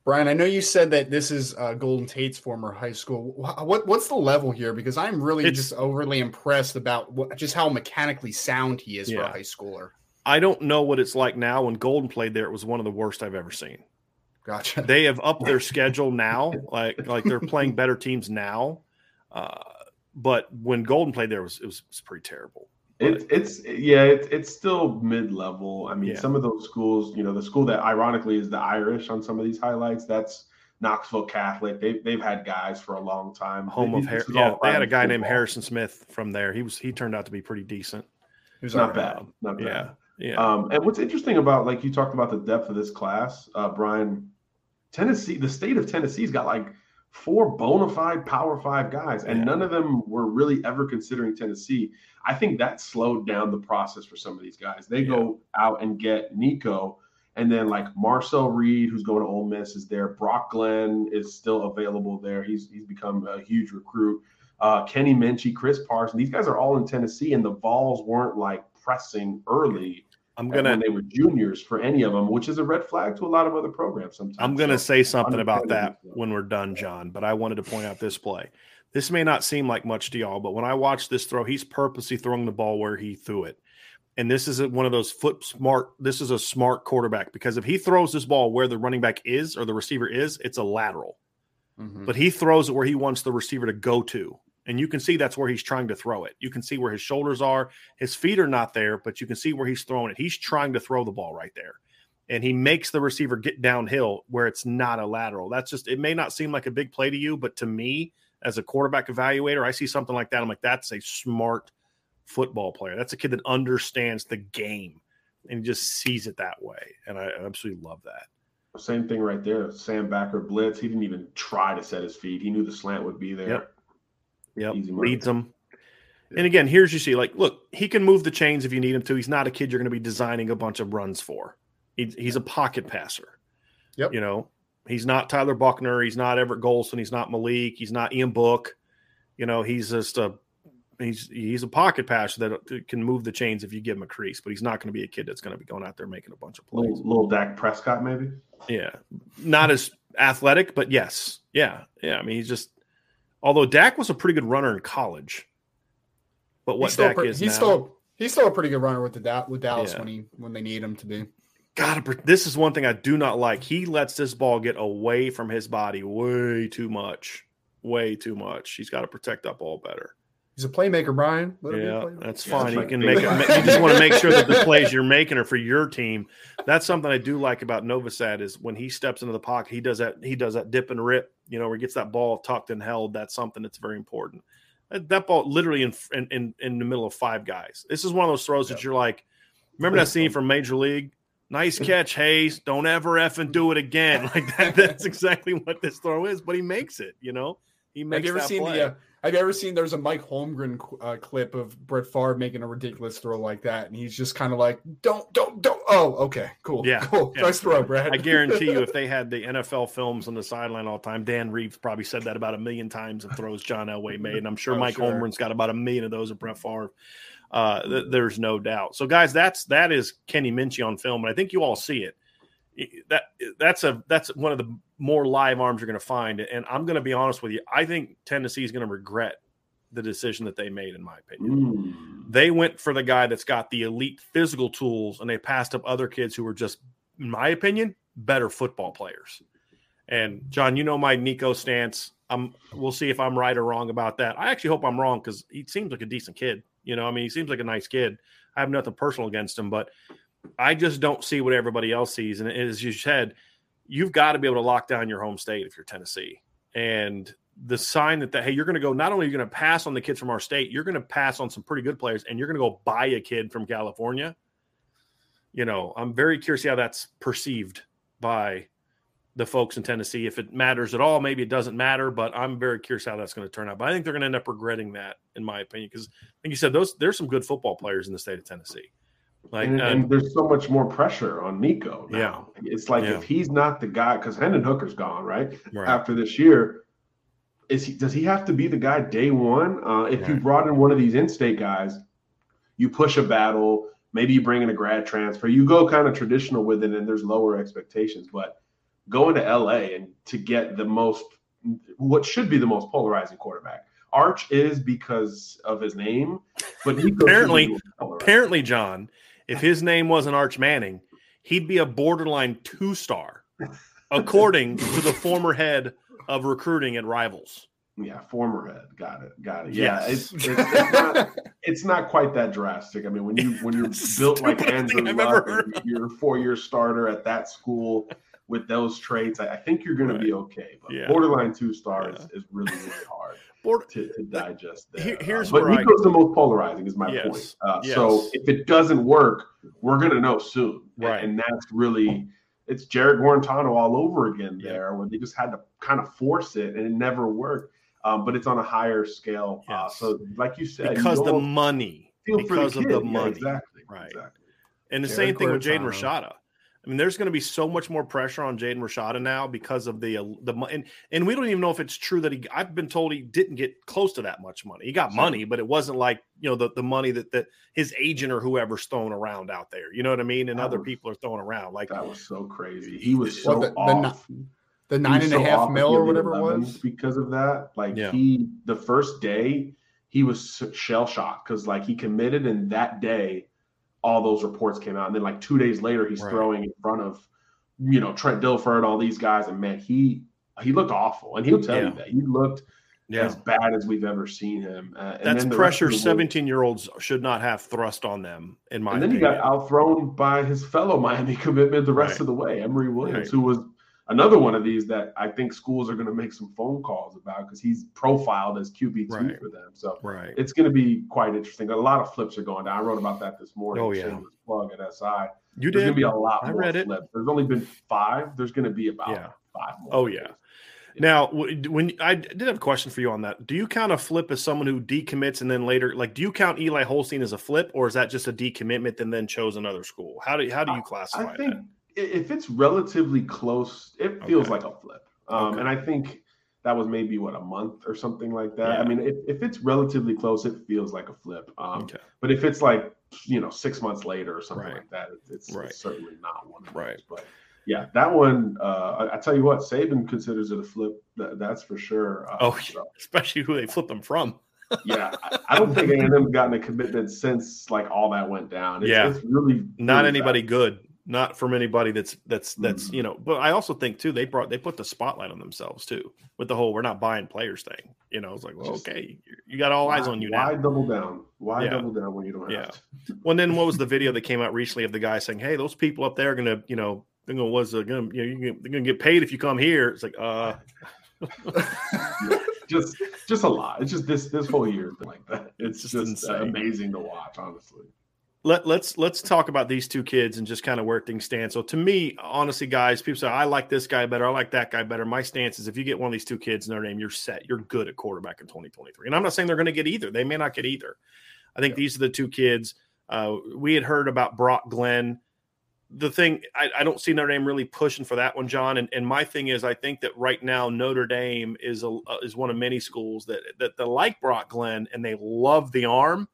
Bryan, I know you said that this is uh, Golden Tate's former high school. What what's the level here? Because I'm really It's- just overly impressed about what, just how mechanically sound he is for a high schooler. I don't know what it's like now. When Golden played there, it was one of the worst I've ever seen. Gotcha. They have upped their schedule now, like like they're playing better teams now. Uh, but when Golden played there, it was it was, it was pretty terrible. It's it's yeah, it's it's still mid level. I mean, Yeah. some of those schools, you know, the school that ironically is the Irish on some of these highlights, that's Knoxville Catholic. They've they've had guys for a long time. Home of This Har- is yeah, they had a private guy named. Harrison Smith from there. He was he turned out to be pretty decent. He was Not all right. bad. Not bad. Yeah, yeah. Um, and what's interesting about like you talked about the depth of this class, uh, Bryan, Tennessee, the state of Tennessee's got like four bona fide Power Five guys, and Yeah. none of them were really ever considering Tennessee. I think that slowed down the process for some of these guys. They go out and get Nico, and then like Marcel Reed, who's going to Ole Miss, is there. Brock Glenn is still available there. He's he's become a huge recruit. Uh, Kenny Minchey, Chris Parson, these guys are all in Tennessee, and the Vols weren't like pressing early I'm gonna they were juniors for any of them, which is a red flag to a lot of other programs sometimes. I'm gonna So, say something about that understandable. when we're done, John. But I wanted to point out this play. This may not seem like much to y'all, but when I watch this throw, he's purposely throwing the ball where he threw it. And this is one of those foot smart. This is a smart quarterback because if he throws this ball where the running back is or the receiver is, it's a lateral. Mhm. But he throws it where he wants the receiver to go to. And you can see that's where he's trying to throw it. You can see where his shoulders are. His feet are not there, but you can see where he's throwing it. He's trying to throw the ball right there. And he makes the receiver get downhill where it's not a lateral. That's just, it may not seem like a big play to you, but to me, as a quarterback evaluator, I see something like that. I'm like, that's a smart football player. That's a kid that understands the game and just sees it that way. And I absolutely love that. Same thing right there. Sam Backer blitz. He didn't even try to set his feet. He knew the slant would be there. Yep. Yep. Easy money. Leads them. And again, here's you see, like, look, he can move the chains if you need him to. He's not a kid you're going to be designing a bunch of runs for. He's, he's a pocket passer. Yep. You know, he's not Tyler Buchner. He's not Everett Golson. He's not Malik. He's not Ian Book. You know, he's just a he's he's a pocket passer that uh, can move the chains if you give him a crease. But he's not going to be a kid that's going to be going out there making a bunch of plays. Little, little Dak Prescott, maybe. Yeah, not as athletic, but yes, yeah, yeah. I mean, he's just. Although Dak was a pretty good runner in college, but what Dak pre- is he's now, still he's still a pretty good runner with the da- with Dallas Yeah. when he when they need him to be. God, this is one thing I do not like. He lets this ball get away from his body way too much, way too much. He's got to protect that ball better. He's a playmaker, Bryan. Let him be a Yeah, playmaker. that's Yeah, fine. that's you can make it. You just want to make sure that the plays you're making are for your team. That's something I do like about Novosad is when he steps into the pocket, he does that. He does that dip and rip. You know, where he gets that ball tucked and held. That's something that's very important. That, that ball literally in, in in in the middle of five guys. This is one of those throws that you're like, remember that scene from Major League? Nice catch, Hayes. Don't ever effing do it again. Like that. That's exactly what this throw is. But he makes it. You know, he makes it. Have you ever that seen play. the? Uh, have you ever seen? There's a Mike Holmgren uh, clip of Brett Favre making a ridiculous throw like that, and he's just kind of like, "Don't, don't, don't." Oh, okay, cool, Yeah, cool. yeah. Nice throw, Brad. I guarantee you, if they had the NFL films on the sideline all the time, Dan Reeves probably said that about a million times and throws John Elway made. And I'm sure Oh, Mike sure. Holmgren's got about a million of those at Brett Favre. Uh, th- there's no doubt. So, guys, that's that is Kenny Minchey on film, and I think you all see it. That that's a that's one of the more live arms you're going to find. And I'm going to be honest with you. I think Tennessee is going to regret the decision that they made, in my opinion Mm. they went for the guy that's got the elite physical tools and they passed up other kids who were just in my opinion better football players and john you know my nico stance i'm we'll see if i'm right or wrong about that i actually hope i'm wrong because he seems like a decent kid you know i mean he seems like a nice kid i have nothing personal against him but i just don't see what everybody else sees and as you said you've got to be able to lock down your home state if you're tennessee and the sign that, that hey, you're going to go not only are you going to pass on the kids from our state, you're going to pass on some pretty good players, and you're going to go buy a kid from California. You know, I'm very curious how that's perceived by the folks in Tennessee. If it matters at all, maybe it doesn't matter, but I'm very curious how that's going to turn out. But I think they're going to end up regretting that, in my opinion, because like you said, those there's some good football players in the state of Tennessee. Like, and, uh, and there's so much more pressure on Nico. Now. It's like Yeah. if he's not the guy, because Hendon Hooker's gone, right? right. After this year, is he does he have to be the guy day one? Uh, if you brought in one of these in-state guys, you push a battle, maybe you bring in a grad transfer, you go kind of traditional with it, and there's lower expectations. But going to LA and to get the most, what should be the most polarizing quarterback. Arch is because of his name, but Nico should be Apparently- the most polarizing. apparently, John, if his name wasn't Arch Manning, he'd be a borderline two star, according to the former head of recruiting at Rivals. Yeah, former head. Got it. Got it. Yeah, Yes. it's, it's, it's, not, it's not quite that drastic. I mean, when you when you're built like Andrew Luck, you're a four year starter at that school with those traits, I, I think you're going to be okay. But Yeah. borderline two stars Yeah. is really really hard Board, to, to digest. There. Here- here's uh, but where I- Nico's the most polarizing. Is my Yes. point. Uh, So if it doesn't work, we're going to know soon. And- Right. and that's really. It's Jarrett Guarantano all over again Yeah. there, where they just had to kind of force it and it never worked um, but it's on a higher scale. Uh, so, like you said, because you the money, feel for because of kid. the Yeah, money. exactly, Right. exactly. And the Jarrett same thing with Jaden Guarantano. Rashada. I mean, there's going to be so much more pressure on Jaden Rashada now because of the uh, the mo- and and we don't even know if it's true that he. I've been told he didn't get close to that much money. He got Sure. money, but it wasn't like you know the the money that that his agent or whoever's throwing around out there. You know what I mean? And That other was- people are throwing around like That was so crazy. He was so Well, the- the off. The He nine was and a so half mil or whatever it was. because of that. Like Yeah. he, the first day, he was shell shocked because like he committed, and that day, all those reports came out, and then like two days later, he's Right. throwing in front of, you know, Trent Dilfer, and all these guys, and man, he he looked awful, and he'll tell Yeah. you that he looked yeah. as bad as we've ever seen him. Uh, and That's the pressure of the way- 17 year olds should not have thrust on them, in my And then he got outthrown by his fellow Miami commitment the rest Right. of the way, Emory Williams, Right. who was another one of these that I think schools are going to make some phone calls about because he's profiled as QB two Right. for them. So right. it's going to be quite interesting. A lot of flips are going down. I wrote about that this morning. Oh, yeah. plug at SI. You There's going to be a lot I more read it. flips. There's only been five. There's going to be about Yeah. five more. Oh, yeah. Now, when I did have a question for you on that, do you count a flip as someone who decommits and then later, like, do you count Eli Holstein as a flip, or is that just a decommitment and then chose another school? How do how do you classify I think that? If it's relatively close, it feels Okay. like a flip. Um, Okay. And I think that was maybe what a month or something like that. Yeah. I mean, if, if it's relatively close, it feels like a flip. Um, Okay, But if it's like you know six months later or something Right. like that, it's, it's, Right. certainly not one. Of Right. those. But yeah, that one. Uh, I, I tell you what, Saban considers it a flip. That, that's for sure. Uh, Oh, so, especially who they flip them from. yeah. I, I don't think A and M gotten a commitment since like all that went down. It's, Yeah. it's really Not really anybody fast. good. Not from anybody that's that's that's Mhm. you know. But I also think too they brought they put the spotlight on themselves too with the whole we're not buying players thing. You know, it's like well, Just- okay, you- got all eyes on you now. Why now. double down? Why Yeah. double down when you don't have Yeah. to? Well, and then what was the video that came out recently of the guy saying, "Hey, those people up there are gonna, you know, they're gonna was uh, gonna, you know, they're gonna get paid if you come here." It's like, uh, just just a lot. It's just this this whole year has been like that. It's Just just, uh, amazing to watch, honestly. Let let's let's talk about these two kids and just kind of where things stand. So to me, honestly, guys, people say I like this guy better, I like that guy better. My stance is if you get one of these two kids in their name, you're set. You're good at quarterback in 2023. And I'm not saying they're going to get either. They may not get either. I think these are the two kids. Uh, we had heard about Brock Glenn. The thing I, I don't see Notre Dame really pushing for that one, John. And, and my thing is, I think that right now Notre Dame is a is one of many schools that that they like Brock Glenn and they love the arm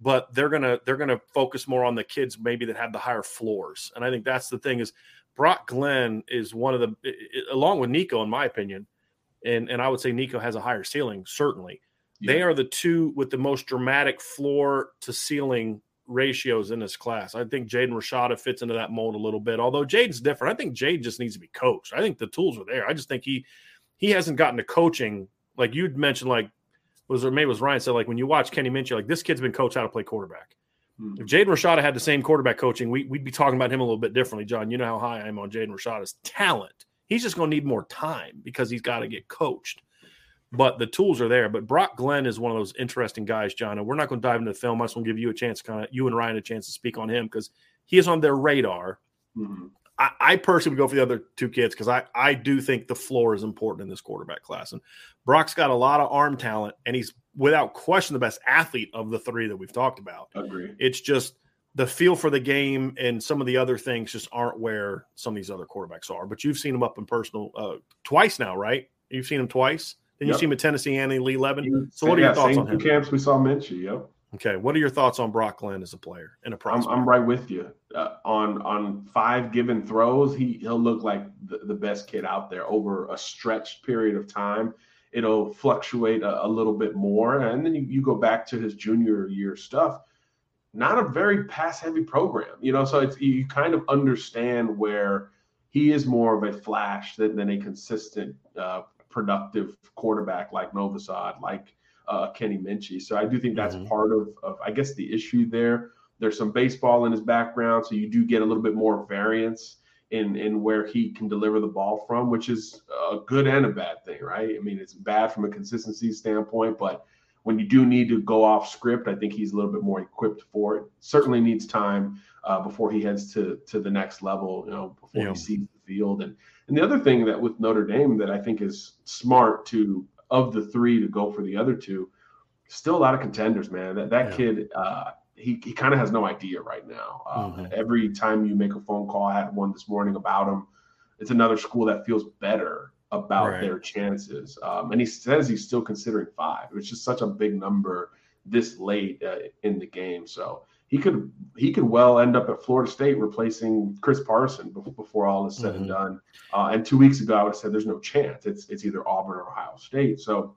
but they're gonna they're gonna focus more on the kids maybe that have the higher floors. And I think that's the thing is Brock Glenn is one of the along with Nico, in my opinion, and and I would say Nico has a higher ceiling. Certainly, they are the two with the most dramatic floor to ceiling ratios in this class. I think Jaden Rashada fits into that mold a little bit. Although Jaden's different, I think Jade just needs to be coached. I think the tools are there. I just think he he hasn't gotten to coaching like you'd mentioned. Like was or maybe it was Ryan said like when you watch Kenny Minchey, like this kid's been coached how to play quarterback. Mhm. If Jaden Rashada had the same quarterback coaching, we, we'd be talking about him a little bit differently. John, you know how high I am on Jaden Rashada's talent. He's just going to need more time because he's got to get coached. But the tools are there. But Brock Glenn is one of those interesting guys, John. And we're not going to dive into the film. I just want to give you a chance, kind of you and Ryan a chance to speak on him because he is on their radar. Mhm. I, I personally would go for the other two kids because I, I do think the floor is important in this quarterback class. And Brock's got a lot of arm talent, and he's without question the best athlete of the three that we've talked about. Agree. It's just the feel for the game and some of the other things just aren't where some of these other quarterbacks are. But you've seen him up in personal uh, twice now, right? You've seen him twice. Then you Yep. see him at Tennessee and Lee Levin. So what are yeah, your thoughts on him? camps we saw Minchey. Yep. Okay, what are your thoughts on Brock Glenn as a player and a I'm. I'm right with you. Uh, on on five given throws, he he'll look like the, the best kid out there over a stretched period of time. It'll fluctuate a, a little bit more, and then you, you go back to his junior year stuff. not a very pass heavy program, you know. So it's you kind of understand where he is more of a flash than, than a consistent, uh, productive quarterback like Novosad, like uh, Kenny Minchey. So I do think that's mm-hmm. part of, of, I guess, the issue there. There's some baseball in his background, so you do get a little bit more variance in in where he can deliver the ball from, which is a good and a bad thing, right? I mean, it's bad from a consistency standpoint, but when you do need to go off script, I think he's a little bit more equipped for it. Certainly needs time uh, before he heads to to the next level, you know, before yeah. he sees the field. And and the other thing that with Notre Dame that I think is smart to of the three to go for the other two, still a lot of contenders, man. That that yeah. kid, uh, he he kind of has no idea right now. Um, mm-hmm. Every time you make a phone call, I had one this morning about him. It's another school that feels better about right. their chances. Um, and he says he's still considering five, which is such a big number this late uh, in the game. So he could he could well end up at Florida State replacing Chris Parson before all is said mm-hmm. and done. Uh, and two weeks ago, I would have said there's no chance. It's it's either Auburn or Ohio State. So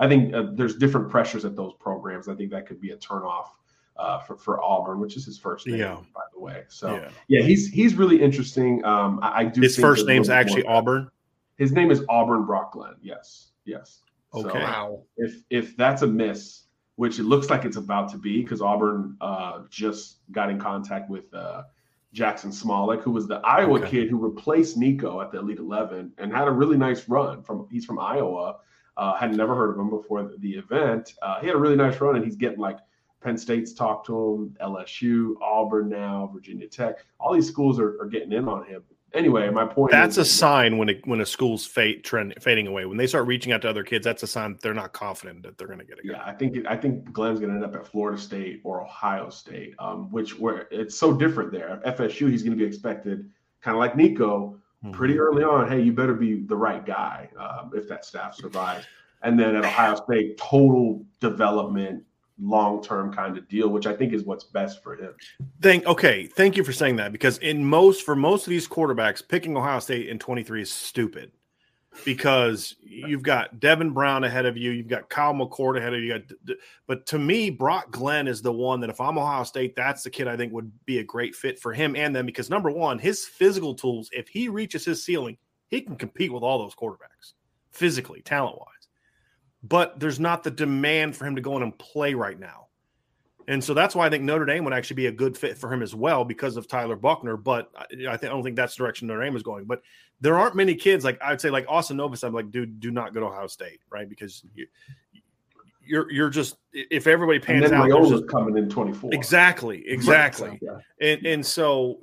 I think uh, there's different pressures at those programs. I think that could be a turnoff uh, for for Auburn, which is his first name, yeah. by the way. So yeah, yeah he's he's really interesting. Um, I, I do. His first name's actually Auburn. His name is Auburn Brock Glenn. Yes, yes. Okay. So wow. If if that's a miss, which it looks like it's about to be, because Auburn uh, just got in contact with uh, Jackson Smolik, who was the Iowa okay. kid who replaced Nico at the Elite Eleven and had a really nice run. From he's from Iowa. Uh, had never heard of him before the, the event. Uh, he had a really nice run, and he's getting like Penn State's talked to him, LSU, Auburn now, Virginia Tech. All these schools are, are getting in on him anyway, my point. That's is, a sign when it, when a school's fate trend fading away. When they start reaching out to other kids, that's a sign that they're not confident that they're going to get a guy. Yeah, I think I think Glenn's going to end up at Florida State or Ohio State, um, which where it's so different there. FSU, he's going to be expected, kind of like Nico, mm-hmm. pretty early on. Hey, you better be the right guy um, if that staff survives. And then at Ohio State, total development long term kind of deal, which I think is what's best for him. Thank okay, thank you for saying that because in most for most of these quarterbacks, picking Ohio State in 23 is stupid because you've got Devin Brown ahead of you, you've got Kyle McCord ahead of you. but to me, Brock Glenn is the one that if I'm Ohio State, that's the kid I think would be a great fit for him and them because number one, his physical tools, if he reaches his ceiling, he can compete with all those quarterbacks physically, talent wise but there's not the demand for him to go in and play right now. And so that's why I think Notre Dame would actually be a good fit for him as well because of Tyler Buchner. But I, think, I don't think that's the direction Notre Dame is going. But there aren't many kids like I'd say like Austin Novus. I'm like, dude, do not go to Ohio State, right? Because you, you're you're just if everybody pans and then out, just, coming in 24. Exactly, exactly. yeah. And and so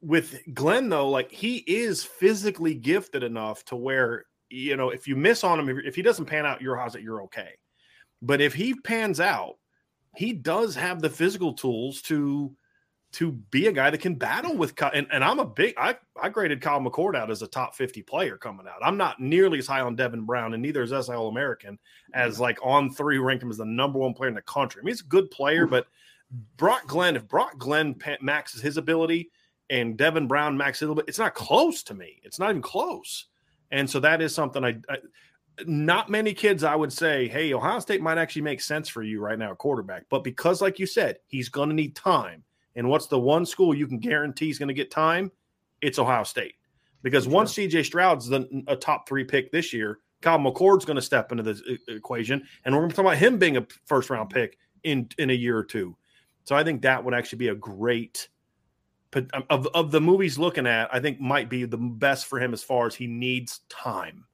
with Glenn though, like he is physically gifted enough to where you know, if you miss on him, if he doesn't pan out your house, you're okay. But if he pans out, he does have the physical tools to to be a guy that can battle with and, and I'm a big I, I graded Kyle McCord out as a top 50 player coming out. I'm not nearly as high on Devin Brown, and neither is SI All-American as like on three rank him as the number one player in the country. I mean, he's a good player, but Brock Glenn, if Brock Glenn maxes his ability and Devin Brown maxes a little bit, it's not close to me. It's not even close. And so that is something I, I not many kids I would say, hey, Ohio State might actually make sense for you right now, quarterback. But because, like you said, he's going to need time. And what's the one school you can guarantee he's going to get time? It's Ohio State. Because sure. once CJ Stroud's the, a top three pick this year, Kyle McCord's going to step into the equation. And we're going to talk about him being a first round pick in, in a year or two. So I think that would actually be a great Um, of of the movies looking at, I think might be the best for him as far as he needs time.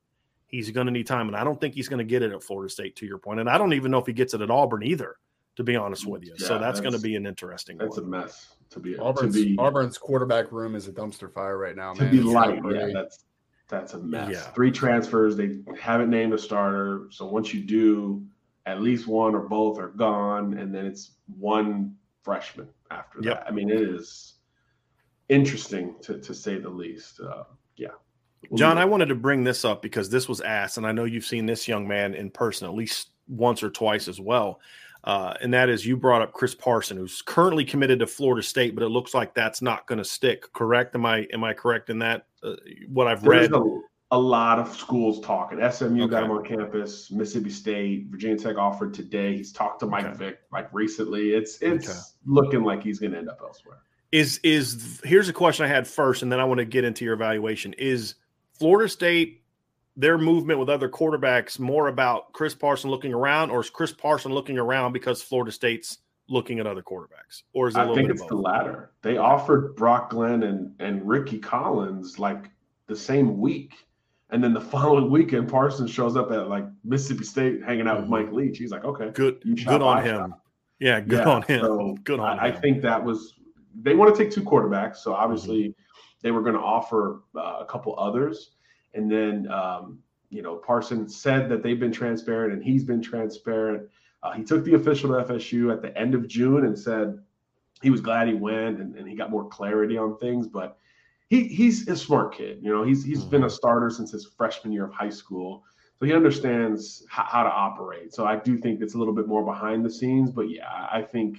He's going to need time, and I don't think he's going to get it at Florida State. To your point, and I don't even know if he gets it at Auburn either. To be honest with you, yeah, so that's, that's going to be an interesting. That's one. a mess. To be Auburn's, to be Auburn's quarterback room is a dumpster fire right now. To man. be light, yeah, that's that's a mess. Yeah. Three transfers. They haven't named a starter. So once you do, at least one or both are gone, and then it's one freshman after yep. that. I mean, it is interesting to, to say the least. Uh, yeah. John, I wanted to bring this up because this was asked, and I know you've seen this young man in person at least once or twice as well. Uh, and that is you brought up Chris Parson, who's currently committed to Florida State, but it looks like that's not going to stick. Correct? Am I am I correct in that? Uh, what I've there's read. A, a lot of schools talking. SMU Okay. got him on campus. Mississippi State, Virginia Tech offered today. He's talked to Mike Okay. Vick like recently. It's it's Okay. looking like he's going to end up elsewhere. Is is here's a question I had first, and then I want to get into your evaluation. Is Florida State their movement with other quarterbacks more about Chris Parson looking around, or is Chris Parson looking around because Florida State's looking at other quarterbacks, or is it a I think it's the latter. They offered Brock Glenn and and Rickie Collins like the same week. And then the following weekend, Parsons shows up at like Mississippi State hanging out Mhm. with Mike Leach. He's like, okay, Good, good on him. shot. Yeah, good Yeah, on him. so good on I, I think that was they want to take two quarterbacks, so obviously Mm-hmm. they were going to offer uh, a couple others, and then um, you know Parson said that they've been transparent and he's been transparent. Uh, he took the official to FSU at the end of June and said he was glad he went and, and he got more clarity on things, but. He, he's a smart kid, you know. He's he's been a starter since his freshman year of high school, so he understands how, how to operate. So I do think it's a little bit more behind the scenes, but yeah, I think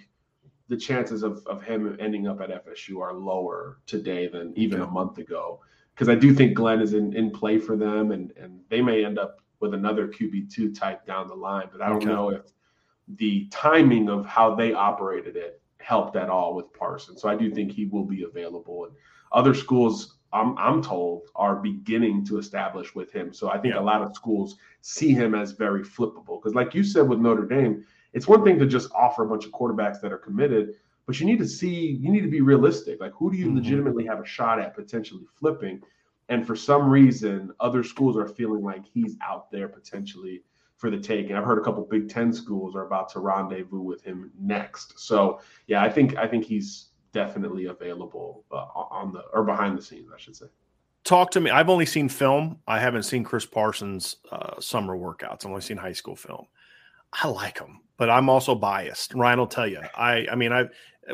the chances of, of him ending up at FSU are lower today than even Okay. a month ago. Because I do think Glenn is in, in play for them and, and they may end up with another QB2 type down the line. But I don't Okay. know if the timing of how they operated it helped at all with Parson. So I do think he will be available. And other schools, I'm, I'm told, are beginning to establish with him. So I think Yeah. a lot of schools see him as very flippable. Because, like you said with Notre Dame, it's one thing to just offer a bunch of quarterbacks that are committed, but you need to see, you need to be realistic. Like, who do you Mhm. legitimately have a shot at potentially flipping? And for some reason, other schools are feeling like he's out there potentially for the take. And I've heard a couple Big Ten schools are about to rendezvous with him next. So yeah, I think I think he's definitely available uh, on the or behind the scenes, I should say. Talk to me. I've only seen film. I haven't seen Chris Parson's uh, summer workouts. I've only seen high school film. I like him, but I'm also biased. Ryan will tell you. I, I mean, I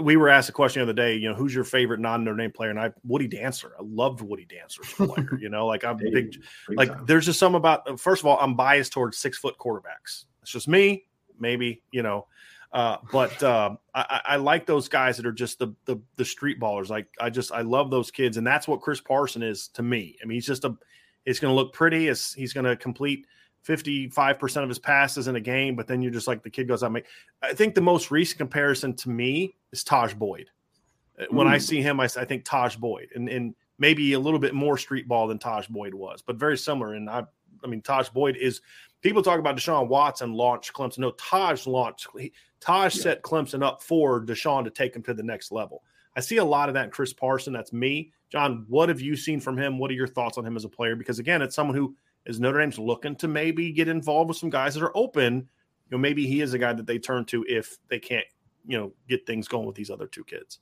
we were asked a question the other day. You know, who's your favorite non Notre Dame player? And I Woody Dancer. I loved Woody Dancer's player. you know, like I'm big Big like time. there's just some about first of all i'm biased towards six foot quarterbacks it's just me maybe you know uh, but uh, I, I I like those guys that are just the, the the street ballers like i just i love those kids and that's what chris parson is to me i mean he's just a it's going to look pretty it's, he's going to complete 55% of his passes in a game but then you're just like the kid goes out and make i think the most recent comparison to me is Tajh Boyd Uh, when i Mm. see him I think Tajh Boyd and, and maybe a little bit more street ball than Tajh Boyd was but very similar and i I mean, Tajh Boyd is people talk about Deshaun Watson launched Clemson. No, Tajh launched he, Tajh Yeah. set Clemson up for Deshaun to take him to the next level. I see a lot of that in Chris Parson. That's me. John, what have you seen from him? What are your thoughts on him as a player? Because again, it's someone who is Notre Dame's looking to maybe get involved with some guys that are open. You know, maybe he is a guy that they turn to if they can't, you know, get things going with these other two kids.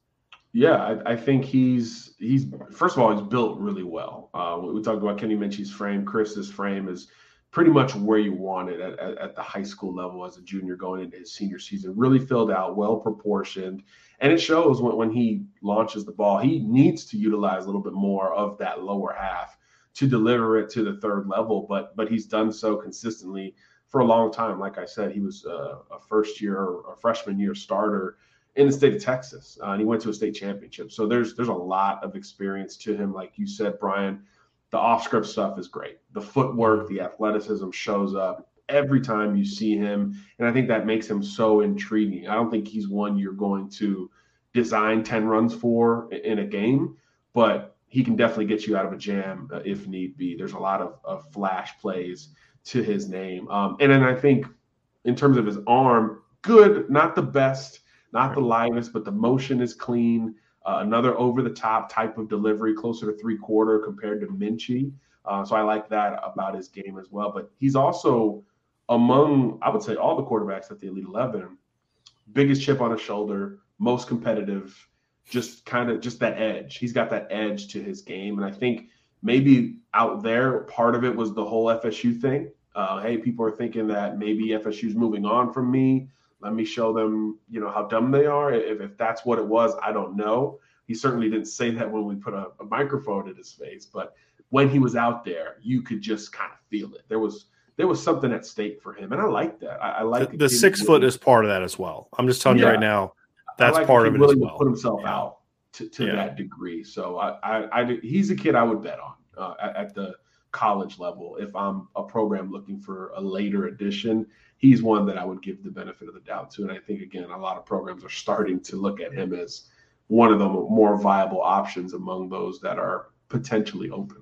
Yeah, I, I think he's he's first of all he's built really well. Uh, we, talked about Kenny Minchey's frame. Chris's frame is pretty much where you want it at, at, at the high school level as a junior going into his senior season. Really filled out, well proportioned, and it shows when, when he launches the ball. He needs to utilize a little bit more of that lower half to deliver it to the third level, but but he's done so consistently for a long time. Like I said, he was a, a first year a freshman year starter in the state of Texas, uh, and he went to a state championship. So there's there's a lot of experience to him. Like you said, Bryan, the off script stuff is great. The footwork, the athleticism shows up every time you see him, and I think that makes him so intriguing. I don't think he's one you're going to design ten runs for in a game, but he can definitely get you out of a jam uh, if need be. There's a lot of, of flash plays to his name, um, and then I think in terms of his arm, good, not the best not the livest, but the motion is clean. Uh, another over the top type of delivery, closer to three quarter compared to Minchey. Uh, so I like that about his game as well. But he's also among, I would say, all the quarterbacks at the Elite 11, biggest chip on his shoulder, most competitive, just kind of just that edge. He's got that edge to his game. And I think maybe out there, part of it was the whole FSU thing. Uh, hey, people are thinking that maybe FSU's moving on from me let me show them, you know, how dumb they are. If, if that's what it was, I don't know. He certainly didn't say that when we put a, a microphone in his face, but when he was out there, you could just kind of feel it. There was there was something at stake for him, and I like that. I, I like The, the six foot is part of that as well. I'm just telling you right now, that's like part of it as willing to well. Put himself Yeah. out to, to Yeah. that degree. So I, I, I, he's a kid I would bet on uh, at, at the college level. If I'm a program looking for a later addition, he's one that I would give the benefit of the doubt to. And I think again, a lot of programs are starting to look at him as one of the more viable options among those that are potentially open.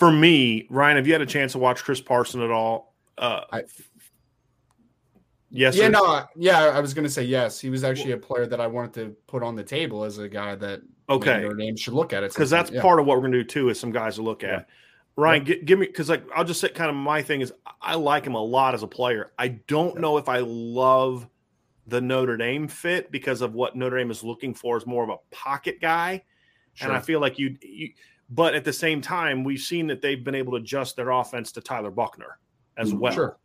For me, Ryan, have you had a chance to watch Chris Parson at all? Uh, I- yes. yeah, no, yeah, I was going to say yes. He was actually a player that I wanted to put on the table as a guy that Okay. Notre Dame should look at it because that's yeah. part of what we're going to do too is some guys to look at. Ryan, gi- give me because like I'll just say kind of my thing is I like him a lot as a player. I don't know if I love the Notre Dame fit because of what Notre Dame is looking for is more of a pocket guy, and I feel like you, you. But at the same time, we've seen that they've been able to adjust their offense to Tyler Buchner as Mhm. well. Sure.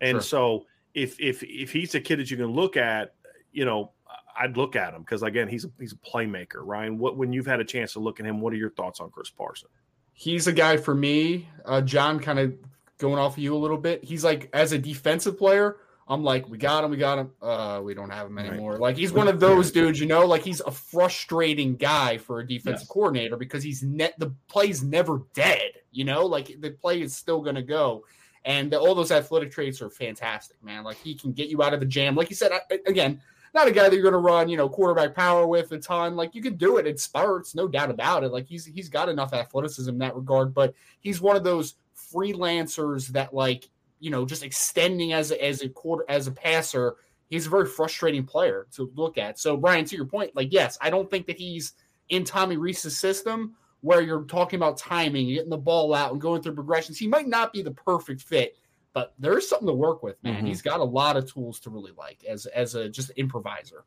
And Sure. so if if if he's a kid that you can look at, you know, I'd look at him because again, he's a, he's a playmaker. Ryan, what when you've had a chance to look at him, what are your thoughts on Chris Parson? he's a guy for me. Uh, John, kind of going off of you a little bit. He's like as a defensive player. I'm like, we got him, we got him. Uh, we don't have him Right. anymore. Like he's one of those dudes, you know. Like he's a frustrating guy for a defensive Yes. coordinator because he's net the play's never dead. You know, like the play is still going to go. And all those athletic traits are fantastic, man. Like he can get you out of the jam. Like you said, I, again, not a guy that you're going to run, you know, quarterback power with a ton. Like you can do it in spurts, no doubt about it. Like he's he's got enough athleticism in that regard, but he's one of those freelancers that like you know just extending as a, as a quarter as a passer. He's a very frustrating player to look at. So Bryan, to your point, like yes, I don't think that he's in Tommy Rees's system where you're talking about timing, getting the ball out, and going through progressions. He might not be the perfect fit but there's something to work with, man. Mhm. He's got a lot of tools to really like as as a just improviser.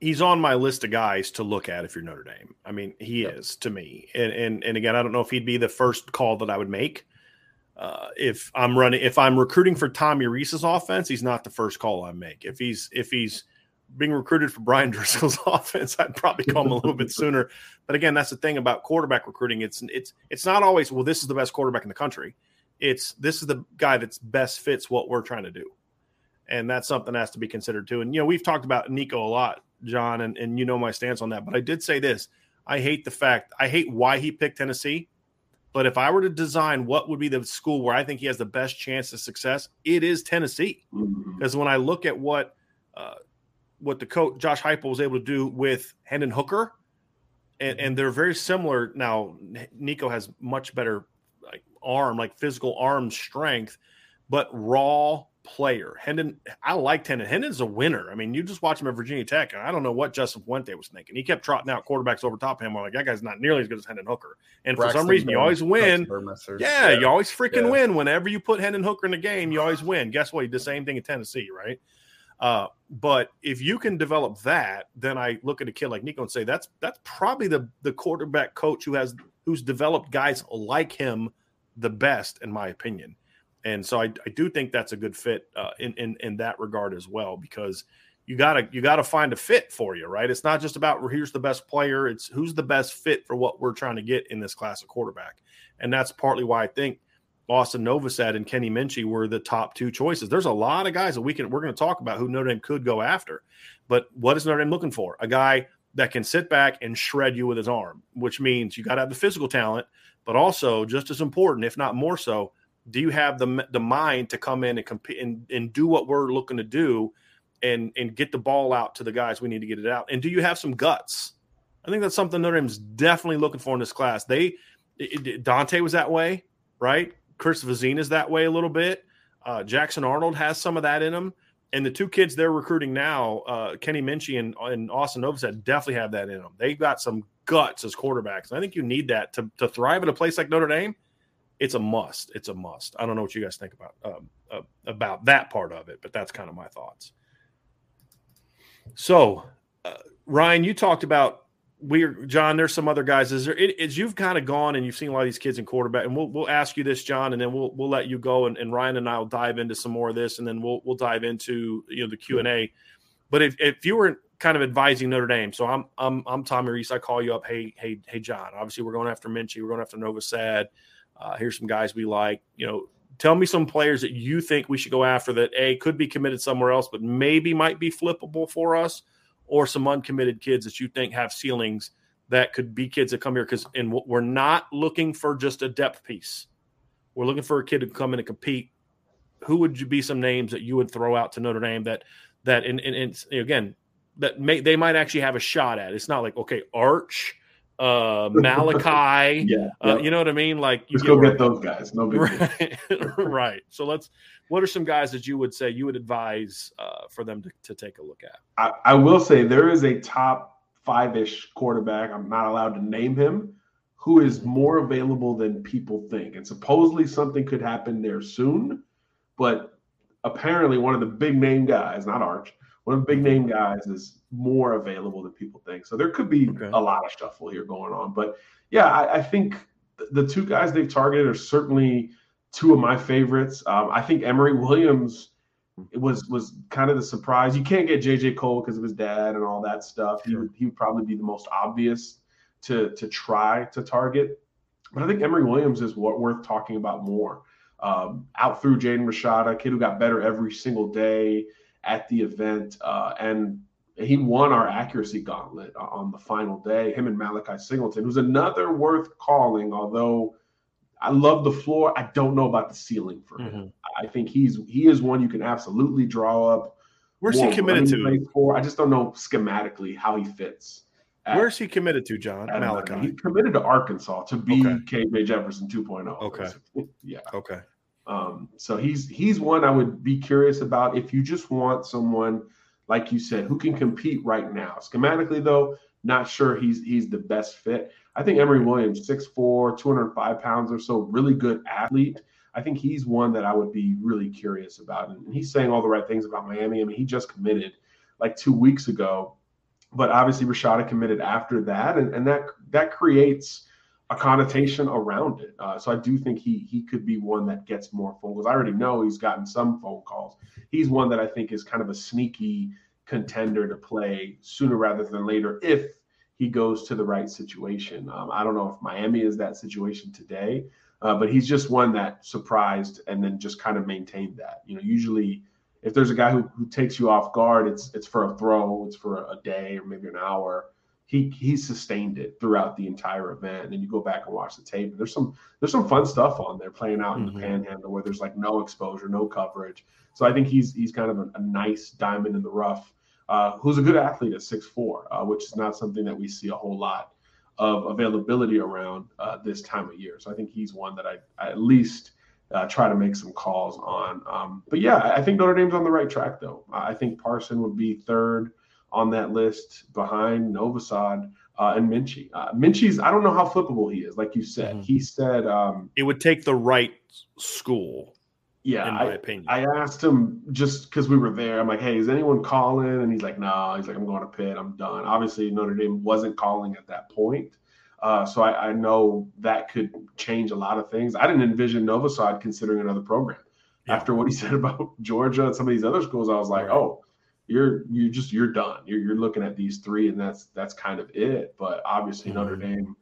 He's on my list of guys to look at if you're Notre Dame. I mean, he Yep. is to me. And and and again, I don't know if he'd be the first call that I would make. Uh, if I'm running, if I'm recruiting for Tommy Rees's offense, he's not the first call I make. If he's if he's being recruited for Bryan Driskell's offense, I'd probably call him a little bit sooner. But again, that's the thing about quarterback recruiting. It's it's it's not always well. This is the best quarterback in the country. It's this is the guy that's best fits what we're trying to do, and that's something that has to be considered too. And you know, we've talked about Nico a lot, John, and and you know my stance on that. But I did say this: I hate the fact I hate why he picked Tennessee. But if I were to design what would be the school where I think he has the best chance of success, it is Tennessee Mhm. because when I look at what uh, what the coach Josh Heupel was able to do with Hendon Hooker, and, and they're very similar. Now Nico has much better like arm, like physical arm strength, but raw player. Hendon, I liked Hendon. Hendon's a winner. I mean, you just watch him at Virginia Tech, and I don't know what Justin Fuente was thinking. He kept trotting out quarterbacks over top of him. I'm like, that guy's not nearly as good as Hendon Hooker. And for some Braxton reason, you always win. Braxton Burmeister. Yeah, you always freaking Yeah. win. Whenever you put Hendon Hooker in the game, you always win. Guess what? He did the same thing in Tennessee, right? Uh, but if you can develop that, then I look at a kid like Nico and say that's that's probably the the quarterback coach who has who's developed guys like him the best, in my opinion. And so I, I do think that's a good fit uh, in, in in that regard as well because you gotta you gotta find a fit for you, right? It's not just about here's the best player; it's who's the best fit for what we're trying to get in this class of quarterback, and that's partly why I think Austin Novosad and Kenny Minchey were the top two choices. There's a lot of guys that we can we're going to talk about who Notre Dame could go after, but what is Notre Dame looking for? A guy that can sit back and shred you with his arm, which means you got to have the physical talent, but also just as important, if not more so, do you have the the mind to come in and compete and, and do what we're looking to do, and and get the ball out to the guys we need to get it out, and do you have some guts? I think that's something Notre Dame's definitely looking for in this class. They it, it, Dante was that way, right? Chris is that way a little bit. Uh, Jackson Arnold has some of that in him. And the two kids they're recruiting now, uh, Kenny Minchey and, and Austin Novosad, definitely have that in them. they've got some guts as quarterbacks. And I think you need that to, to thrive at a place like Notre Dame. It's a must. It's a must. I don't know what you guys think about um, uh, about that part of it, but that's kind of my thoughts. So, uh, Ryan, you talked about we are John. There's some other guys. Is there as you've kind of gone and you've seen a lot of these kids in quarterback, and we'll we'll ask you this, John, and then we'll we'll let you go, and, and Ryan and I will dive into some more of this, and then we'll we'll dive into you know the Q and A. But if, if you were kind of advising Notre Dame, so I'm I'm I'm Tommy Rees. I call you up. Hey hey hey John. Obviously we're going after Minchey. We're going after Novosad. Uh, here's some guys we like. You know, tell me some players that you think we should go after that a could be committed somewhere else, but maybe might be flippable for us, or some uncommitted kids that you think have ceilings that could be kids that come here because and we're not looking for just a depth piece. We're looking for a kid to come in and compete. Who would you be some names that you would throw out to Notre Dame that that and, and, and again that may they might actually have a shot at? It's not like okay, Arch, uh, Malachi, yeah, uh, you know what I mean? Like you go get those guys. No big right. right. So let's. What are some guys that you would say you would advise uh, for them to, to take a look at? I, I will say there is a top five ish quarterback. I'm not allowed to name him, who is more available than people think. And supposedly something could happen there soon. But apparently, one of the big name guys, not Arch, one of the big name guys is more available than people think. So there could be okay. a lot of shuffle here going on. But yeah, I, I think the two guys they've targeted are certainly two of my favorites. Um, I think Emory Williams it was was kind of the surprise. You can't get JJ Kohl because of his dad and all that stuff. He would he would probably be the most obvious to to try to target. But I think Emory Williams is what worth talking about more. Um, out through Jaden Rashada, kid who got better every single day at the event, uh, and he won our accuracy gauntlet on the final day. Him and Malachi Singleton, who's another worth calling, although I love the floor. I don't know about the ceiling for him. Mm-hmm. I think he's he is one you can absolutely draw up. Where's he committed to? For. I just don't know schematically how he fits. At, Where's he committed to, John Malachi? He committed to Arkansas to be okay. KJ Jefferson 2.0. Okay. yeah. Okay. Um, so he's he's one I would be curious about if you just want someone like you said who can compete right now. Schematically though, not sure he's he's the best fit. I think Emory Williams, 6'4, 205 pounds or so, really good athlete. I think he's one that I would be really curious about. And he's saying all the right things about Miami. I mean, he just committed like two weeks ago, but obviously Rashada committed after that, and, and that that creates a connotation around it. Uh, so I do think he he could be one that gets more phone calls. I already know he's gotten some phone calls. He's one that I think is kind of a sneaky contender to play sooner rather than later if he goes to the right situation. Um, I don't know if Miami is that situation today, uh, but he's just one that surprised and then just kind of maintained that. You know, usually if there's a guy who, who takes you off guard, it's it's for a throw, it's for a day or maybe an hour. He he sustained it throughout the entire event. And you go back and watch the tape. There's some there's some fun stuff on there playing out in mm-hmm. the panhandle where there's like no exposure, no coverage. So I think he's he's kind of a, a nice diamond in the rough uh, who's a good athlete at 6'4, uh, which is not something that we see a whole lot of availability around uh, this time of year. So I think he's one that I, I at least uh, try to make some calls on. Um, but yeah, I think Notre Dame's on the right track, though. I think Parson would be third on that list behind Novosad. Uh, and Minchey. Uh, Minchey's, I don't know how flippable he is. Like you said, mm-hmm. he said um, it would take the right school yeah, in my I, opinion. I asked him just because we were there. I'm like, hey, is anyone calling? And he's like, no. He's like, I'm going to Pitt. I'm done. Obviously, Notre Dame wasn't calling at that point. Uh, so I, I, know that could change a lot of things. I didn't envision Novosad considering another program. Yeah. After what he said about Georgia and some of these other schools, I was like, right. oh, you're you just you're done. You're, you're looking at these three, and that's that's kind of it. But obviously, mm-hmm. Notre Dame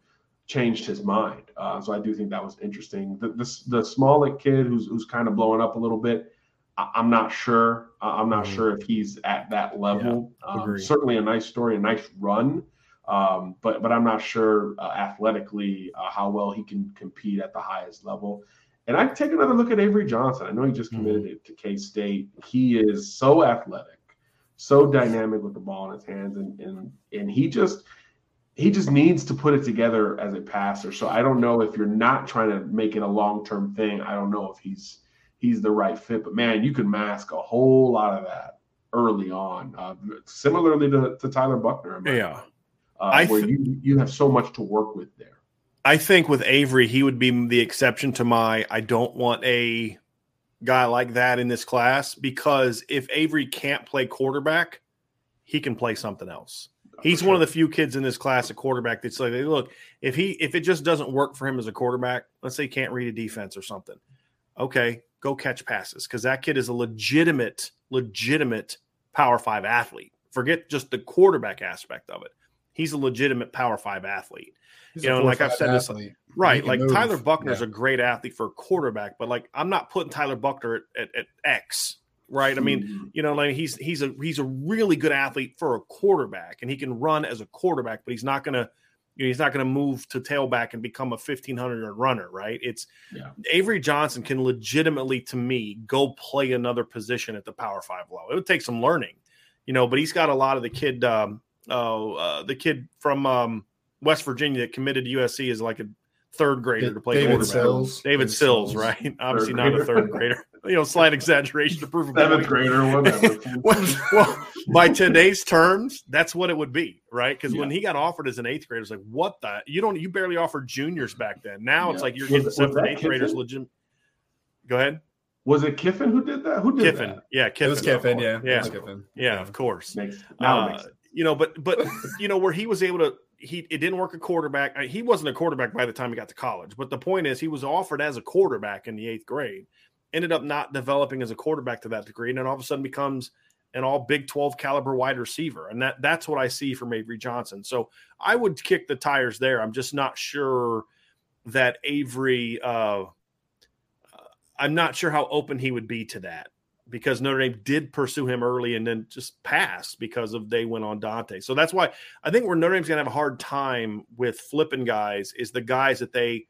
changed his mind. Uh, so I do think that was interesting. The the, the kid who's who's kind of blowing up a little bit. I, am not sure. I'm not mm-hmm. sure if he's at that level. Yeah, um, certainly a nice story, a nice run. Um, but but I'm not sure uh, athletically uh, how well he can compete at the highest level. And I take another look at Avery Johnson. I know he just committed mm-hmm. to K State. He is so athletic, so dynamic with the ball in his hands, and and and he just he just needs to put it together as a passer. So I don't know if you're not trying to make it a long term thing. I don't know if he's he's the right fit. But man, you can mask a whole lot of that early on. Uh, similarly to, to Tyler Buchner, Yeah. Uh, th- where you, you have so much to work with there. I think with Avery, he would be the exception to my I don't want a guy like that in this class because if Avery can't play quarterback, he can play something else. He's sure. one of the few kids in this class at quarterback that's like, look, if he if it just doesn't work for him as a quarterback, let's say he can't read a defense or something. Okay, go catch passes because that kid is a legitimate, legitimate power five athlete. Forget just the quarterback aspect of it. He's a legitimate power five athlete. He's you know, like I've said athlete. this, right? Like move. Tyler Buchner's yeah. a great athlete for a quarterback, but like I'm not putting Tyler Buchner at, at, at X, right? I mean, mm-hmm. you know, like he's he's a he's a really good athlete for a quarterback, and he can run as a quarterback, but he's not gonna you know, he's not going to move to tailback and become a 1500 yard runner, right? It's yeah. Avery Johnson can legitimately, to me, go play another position at the Power Five level. It would take some learning, you know, but he's got a lot of the kid, um, uh, uh, the kid from um, West Virginia that committed to USC is like a third grader to play David Sills. David, David Sills, Sills, right? Obviously not a third grader. you know, slight exaggeration to prove a seventh grader, whatever. well, well, by today's terms, that's what it would be, right? Because yeah. when he got offered as an eighth grader, it's like, what the? You don't, you barely offered juniors back then. Now yeah. it's like you're getting seventh and eighth Kiffin? graders legit. Go ahead. Was it Kiffin who did that? Who did Kiffin? That? Yeah, Kiffin. It was Kiffin. Yeah, yeah, Kiffin. Yeah, yeah, of course. Makes, now uh, makes you know, but but you know where he was able to he it didn't work a quarterback. He wasn't a quarterback by the time he got to college. But the point is, he was offered as a quarterback in the eighth grade, ended up not developing as a quarterback to that degree, and then all of a sudden becomes an all Big 12 caliber wide receiver. And that that's what I see from Avery Johnson. So I would kick the tires there. I'm just not sure that Avery uh, I'm not sure how open he would be to that because Notre Dame did pursue him early and then just passed because of they went on Dante. So that's why I think where Notre Dame's gonna have a hard time with flipping guys is the guys that they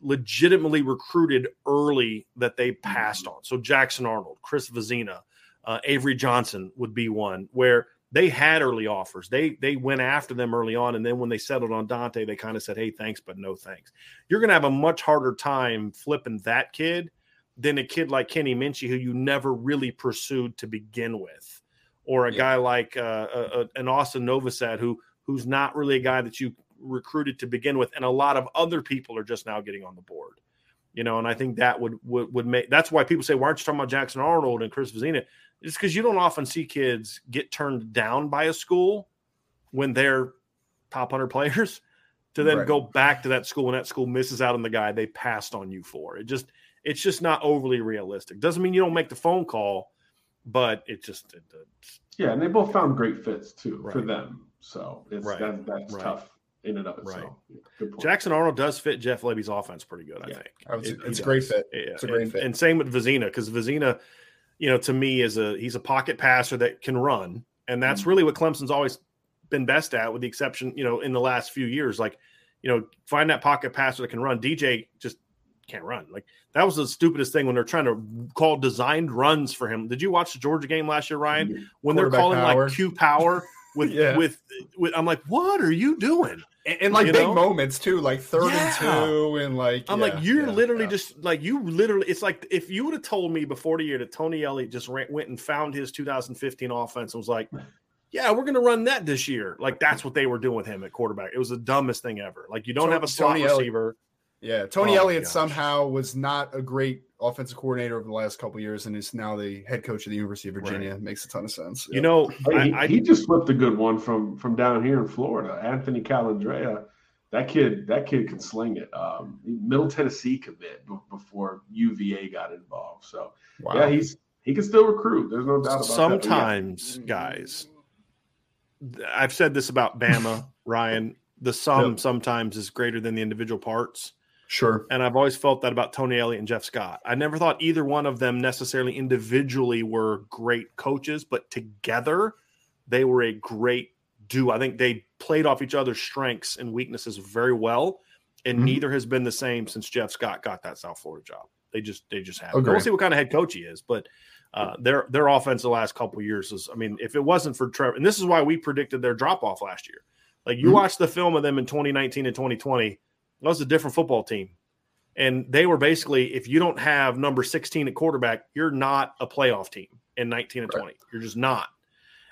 legitimately recruited early that they passed on. So Jackson Arnold, Chris Vizzina, uh, Avery Johnson would be one where they had early offers. They they went after them early on, and then when they settled on Dante, they kind of said, "Hey, thanks, but no thanks." You're going to have a much harder time flipping that kid than a kid like Kenny Minchey, who you never really pursued to begin with, or a yeah. guy like uh, uh, an Austin Novosad, who who's not really a guy that you recruited to begin with, and a lot of other people are just now getting on the board. You know, and I think that would would, would make that's why people say, why aren't you talking about Jackson Arnold and Chris Vizzina? It's because you don't often see kids get turned down by a school when they're top hundred players to then right. go back to that school and that school misses out on the guy they passed on you for. It just it's just not overly realistic. Doesn't mean you don't make the phone call, but it just it, yeah. And they both found great fits too right. for them. So it's right. that, that's right. tough in and of itself. Right. Jackson Arnold does fit Jeff Lebby's offense pretty good. I think was, it, it's a great fit. Yeah. It's a great and, fit. And same with Vizzina because Vizzina, you know, to me is a he's a pocket passer that can run, and that's mm-hmm. really what Clemson's always been best at, with the exception, you know, in the last few years, like you know, find that pocket passer that can run. DJ just can't run. Like that was the stupidest thing when they're trying to call designed runs for him. Did you watch the Georgia game last year, Ryan? When they're calling power. like Q power with, yeah. with with I'm like, what are you doing? And, and like you big know? moments too, like third yeah. and two, and like I'm yeah, like, you're literally just like you literally. It's like if you would have told me before the year that Tony Elliott just ran, went and found his 2015 offense and was like. Yeah, we're going to run that this year. Like that's what they were doing with him at quarterback. It was the dumbest thing ever. Like you don't so, have a slot Tony receiver. Elliott yeah, Tony oh Elliott somehow was not a great offensive coordinator over the last couple years, and is now the head coach of the University of Virginia. Right. Makes a ton of sense. You know, I, I, he just flipped a good one from from down here in Florida. Anthony Colandrea, that kid, that kid can sling it. Um, Middle Tennessee commit before UVA got involved. So wow. yeah, he's he can still recruit. There's no doubt about Sometimes, that. yeah. guys, I've said this about Bama, Ryan. The sum yep. sometimes is greater than the individual parts. Sure. And I've always felt that about Tony Elliott and Jeff Scott. I never thought either one of them necessarily individually were great coaches, but together they were a great duo. I think they played off each other's strengths and weaknesses very well. And mm-hmm. neither has been the same since Jeff Scott got that South Florida job. They just they just have. We'll see what kind of head coach he is, but uh, their their offense the last couple years is. I mean, if it wasn't for Trevor, and this is why we predicted their drop off last year Like you Mhm. watch the film of them in 2019 and 2020, that was a different football team. And they were basically, if you don't have number 16 at quarterback, you're not a playoff team in 19 and Right. 20. You're just not.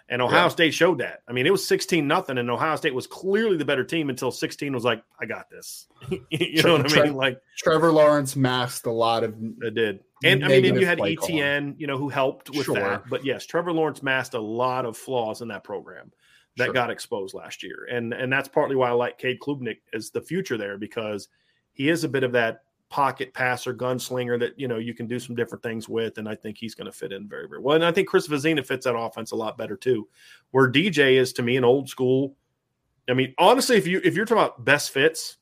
And Ohio Yeah. State showed that. I mean, it was 16 nothing, and Ohio State was clearly the better team until 16 was like, I got this. you know what I mean? Like Trevor Lawrence masked a lot of it did. And I mean, and you had play calling. ETN, you know, who helped with Sure. that. But yes, Trevor Lawrence masked a lot of flaws in that program that Sure. got exposed last year. And and that's partly why I like Cade Klubnik as the future there because he is a bit of that pocket passer, gunslinger that you know you can do some different things with, and I think he's going to fit in very, very well. And I think Chris Vizzina fits that offense a lot better too. Where DJ is to me an old school. I mean, honestly, if you if you're talking about best fits,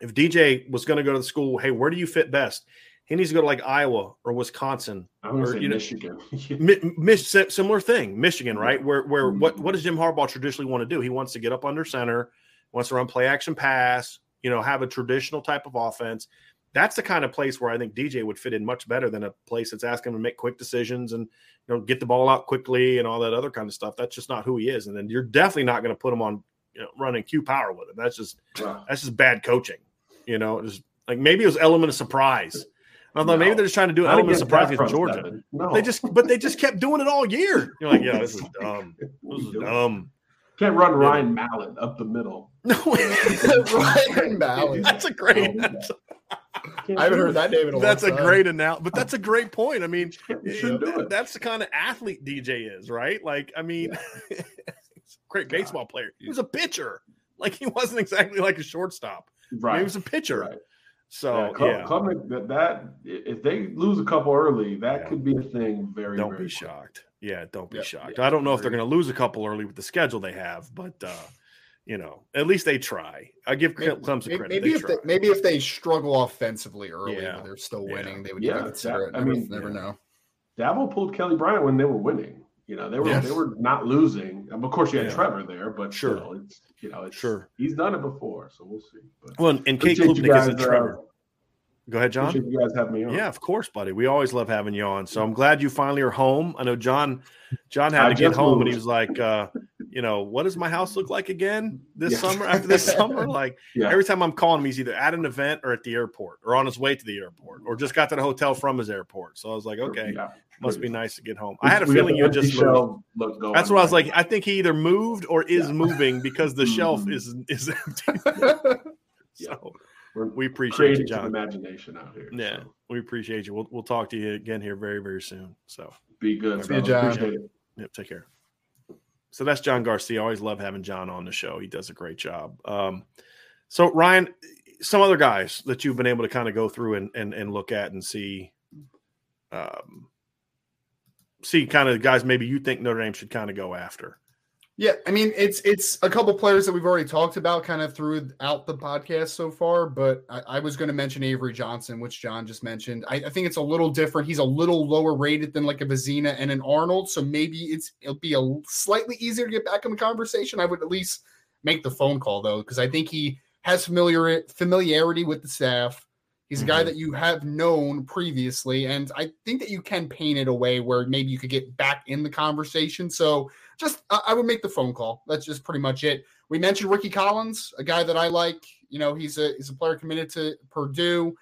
if DJ was going to go to the school, hey, where do you fit best? He needs to go to like Iowa or Wisconsin Or, you know- Michigan. Mi- Mich- similar thing, Michigan, right? Where where what what does Jim Harbaugh traditionally want to do? He wants to get up under center, wants to run play action pass, you know, have a traditional type of offense. That's the kind of place where I think DJ would fit in much better than a place that's asking him to make quick decisions and you know get the ball out quickly and all that other kind of stuff. That's just not who he is. And then you're definitely not going to put him on you know, running Q power with him. That's just Wow. that's just bad coaching. You know, like maybe it was element of surprise. I thought maybe No. they're just trying to do an Not element of against surprise that against Georgia. seven. No, They just, but they just kept doing it all year. You're like, yeah, this is dumb. This is dumb. can't run Ryan Mallett up the middle. No, Ryan Mallett. that's a great. That's, I haven't heard that name in a that's a time. great analogy, but that's a great point. I mean, You eh, it. that's the kind of athlete DJ is, right? Like, I mean, he's a great baseball player. He was a pitcher. Like, he wasn't exactly like a shortstop. I mean, Right. he was a pitcher. Right. So, yeah, Klubnik, that, that if they lose a couple early, that Yeah. could be a thing. Very. don't very be quick. shocked. Yeah, don't be Yeah, shocked. yeah, I don't know if they're going to lose a couple early with the schedule they have, but uh, you know, at least they try. I give Maybe, Clemson maybe, credit. maybe they if they, maybe if they struggle offensively early, Yeah. but they're still Yeah. winning, they would Yeah, consider that- it. I mean, never yeah. know. Dabo pulled Kelly Bryant when they were winning. You know, they were Yes. they were not losing. Um, Of course, you had Yeah. Trevor there, but Sure. still, it's you know, it's Sure. He's done it before, so we'll see. But Well, and Cade Klubnik isn't uh, Trevor. Go ahead, John. appreciate you guys having me on. Yeah, of course, buddy. We always love having you on. So I'm glad you finally are home. I know John John had I to get home and he was like, uh, you know, what does my house look like again this Yeah. summer after this summer? Like Yeah. every time I'm calling him, he's either at an event or at the airport or on his way to the airport or just got to the hotel from his airport. So I was like, okay, Yeah. must be nice to get home. I had a We feeling you had just moved. shelf look going That's what I was like. I think he either moved or is Yeah. moving because the shelf Mhm. is is empty. Yeah. So We're we appreciate you, John. imagination out here. Yeah, so we appreciate you. We'll we'll talk to you again here very very soon. So be good. See you. John. Appreciate it. yep, take care. So that's John Garcia. I always love having John on the show. He does a great job. Um, so Ryan, some other guys that you've been able to kind of go through and and, and look at and see, um, see kind of guys maybe you think Notre Dame should kind of go after. Yeah, I mean it's it's a couple players that we've already talked about kind of throughout the podcast so far, but I, I was going to mention Avery Johnson, which John just mentioned. I, I think it's a little different. He's a little lower rated than like a Vizzina and an Arnold, so maybe it's it'll be a slightly easier to get back in the conversation. I would at least make the phone call though, because I think he has familiar familiarity with the staff. He's a guy Mhm. that you have known previously, and I think that you can paint it a way where maybe you could get back in the conversation. So just I I would make the phone call. That's just pretty much it. We mentioned Rickie Collins, a guy that I like. You know, he's a he's a player committed to Purdue,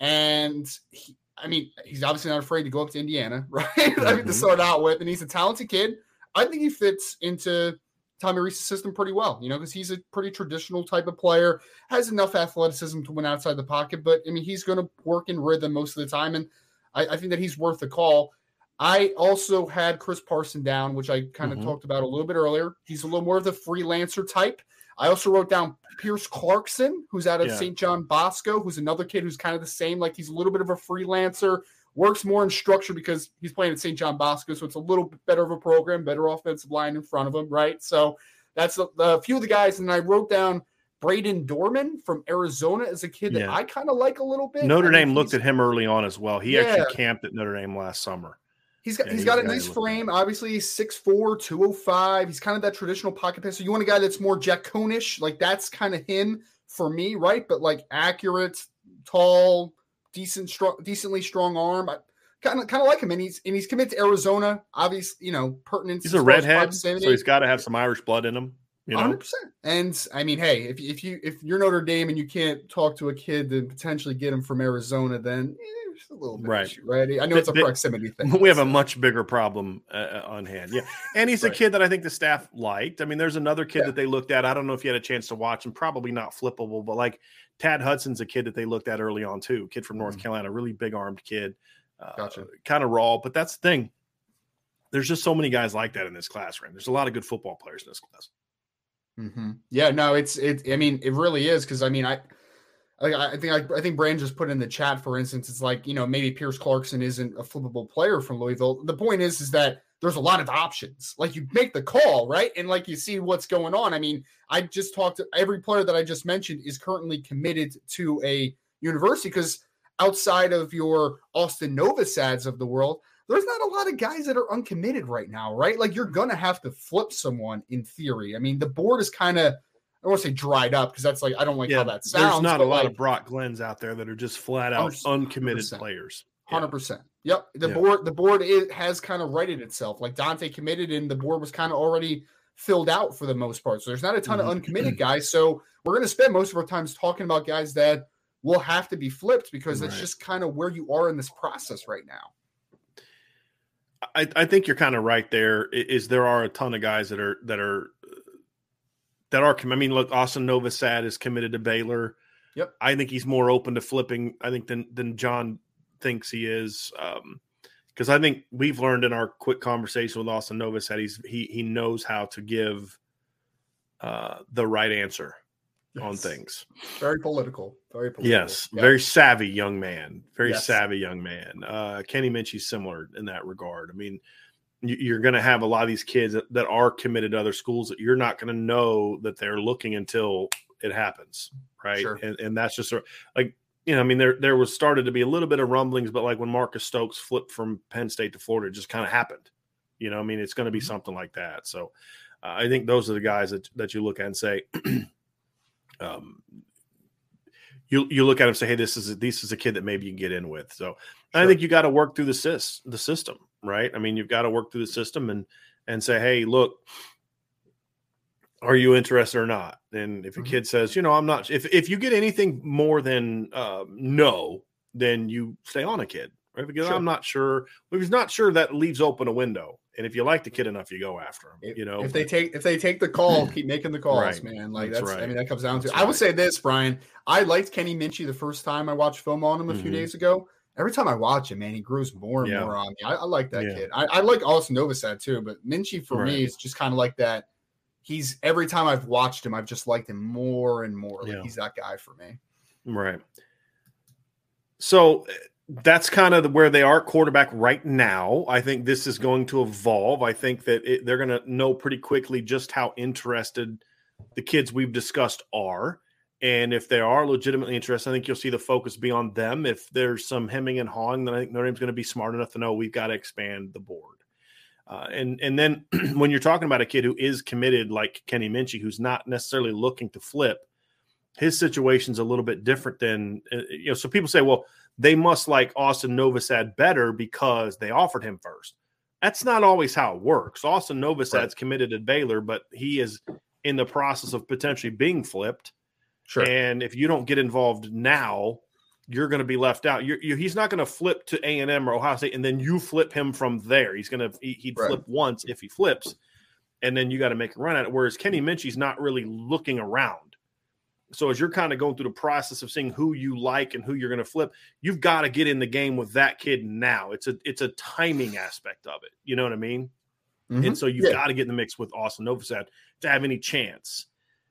and he, I mean, he's obviously not afraid to go up to Indiana, right? I mean, to Mhm. start out with, and he's a talented kid. I think he fits into Tommy Rees's system pretty well, you know, because he's a pretty traditional type of player, has enough athleticism to win outside the pocket, but I mean, he's going to work in rhythm most of the time, and I, I think that he's worth the call. I also had Chris Parson down, which I kind of Mhm. talked about a little bit earlier. He's a little more of the freelancer type. I also wrote down Pierce Clarkson, who's out of Yeah. St. John Bosco, who's another kid who's kind of the same. Like he's a little bit of a freelancer, works more in structure because he's playing at St. John Bosco, so it's a little bit better of a program, better offensive line in front of him, right? So that's a, a few of the guys. And I wrote down Brayden Dorman from Arizona as a kid that Yeah. I kind of like a little bit. Notre Dame looked at him early on as well. He Yeah. actually camped at Notre Dame last summer. He's got Yeah, he's he's got a nice to look at. frame. Obviously, he's 6'4, 205. He's kind of that traditional pocket passer. You want a guy that's more Jack Conish, like that's kind of him for me, right? But like accurate, tall, decent, strong, decently strong arm. I kind of kind of like him, and he's and he's committed to Arizona. Obviously, you know, pertinence. He's a redhead, so he's got to have some Irish blood in him. You know, 100%. And I mean, hey, if, if you if you're Notre Dame and you can't talk to a kid to potentially get him from Arizona, then eh, it's a little bit Right. issue, right? I know it's a The- the- proximity thing. we have a much bigger problem uh, on hand. Yeah. And he's a kid that I think the staff liked. I mean, there's another kid Yeah. that they looked at. I don't know if you had a chance to watch him, probably not flippable, but like Tad Hudson's a kid that they looked at early on too. Kid from North Mhm. Carolina, really big armed kid. Uh, Gotcha. Kind of raw, but that's the thing. There's just so many guys like that in this class, right? There's a lot of good football players in this class. Hmm Yeah, no, it's it. I mean, it really is because I mean, I, I, I think I, I think Brand just put in the chat, for instance, it's like you know maybe Pierce Clarkson isn't a flippable player from Louisville. The point is, is that there's a lot of options. Like you make the call, right, and like you see what's going on. I mean, I just talked to every player that I just mentioned is currently committed to a university because outside of your Austin Novosads of the world, there's not a lot of guys that are uncommitted right now, right? Like you're gonna have to flip someone in theory. I mean, the board is kind of I don't want to say dried up because that's like I don't like how that sounds. there's not a lot like, of Brock Glenns out there that are just flat out 100%. uncommitted players. Yeah. Hundred percent. Yep. The Yeah. board the board is, has kind of righted itself. Like Dante committed, and the board was kind of already filled out for the most part. So there's not a ton Mhm. of uncommitted guys. So we're going to spend most of our times talking about guys that will have to be flipped because that's just kind of where you are in this process right now. I, I think you're kind of right there. Is there are a ton of guys that are that are that are. I mean, look, Austin Novosad is committed to Baylor. Yep. I think he's more open to flipping. I think than than John thinks he is. Um, because I think we've learned in our quick conversation with Austin Novosad, he's he he knows how to give uh, the right answer on things. Very political. Very political. Yes, Yeah. very savvy young man. Very Yes. savvy young man. Uh, Kenny Minchey's similar in that regard. I mean, you- you're going to have a lot of these kids that, that are committed to other schools that you're not going to know that they're looking until it happens, right? Sure. And and that's just sort of- like you know, I mean, there there was started to be a little bit of rumblings, but like when Marcus Stokes flipped from Penn State to Florida, it just kind of happened. You know, I mean, it's going to be Mhm. something like that. So uh, I think those are the guys that that you look at and say. um, you you look at him and say, "Hey, this is a, this is a kid that maybe you can get in with." So I think you got to work through the sys, the system, right? I mean, you've got to work through the system and and say, "Hey, look, are you interested or not?" And if a Mhm. kid says, "You know, I'm not," if if you get anything more than um, no, then you stay on a kid, right? Because Sure. I'm not sure. If he's not sure, that leaves open a window. And if you like the kid enough, you go after him. If, you know, if they take if they take the call, keep making the calls, Right. man. Like That's that's, I mean that comes down to. That's I would say this, Bryan. I liked Kenny Minchey the first time I watched film on him a few Mhm. days ago. Every time I watch him, man, he grows more and Yeah. more on me. I, I like that Yeah. kid. I, I like Austin Novosad too, but Minchey for Right. me is just kind of like that. He's every time I've watched him, I've just liked him more and more. Like Yeah. he's that guy for me. Right. So uh, that's kind of where they are quarterback right now. I think this is going to evolve. I think that it, they're going to know pretty quickly just how interested the kids we've discussed are. And if they are legitimately interested, I think you'll see the focus be on them. If there's some hemming and hawing, then I think Notre Dame's going to be smart enough to know we've got to expand the board. Uh, and and then when you're talking about a kid who is committed, like Kenny Minchey, who's not necessarily looking to flip, his situation's a little bit different than uh, you know. So people say, well, they must like Austin Novosad better because they offered him first. That's not always how it works. Austin Novosad's Right. committed to Baylor, but he is in the process of potentially being flipped. Sure. And if you don't get involved now, you're going to be left out. You're, you he's not going to flip to A and M or Ohio State, and then you flip him from there. He's going to he, he'd Right. flip once if he flips, and then you got to make a run at it. Whereas Kenny Minchey's not really looking around. So as you're kind of going through the process of seeing who you like and who you're going to flip, you've got to get in the game with that kid now. It's a it's a timing aspect of it. You know what I mean? Mhm. And so you've Yeah. got to get in the mix with Austin Novosad to have any chance.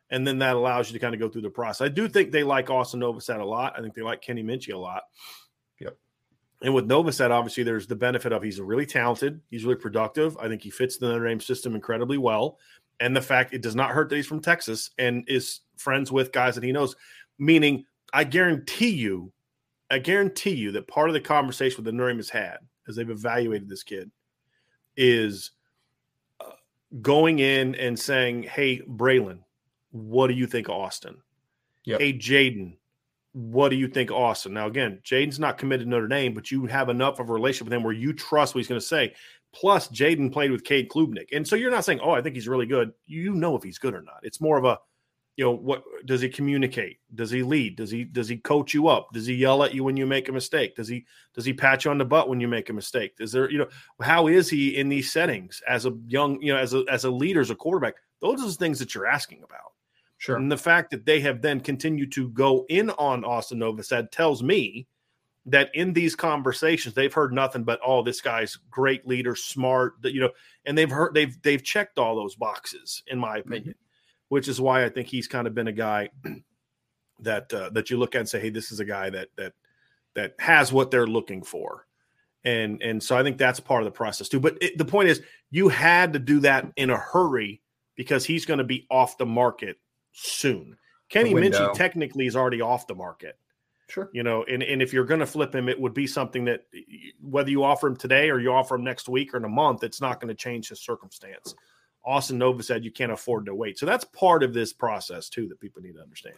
And then that allows you to kind of go through the process. I do think they like Austin Novosad a lot. I think they like Kenny Minchey a lot. Yep. And with Novosad, obviously, there's the benefit of he's really talented. He's really productive. I think he fits the Notre Dame system incredibly well. And the fact it does not hurt that he's from Texas and is friends with guys that he knows. Meaning, I guarantee you, I guarantee you that part of the conversation that Notre Dame has had as they've evaluated this kid is uh, going in and saying, "Hey, Braylon, what do you think of Austin? Yep. Hey, Jaden, what do you think of Austin?" Now, again, Jaden's not committed to Notre Dame, but you have enough of a relationship with him where you trust what he's going to say. Plus, Jaden played with Cade Klubnik. And so you're not saying, oh, I think he's really good. You know if he's good or not. It's more of a, you know, what does he communicate? Does he lead? Does he does he coach you up? Does he yell at you when you make a mistake? Does he does he pat you on the butt when you make a mistake? Is there, you know, how is he in these settings as a young, you know, as a as a leader, as a quarterback? Those are the things that you're asking about. Sure. And the fact that they have then continued to go in on Austin Novosad tells me that in these conversations they've heard nothing but oh this guy's great leader smart that you know and they've heard they've they've checked all those boxes in my opinion mm-hmm. which is why i think he's kind of been a guy that uh, that you look at and say hey this is a guy that that that has what they're looking for. And and so i think that's part of the process too. But it, the point is you had to do that in a hurry because he's going to be off the market soon. Kenny minchey technically is already off the market Sure. You know, and, and if you're going to flip him, it would be something that whether you offer him today or you offer him next week or in a month, it's not going to change his circumstance. Austin Novosad you can't afford to wait. So that's part of this process too that people need to understand.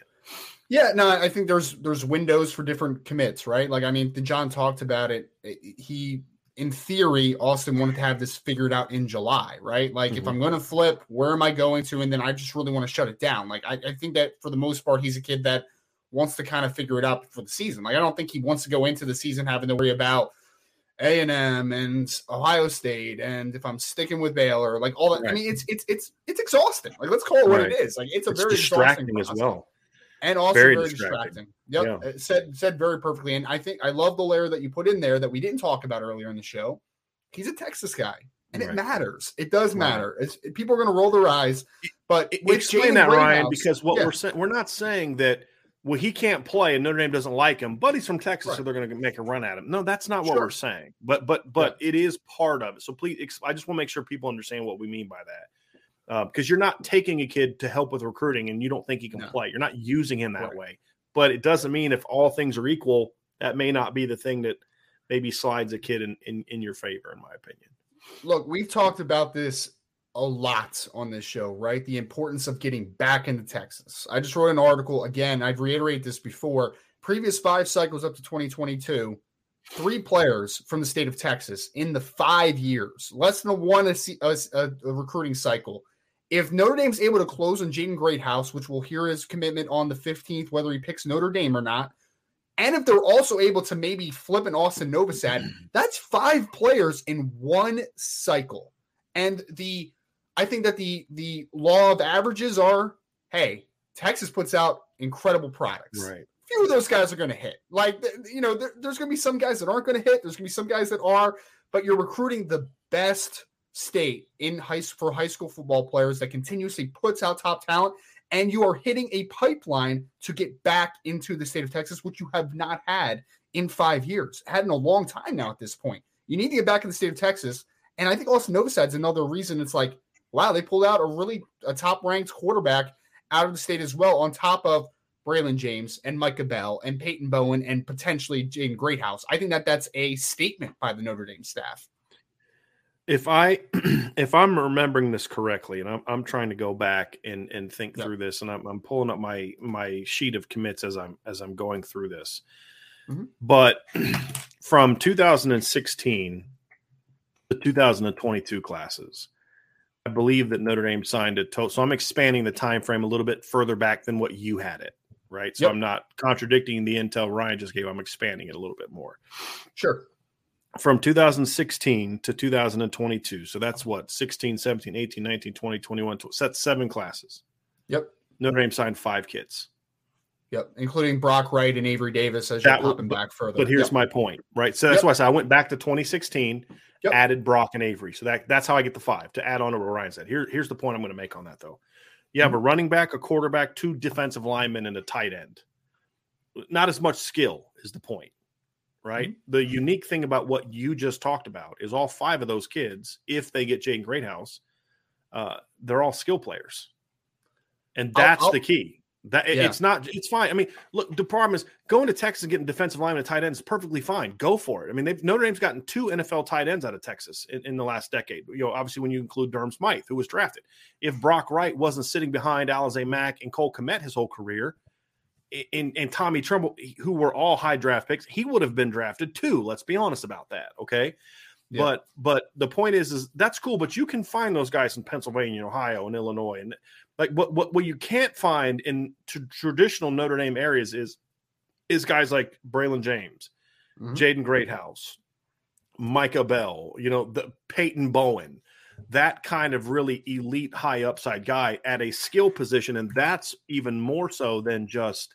Yeah, no, I think there's there's windows for different commits, right? Like I mean, John talked about it. He in theory, Austin wanted to have this figured out in July, right? Like mm-hmm. if I'm gonna flip, where am I going to? And then I just really want to shut it down. Like I, I think that for the most part, he's a kid that wants to kind of figure it out for the season. Like I don't think he wants to go into the season having to worry about A and M and Ohio State and if I'm sticking with Baylor, like all that. Right. I mean, it's it's it's it's exhausting. Like let's call it what it is. Like it's a it's very distracting as well, and also very, very distracting. distracting. Yep, yeah. Uh, said said very perfectly. And I think I love the layer that you put in there that we didn't talk about earlier in the show. He's a Texas guy. And right. it matters. It does matter. It's, people are going to roll their eyes, but explain that, Ryan, because what yeah. we're saying, we're not saying that well, he can't play and Notre Dame doesn't like him, but he's from Texas, right. so they're going to make a run at him. No, that's not what we're saying. But but but yeah. it is part of it. So please, I just want to make sure people understand what we mean by that, because uh, you're not taking a kid to help with recruiting and you don't think he can no. play. You're not using him that right. way. But it doesn't mean if all things are equal, that may not be the thing that maybe slides a kid in in, in your favor, in my opinion. Look, we've talked about this a lot on this show, right? The importance of getting back into Texas. I just wrote an article again. I've reiterated this before. Previous five cycles up to 2022, three players from the state of Texas in the five years, less than a one a, a, a recruiting cycle. If Notre Dame's able to close on Jaden Greathouse, which we'll hear his commitment on the 15th, whether he picks Notre Dame or not, and if they're also able to maybe flip an Austin Novosad, that's five players in one cycle. And the I think that the the law of averages are, hey, Texas puts out incredible products. Right. Few of those guys are going to hit. Like you know, there, there's going to be some guys that aren't going to hit. There's going to be some guys that are, but you're recruiting the best state in high for high school football players that continuously puts out top talent, and you are hitting a pipeline to get back into the state of Texas, which you have not had in five years, had in a long time now. At this point, you need to get back in the state of Texas, and I think Austin Novosad's another reason. It's like wow, they pulled out a really a top ranked quarterback out of the state as well, on top of Braylon James and Micah Bell and Peyton Bowen and potentially Jaden Greathouse. I think that that's a statement by the Notre Dame staff. If I if I'm remembering this correctly, and I'm, I'm trying to go back and and think through this, and I'm, I'm, pulling up my my sheet of commits as I'm as I'm going through this. Mm-hmm. But from 2016 to 2022 classes, I believe that Notre Dame signed a total. So I'm expanding the time frame a little bit further back than what you had it, right? So yep. I'm not contradicting the intel Ryan just gave. I'm expanding it a little bit more. Sure. From 2016 to 2022. So that's what 16, 17, 18, 19, 20, 21. So that's seven classes. Yep. Notre Dame signed five kids. Yep, including Brock Wright and Avery Davis as you're popping back further. But here's yep. my point, right? So that's yep. why I said I went back to 2016 Yep. Added Brock and Avery. So that, that's how I get the five to add on to what Ryan said. Here, here's the point I'm going to make on that, though. You have mm-hmm. a running back, a quarterback, two defensive linemen, and a tight end. Not as much skill is the point, right? Mm-hmm. The unique thing about what you just talked about is all five of those kids, if they get Jaden Greathouse, uh, they're all skill players. And that's I'll, I'll, the key. That yeah. it's not it's fine. I mean, look, the problem is going to Texas and getting defensive lineman and tight ends is perfectly fine. Go for it. I mean, they've Notre Dame's gotten two NFL tight ends out of Texas in, in, the last decade. You know, obviously when you include Durham Smythe, who was drafted. If Brock Wright wasn't sitting behind Alize Mack and Cole Kmet his whole career, and, and Tommy Tremble, who were all high draft picks, he would have been drafted too. Let's be honest about that. Okay. Yeah. But but the point is is that's cool, but you can find those guys in Pennsylvania, Ohio, and Illinois, and like what what what you can't find in t- traditional Notre Dame areas is is guys like Braylon James, mm-hmm. Jaden Greathouse, Micah Bell, you know, the Peyton Bowen, that kind of really elite high upside guy at a skill position, and that's even more so than just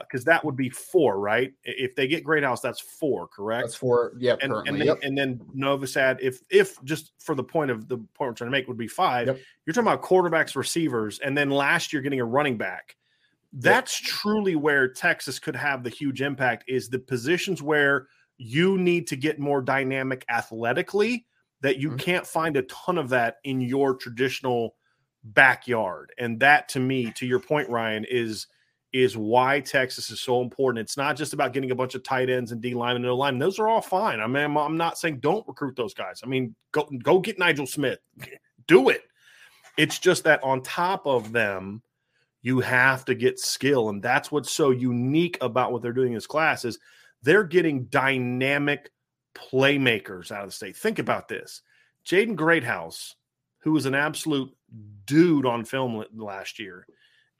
because uh, that would be four, right? If they get Greathouse, that's four, correct? That's four. Yeah, and, currently. And then, yep. and then Novosad, if if just for the point of the point we're trying to make, would be five. Yep. You're talking about quarterbacks, receivers, and then last year getting a running back. That's yep. truly where Texas could have the huge impact. Is the positions where you need to get more dynamic athletically that you mm-hmm. can't find a ton of that in your traditional backyard. And that to me, to your point, Ryan, is is why Texas is so important. It's not just about getting a bunch of tight ends and D line and no line. Those are all fine. I mean, I'm, I'm not saying don't recruit those guys. I mean, go go get Nigel Smith. Do it. It's just that on top of them, you have to get skill, and that's what's so unique about what they're doing in this class is they're getting dynamic playmakers out of the state. Think about this: Jaden Greathouse, who was an absolute dude on film last year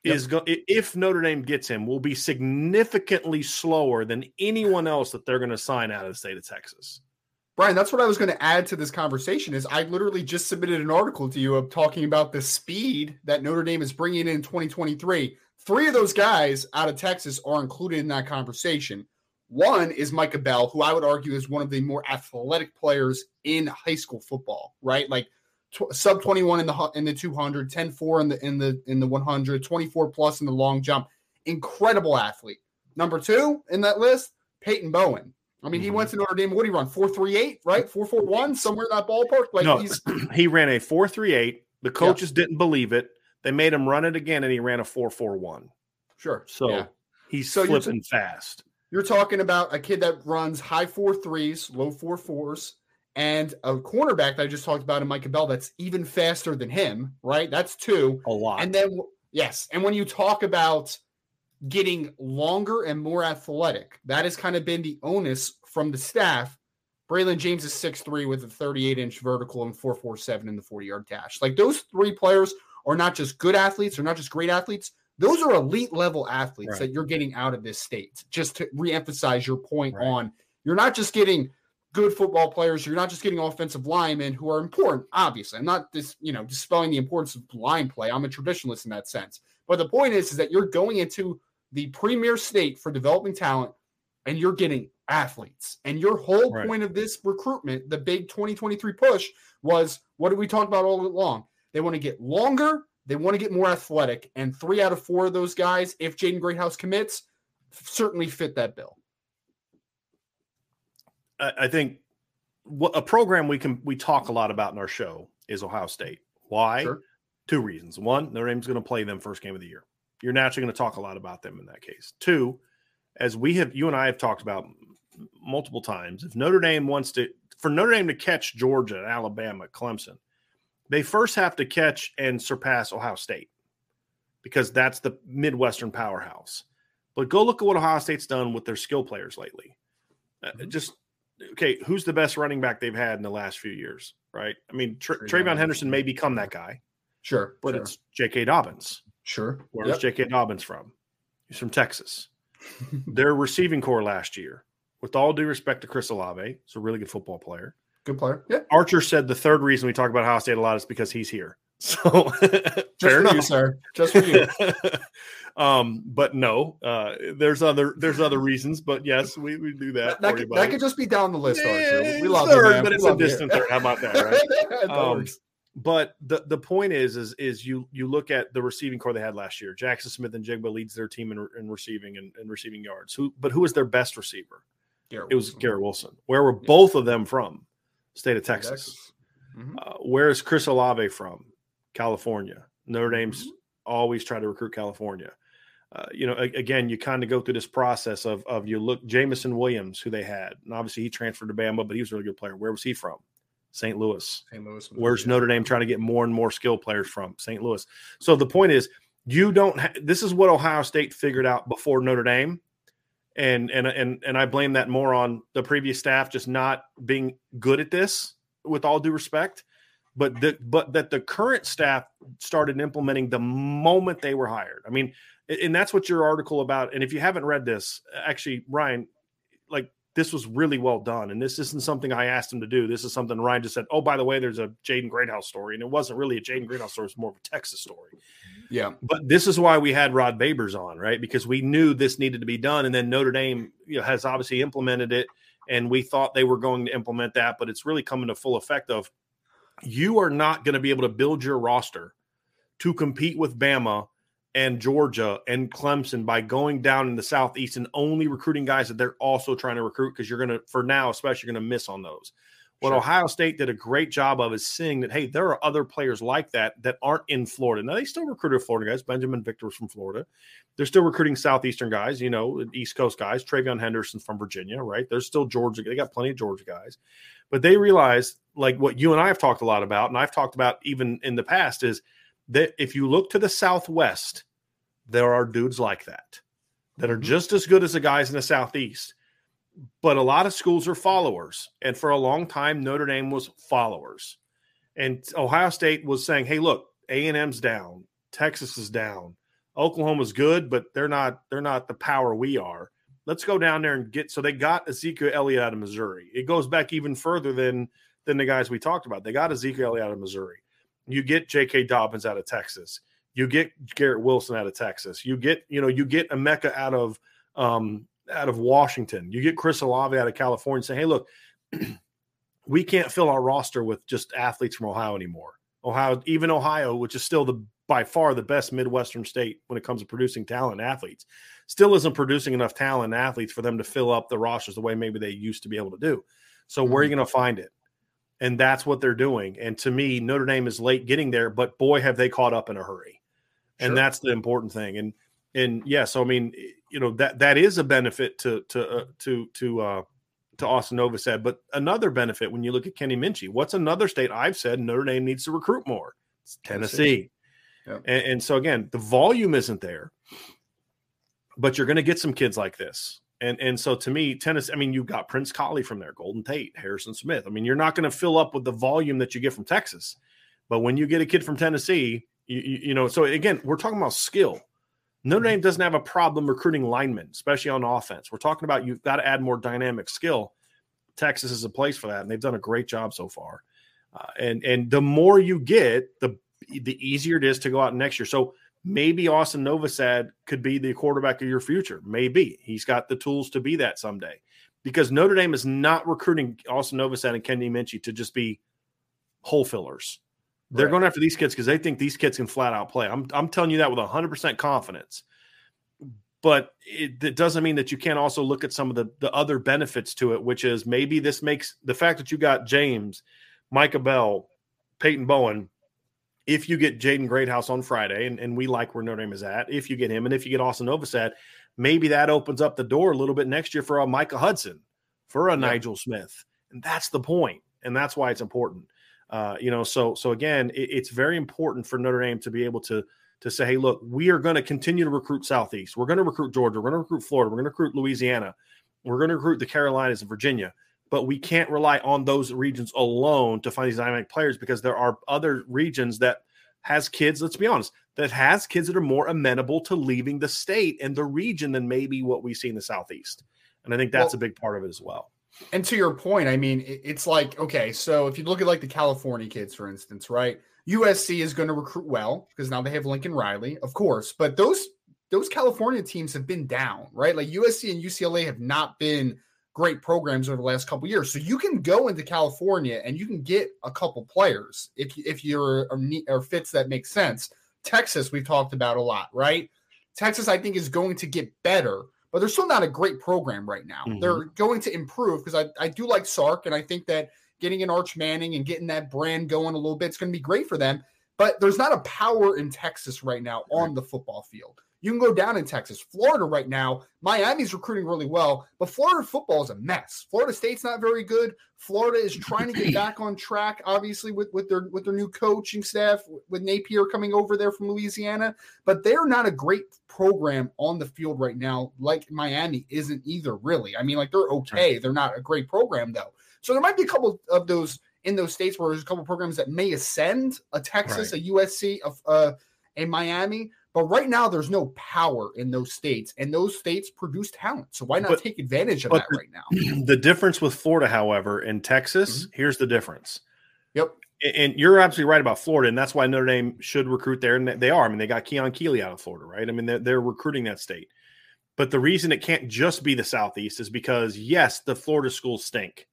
Yep. is go- if Notre Dame gets him, will be significantly slower than anyone else that they're going to sign out of the state of Texas. Brian, that's what I was going to add to this conversation. Is I literally just submitted an article to you of talking about the speed that Notre Dame is bringing in 2023. Three of those guys out of Texas are included in that conversation. One is Micah Bell, who I would argue is one of the more athletic players in high school football. Right, like tw- sub 21 in the in the 200, 10 4 in the in the in the 100, 24 plus in the long jump. Incredible athlete. Number 2 in that list, Peyton Bowen. I mean, mm-hmm. he went to Notre Dame. What did he run? 438, right? 441, somewhere in that ballpark. Like no, he ran a 438. The coaches yeah. didn't believe it. They made him run it again, and he ran a 441. Sure. So yeah. he's so flipping t- fast. You're talking about a kid that runs high four threes, low four fours, and a cornerback that I just talked about in Micah Bell that's even faster than him, right? That's two. A lot. And then, yes. And when you talk about getting longer and more athletic, that has kind of been the onus from the staff. Braylon James is 6'3 with a 38 inch vertical and 4'47 in the 40 yard dash. Like those three players are not just good athletes, they're not just great athletes. Those are elite level athletes right. that you're getting out of this state. Just to reemphasize your point right. on you're not just getting good football players. You're not just getting offensive linemen who are important. Obviously, I'm not this, you know, dispelling the importance of line play. I'm a traditionalist in that sense. But the point is, is that you're going into the premier state for developing talent, and you're getting athletes. And your whole right. point of this recruitment, the big 2023 push, was what did we talk about all along? They want to get longer. They want to get more athletic. And three out of four of those guys, if Jaden Greathouse commits, certainly fit that bill. I think what a program we can we talk a lot about in our show is Ohio State. Why? Sure. Two reasons. One, Notre Dame's going to play them first game of the year. You're naturally going to talk a lot about them in that case. Two, as we have you and I have talked about multiple times, if Notre Dame wants to for Notre Dame to catch Georgia, Alabama, Clemson, they first have to catch and surpass Ohio State because that's the Midwestern powerhouse. But go look at what Ohio State's done with their skill players lately. Uh, mm-hmm. just okay, who's the best running back they've had in the last few years, right? I mean, Tra- TreVeyon Henderson may become that guy. Sure. But sure. it's J.K. Dobbins. Sure. Where's yep. J.K. Dobbins from? He's from Texas. Their receiving core last year, with all due respect to Chris Olave, he's a really good football player. Good player. Yeah. Archer said the third reason we talk about Ohio State a lot is because he's here. So just for enough. you, sir. Just for you. Um, but no, uh, there's other there's other reasons, but yes, we, we do that. That, that, could, that could, just be down the list. Yeah, we love third, it, but it's a distant third. How about that, right? um, but the the point is is is you you look at the receiving core they had last year. Jackson Smith-Njigba leads their team in, in receiving and, and, receiving yards. Who but who was their best receiver? Garrett it was Wilson. Garrett Wilson. Where were yeah. both of them from? State of Texas. Texas. Mm-hmm. Uh, where is Chris Olave from? California. Notre Dame's mm-hmm. always try to recruit California uh, you know, again, you kind of go through this process of of you look Jameson Williams, who they had, and obviously he transferred to Bama, but he was a really good player. Where was he from? St. Louis. St. Louis. Where's yeah. Notre Dame trying to get more and more skill players from? St. Louis. So the point is, you don't. Ha- this is what Ohio State figured out before Notre Dame, and and and and I blame that more on the previous staff just not being good at this. With all due respect, but the but that the current staff started implementing the moment they were hired. I mean, and that's what your article about. And if you haven't read this, actually, Ryan, like this was really well done. And this isn't something I asked him to do. This is something Ryan just said, oh, by the way, there's a Jaden Greathouse story. And it wasn't really a Jaden Greathouse story, it's more of a Texas story. Yeah. But this is why we had Rod Babers on, right? Because we knew this needed to be done. And then Notre Dame you know, has obviously implemented it. And we thought they were going to implement that, but it's really coming to full effect of you are not going to be able to build your roster to compete with Bama and Georgia and Clemson by going down in the Southeast and only recruiting guys that they're also trying to recruit because you're going to, for now, especially, going to miss on those. What sure. Ohio State did a great job of is seeing that, hey, there are other players like that that aren't in Florida. Now, they still recruited Florida guys. Binjimen Victor was from Florida. They're still recruiting Southeastern guys, you know, East Coast guys. TreVeyon Henderson from Virginia, right? There's still Georgia. They got plenty of Georgia guys. But they realize, like what you and I have talked a lot about, and I've talked about even in the past, is that if you look to the Southwest – there are dudes like that that are mm-hmm. just as good as the guys in the southeast. But a lot of schools are followers and for a long time notre dame was followers. And ohio state was saying hey look a&m's down texas is down oklahoma's good but they're not they're not the power we are let's go down there and get so they got ezekiel elliott out of missouri it goes back even further than than the guys we talked about they got ezekiel elliott out of missouri you get j.k dobbins out of texas you get Garrett Wilson out of Texas. You get, you know, you get Emeka out of um, out of Washington. You get Chris Olave out of California. Say, hey, look, we can't fill our roster with just athletes from Ohio anymore. Ohio, even Ohio, which is still the by far the best Midwestern state when it comes to producing talent athletes, still isn't producing enough talent and athletes for them to fill up the rosters the way maybe they used to be able to do. So mm-hmm. where are you mm-hmm. going to find it? And that's what they're doing. And to me, Notre Dame is late getting there, but boy, have they caught up in a hurry and that's the important thing. And and yeah, so I mean, you know that that is a benefit to to uh, to to uh, to Austin Novosad. But another benefit when you look at Kenny Minchey, what's another state I've said Notre Dame needs to recruit more? It's Tennessee. Tennessee. Yep. And, and so again, the volume isn't there, but you're going to get some kids like this. And and so to me, tennis. I mean, you've got Prince Kollie from there, Golden Tate, Harrison Smith. I mean, you're not going to fill up with the volume that you get from Texas, but when you get a kid from Tennessee you, you, know, so again, we're talking about skill. Notre Dame doesn't have a problem recruiting linemen, especially on offense. We're talking about you've got to add more dynamic skill. Texas is a place for that, and they've done a great job so far. Uh, and and the more you get, the the easier it is to go out next year. So maybe Austin Novosad could be the quarterback of your future. Maybe he's got the tools to be that someday. Because Notre Dame is not recruiting Austin Novosad and Kenny Minchey to just be hole fillers. They're right. going after these kids because they think these kids can flat out play. I'm, I'm telling you that with 100% confidence. But it, it, doesn't mean that you can't also look at some of the, the other benefits to it, which is maybe this makes the fact that you got James, Micah Bell, Peyton Bowen. If you get Jaden Greathouse on Friday, and, and we like where Notre Dame is at, if you get him, and if you get Austin Novosad, maybe that opens up the door a little bit next year for a Micah Hudson, for a yeah. Nigel Smith. And that's the point, And that's why it's important. Uh, you know, so so again, it, it's very important for Notre Dame to be able to to say, hey, look, we are going to continue to recruit Southeast. We're going to recruit Georgia. We're going to recruit Florida. We're going to recruit Louisiana. We're going to recruit the Carolinas and Virginia. But we can't rely on those regions alone to find these dynamic players because there are other regions that has kids. Let's be honest, that has kids that are more amenable to leaving the state and the region than maybe what we see in the Southeast. And I think that's well, a big part of it as well. And to your point, I mean, it's like, okay, so if you look at like the California kids, for instance, right? USC is going to recruit well because now they have Lincoln Riley, of course, but those those California teams have been down, right? Like USC and UCLA have not been great programs over the last couple years. So you can go into California and you can get a couple players if if you're or fits that makes sense. Texas, we've talked about a lot, right? Texas, I think, is going to get better but they're still not a great program right now. Mm-hmm. They're going to improve because I, I do like Sark, and I think that getting an Arch Manning and getting that brand going a little bit is going to be great for them. But there's not a power in Texas right now on the football field. You can go down in Texas. Florida right now, Miami's recruiting really well, but Florida football is a mess. Florida State's not very good. Florida is trying to get back on track, obviously, with, with their with their new coaching staff, with Napier coming over there from Louisiana. But they're not a great program on the field right now, like Miami isn't either, really. I mean, like they're okay. They're not a great program, though. So there might be a couple of those in those states where there's a couple programs that may ascend a Texas, right. a USC, a, uh, a Miami but right now, there's no power in those states, and those states produce talent. So why not but, take advantage of that right now? The difference with Florida, however, in Texas, mm-hmm. here's the difference. Yep. And you're absolutely right about Florida, and that's why Notre Dame should recruit there, and they are. I mean, they got Keon Keeley out of Florida, right? I mean, they're, they're recruiting that state. But the reason it can't just be the Southeast is because, yes, the Florida schools stink,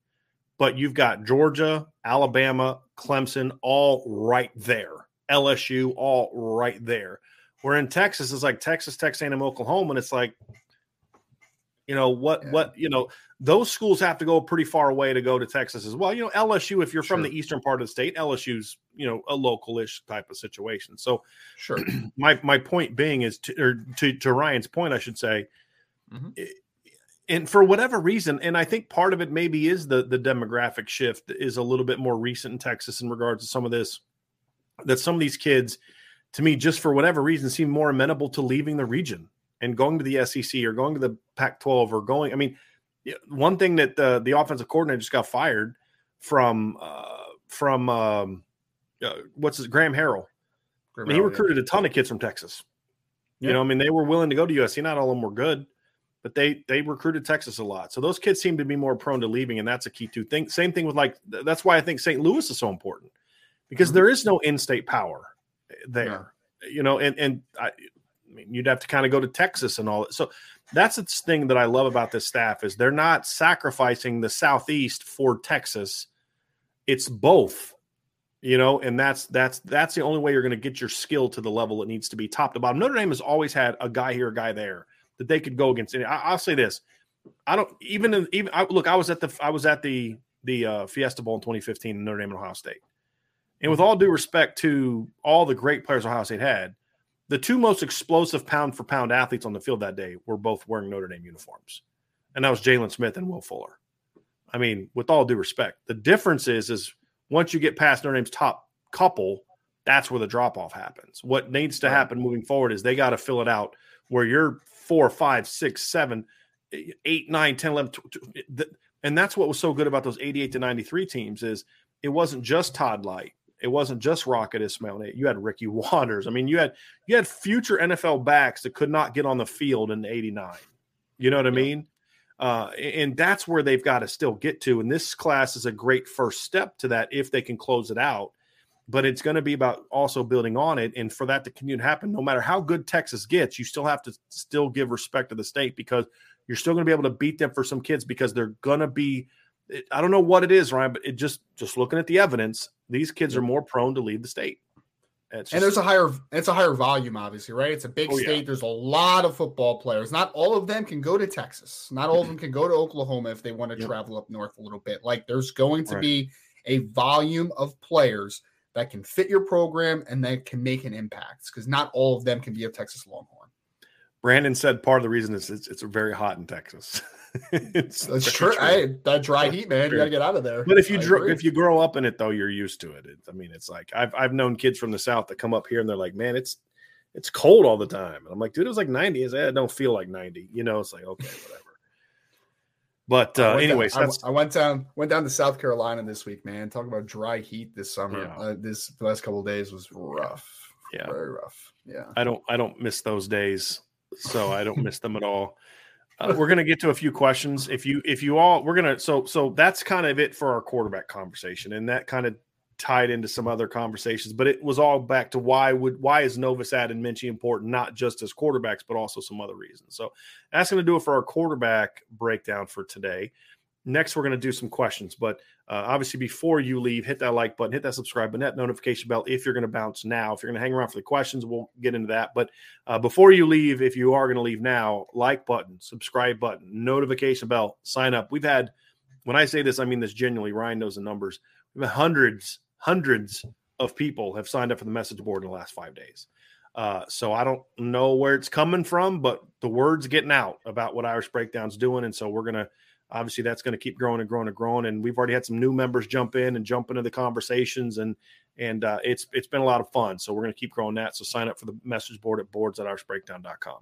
but you've got Georgia, Alabama, Clemson, all right there. LSU, all right there. Where in Texas, it's like Texas, Texas A&M, Oklahoma, and it's like, you know what? Yeah. What you know? Those schools have to go pretty far away to go to Texas as well. You know, LSU, if you're sure. from the eastern part of the state, LSU's you know a localish type of situation. So, sure. my my point being is to or to, to Ryan's point, I should say. Mm-hmm. and for whatever reason, and I think part of it maybe is the the demographic shift is a little bit more recent in Texas in regards to some of this. That some of these kids, to me, just for whatever reason, seem more amenable to leaving the region and going to the SEC or going to the Pac 12 or going. I mean, one thing that the, the offensive coordinator just got fired from, uh, from, um, uh, what's his Graham Harrell. Graham I mean, he recruited yeah. a ton of kids from Texas. Yeah. You know, I mean, they were willing to go to USC. Not all of them were good, but they they recruited Texas a lot. So those kids seem to be more prone to leaving, and that's a key to think. Same thing with like that's why I think St. Louis is so important because mm-hmm. there is no in-state power there. Yeah. You know, and and I, I mean, you'd have to kind of go to Texas and all that. So that's the thing that I love about this staff is they're not sacrificing the southeast for Texas. It's both, you know, and that's that's that's the only way you're going to get your skill to the level it needs to be, top to bottom. Notre Dame has always had a guy here, a guy there that they could go against. And I, will say this: I don't even in, even I, look. I was at the I was at the the uh, Fiesta Bowl in 2015 in Notre Dame and Ohio State. And with all due respect to all the great players Ohio State had, the two most explosive pound for pound athletes on the field that day were both wearing Notre Dame uniforms. And that was Jaylon Smith and Will Fuller. I mean, with all due respect, the difference is is once you get past Notre Dame's top couple, that's where the drop off happens. What needs to happen moving forward is they got to fill it out where you're four, five, six, seven, eight, nine, 10, 11, 12, and that's what was so good about those 88 to 93 teams is it wasn't just Todd Lyght. It wasn't just Rocket Ismail. You had Ricky Watters. I mean, you had you had future NFL backs that could not get on the field in '89. You know what I mean? Uh, and that's where they've got to still get to. And this class is a great first step to that if they can close it out. But it's going to be about also building on it. And for that to continue to happen, no matter how good Texas gets, you still have to still give respect to the state because you're still going to be able to beat them for some kids because they're going to be I don't know what it is, Ryan, but it just just looking at the evidence, these kids are more prone to leave the state. Just, and there's a higher it's a higher volume, obviously, right? It's a big oh, state. Yeah. There's a lot of football players. Not all of them can go to Texas. Not all of them can go to Oklahoma if they want to yep. travel up north a little bit. Like there's going to right. be a volume of players that can fit your program and that can make an impact because not all of them can be a Texas Longhorn. Brandon said part of the reason is it's, it's very hot in Texas. it's That's true. True. that dry heat, man. You got to get out of there. But if you dr- if you grow up in it, though, you're used to it. it. I mean, it's like I've I've known kids from the south that come up here and they're like, man, it's it's cold all the time. And I'm like, dude, it was like 90. I, I don't feel like 90. You know, it's like okay, whatever. But uh, I anyways, down, I, I, went down went down to South Carolina this week, man. Talking about dry heat this summer. Yeah. Uh, this the last couple days was rough. Yeah, very rough. Yeah, I don't I don't miss those days, so I don't miss them at all. Uh, we're gonna get to a few questions. If you if you all we're gonna so so that's kind of it for our quarterback conversation, and that kind of tied into some other conversations. But it was all back to why would why is Novosad and Minchey important, not just as quarterbacks, but also some other reasons. So that's gonna do it for our quarterback breakdown for today. Next, we're going to do some questions, but uh, obviously, before you leave, hit that like button, hit that subscribe button, that notification bell if you're going to bounce now. If you're going to hang around for the questions, we'll get into that. But uh, before you leave, if you are going to leave now, like button, subscribe button, notification bell, sign up. We've had, when I say this, I mean this genuinely. Ryan knows the numbers. Hundreds, hundreds of people have signed up for the message board in the last five days. Uh, so I don't know where it's coming from, but the word's getting out about what Irish Breakdown's doing, and so we're gonna obviously that's going to keep growing and growing and growing. And we've already had some new members jump in and jump into the conversations, and and uh, it's it's been a lot of fun. So we're going to keep growing that. So sign up for the message board at boards at irishbreakdown.com.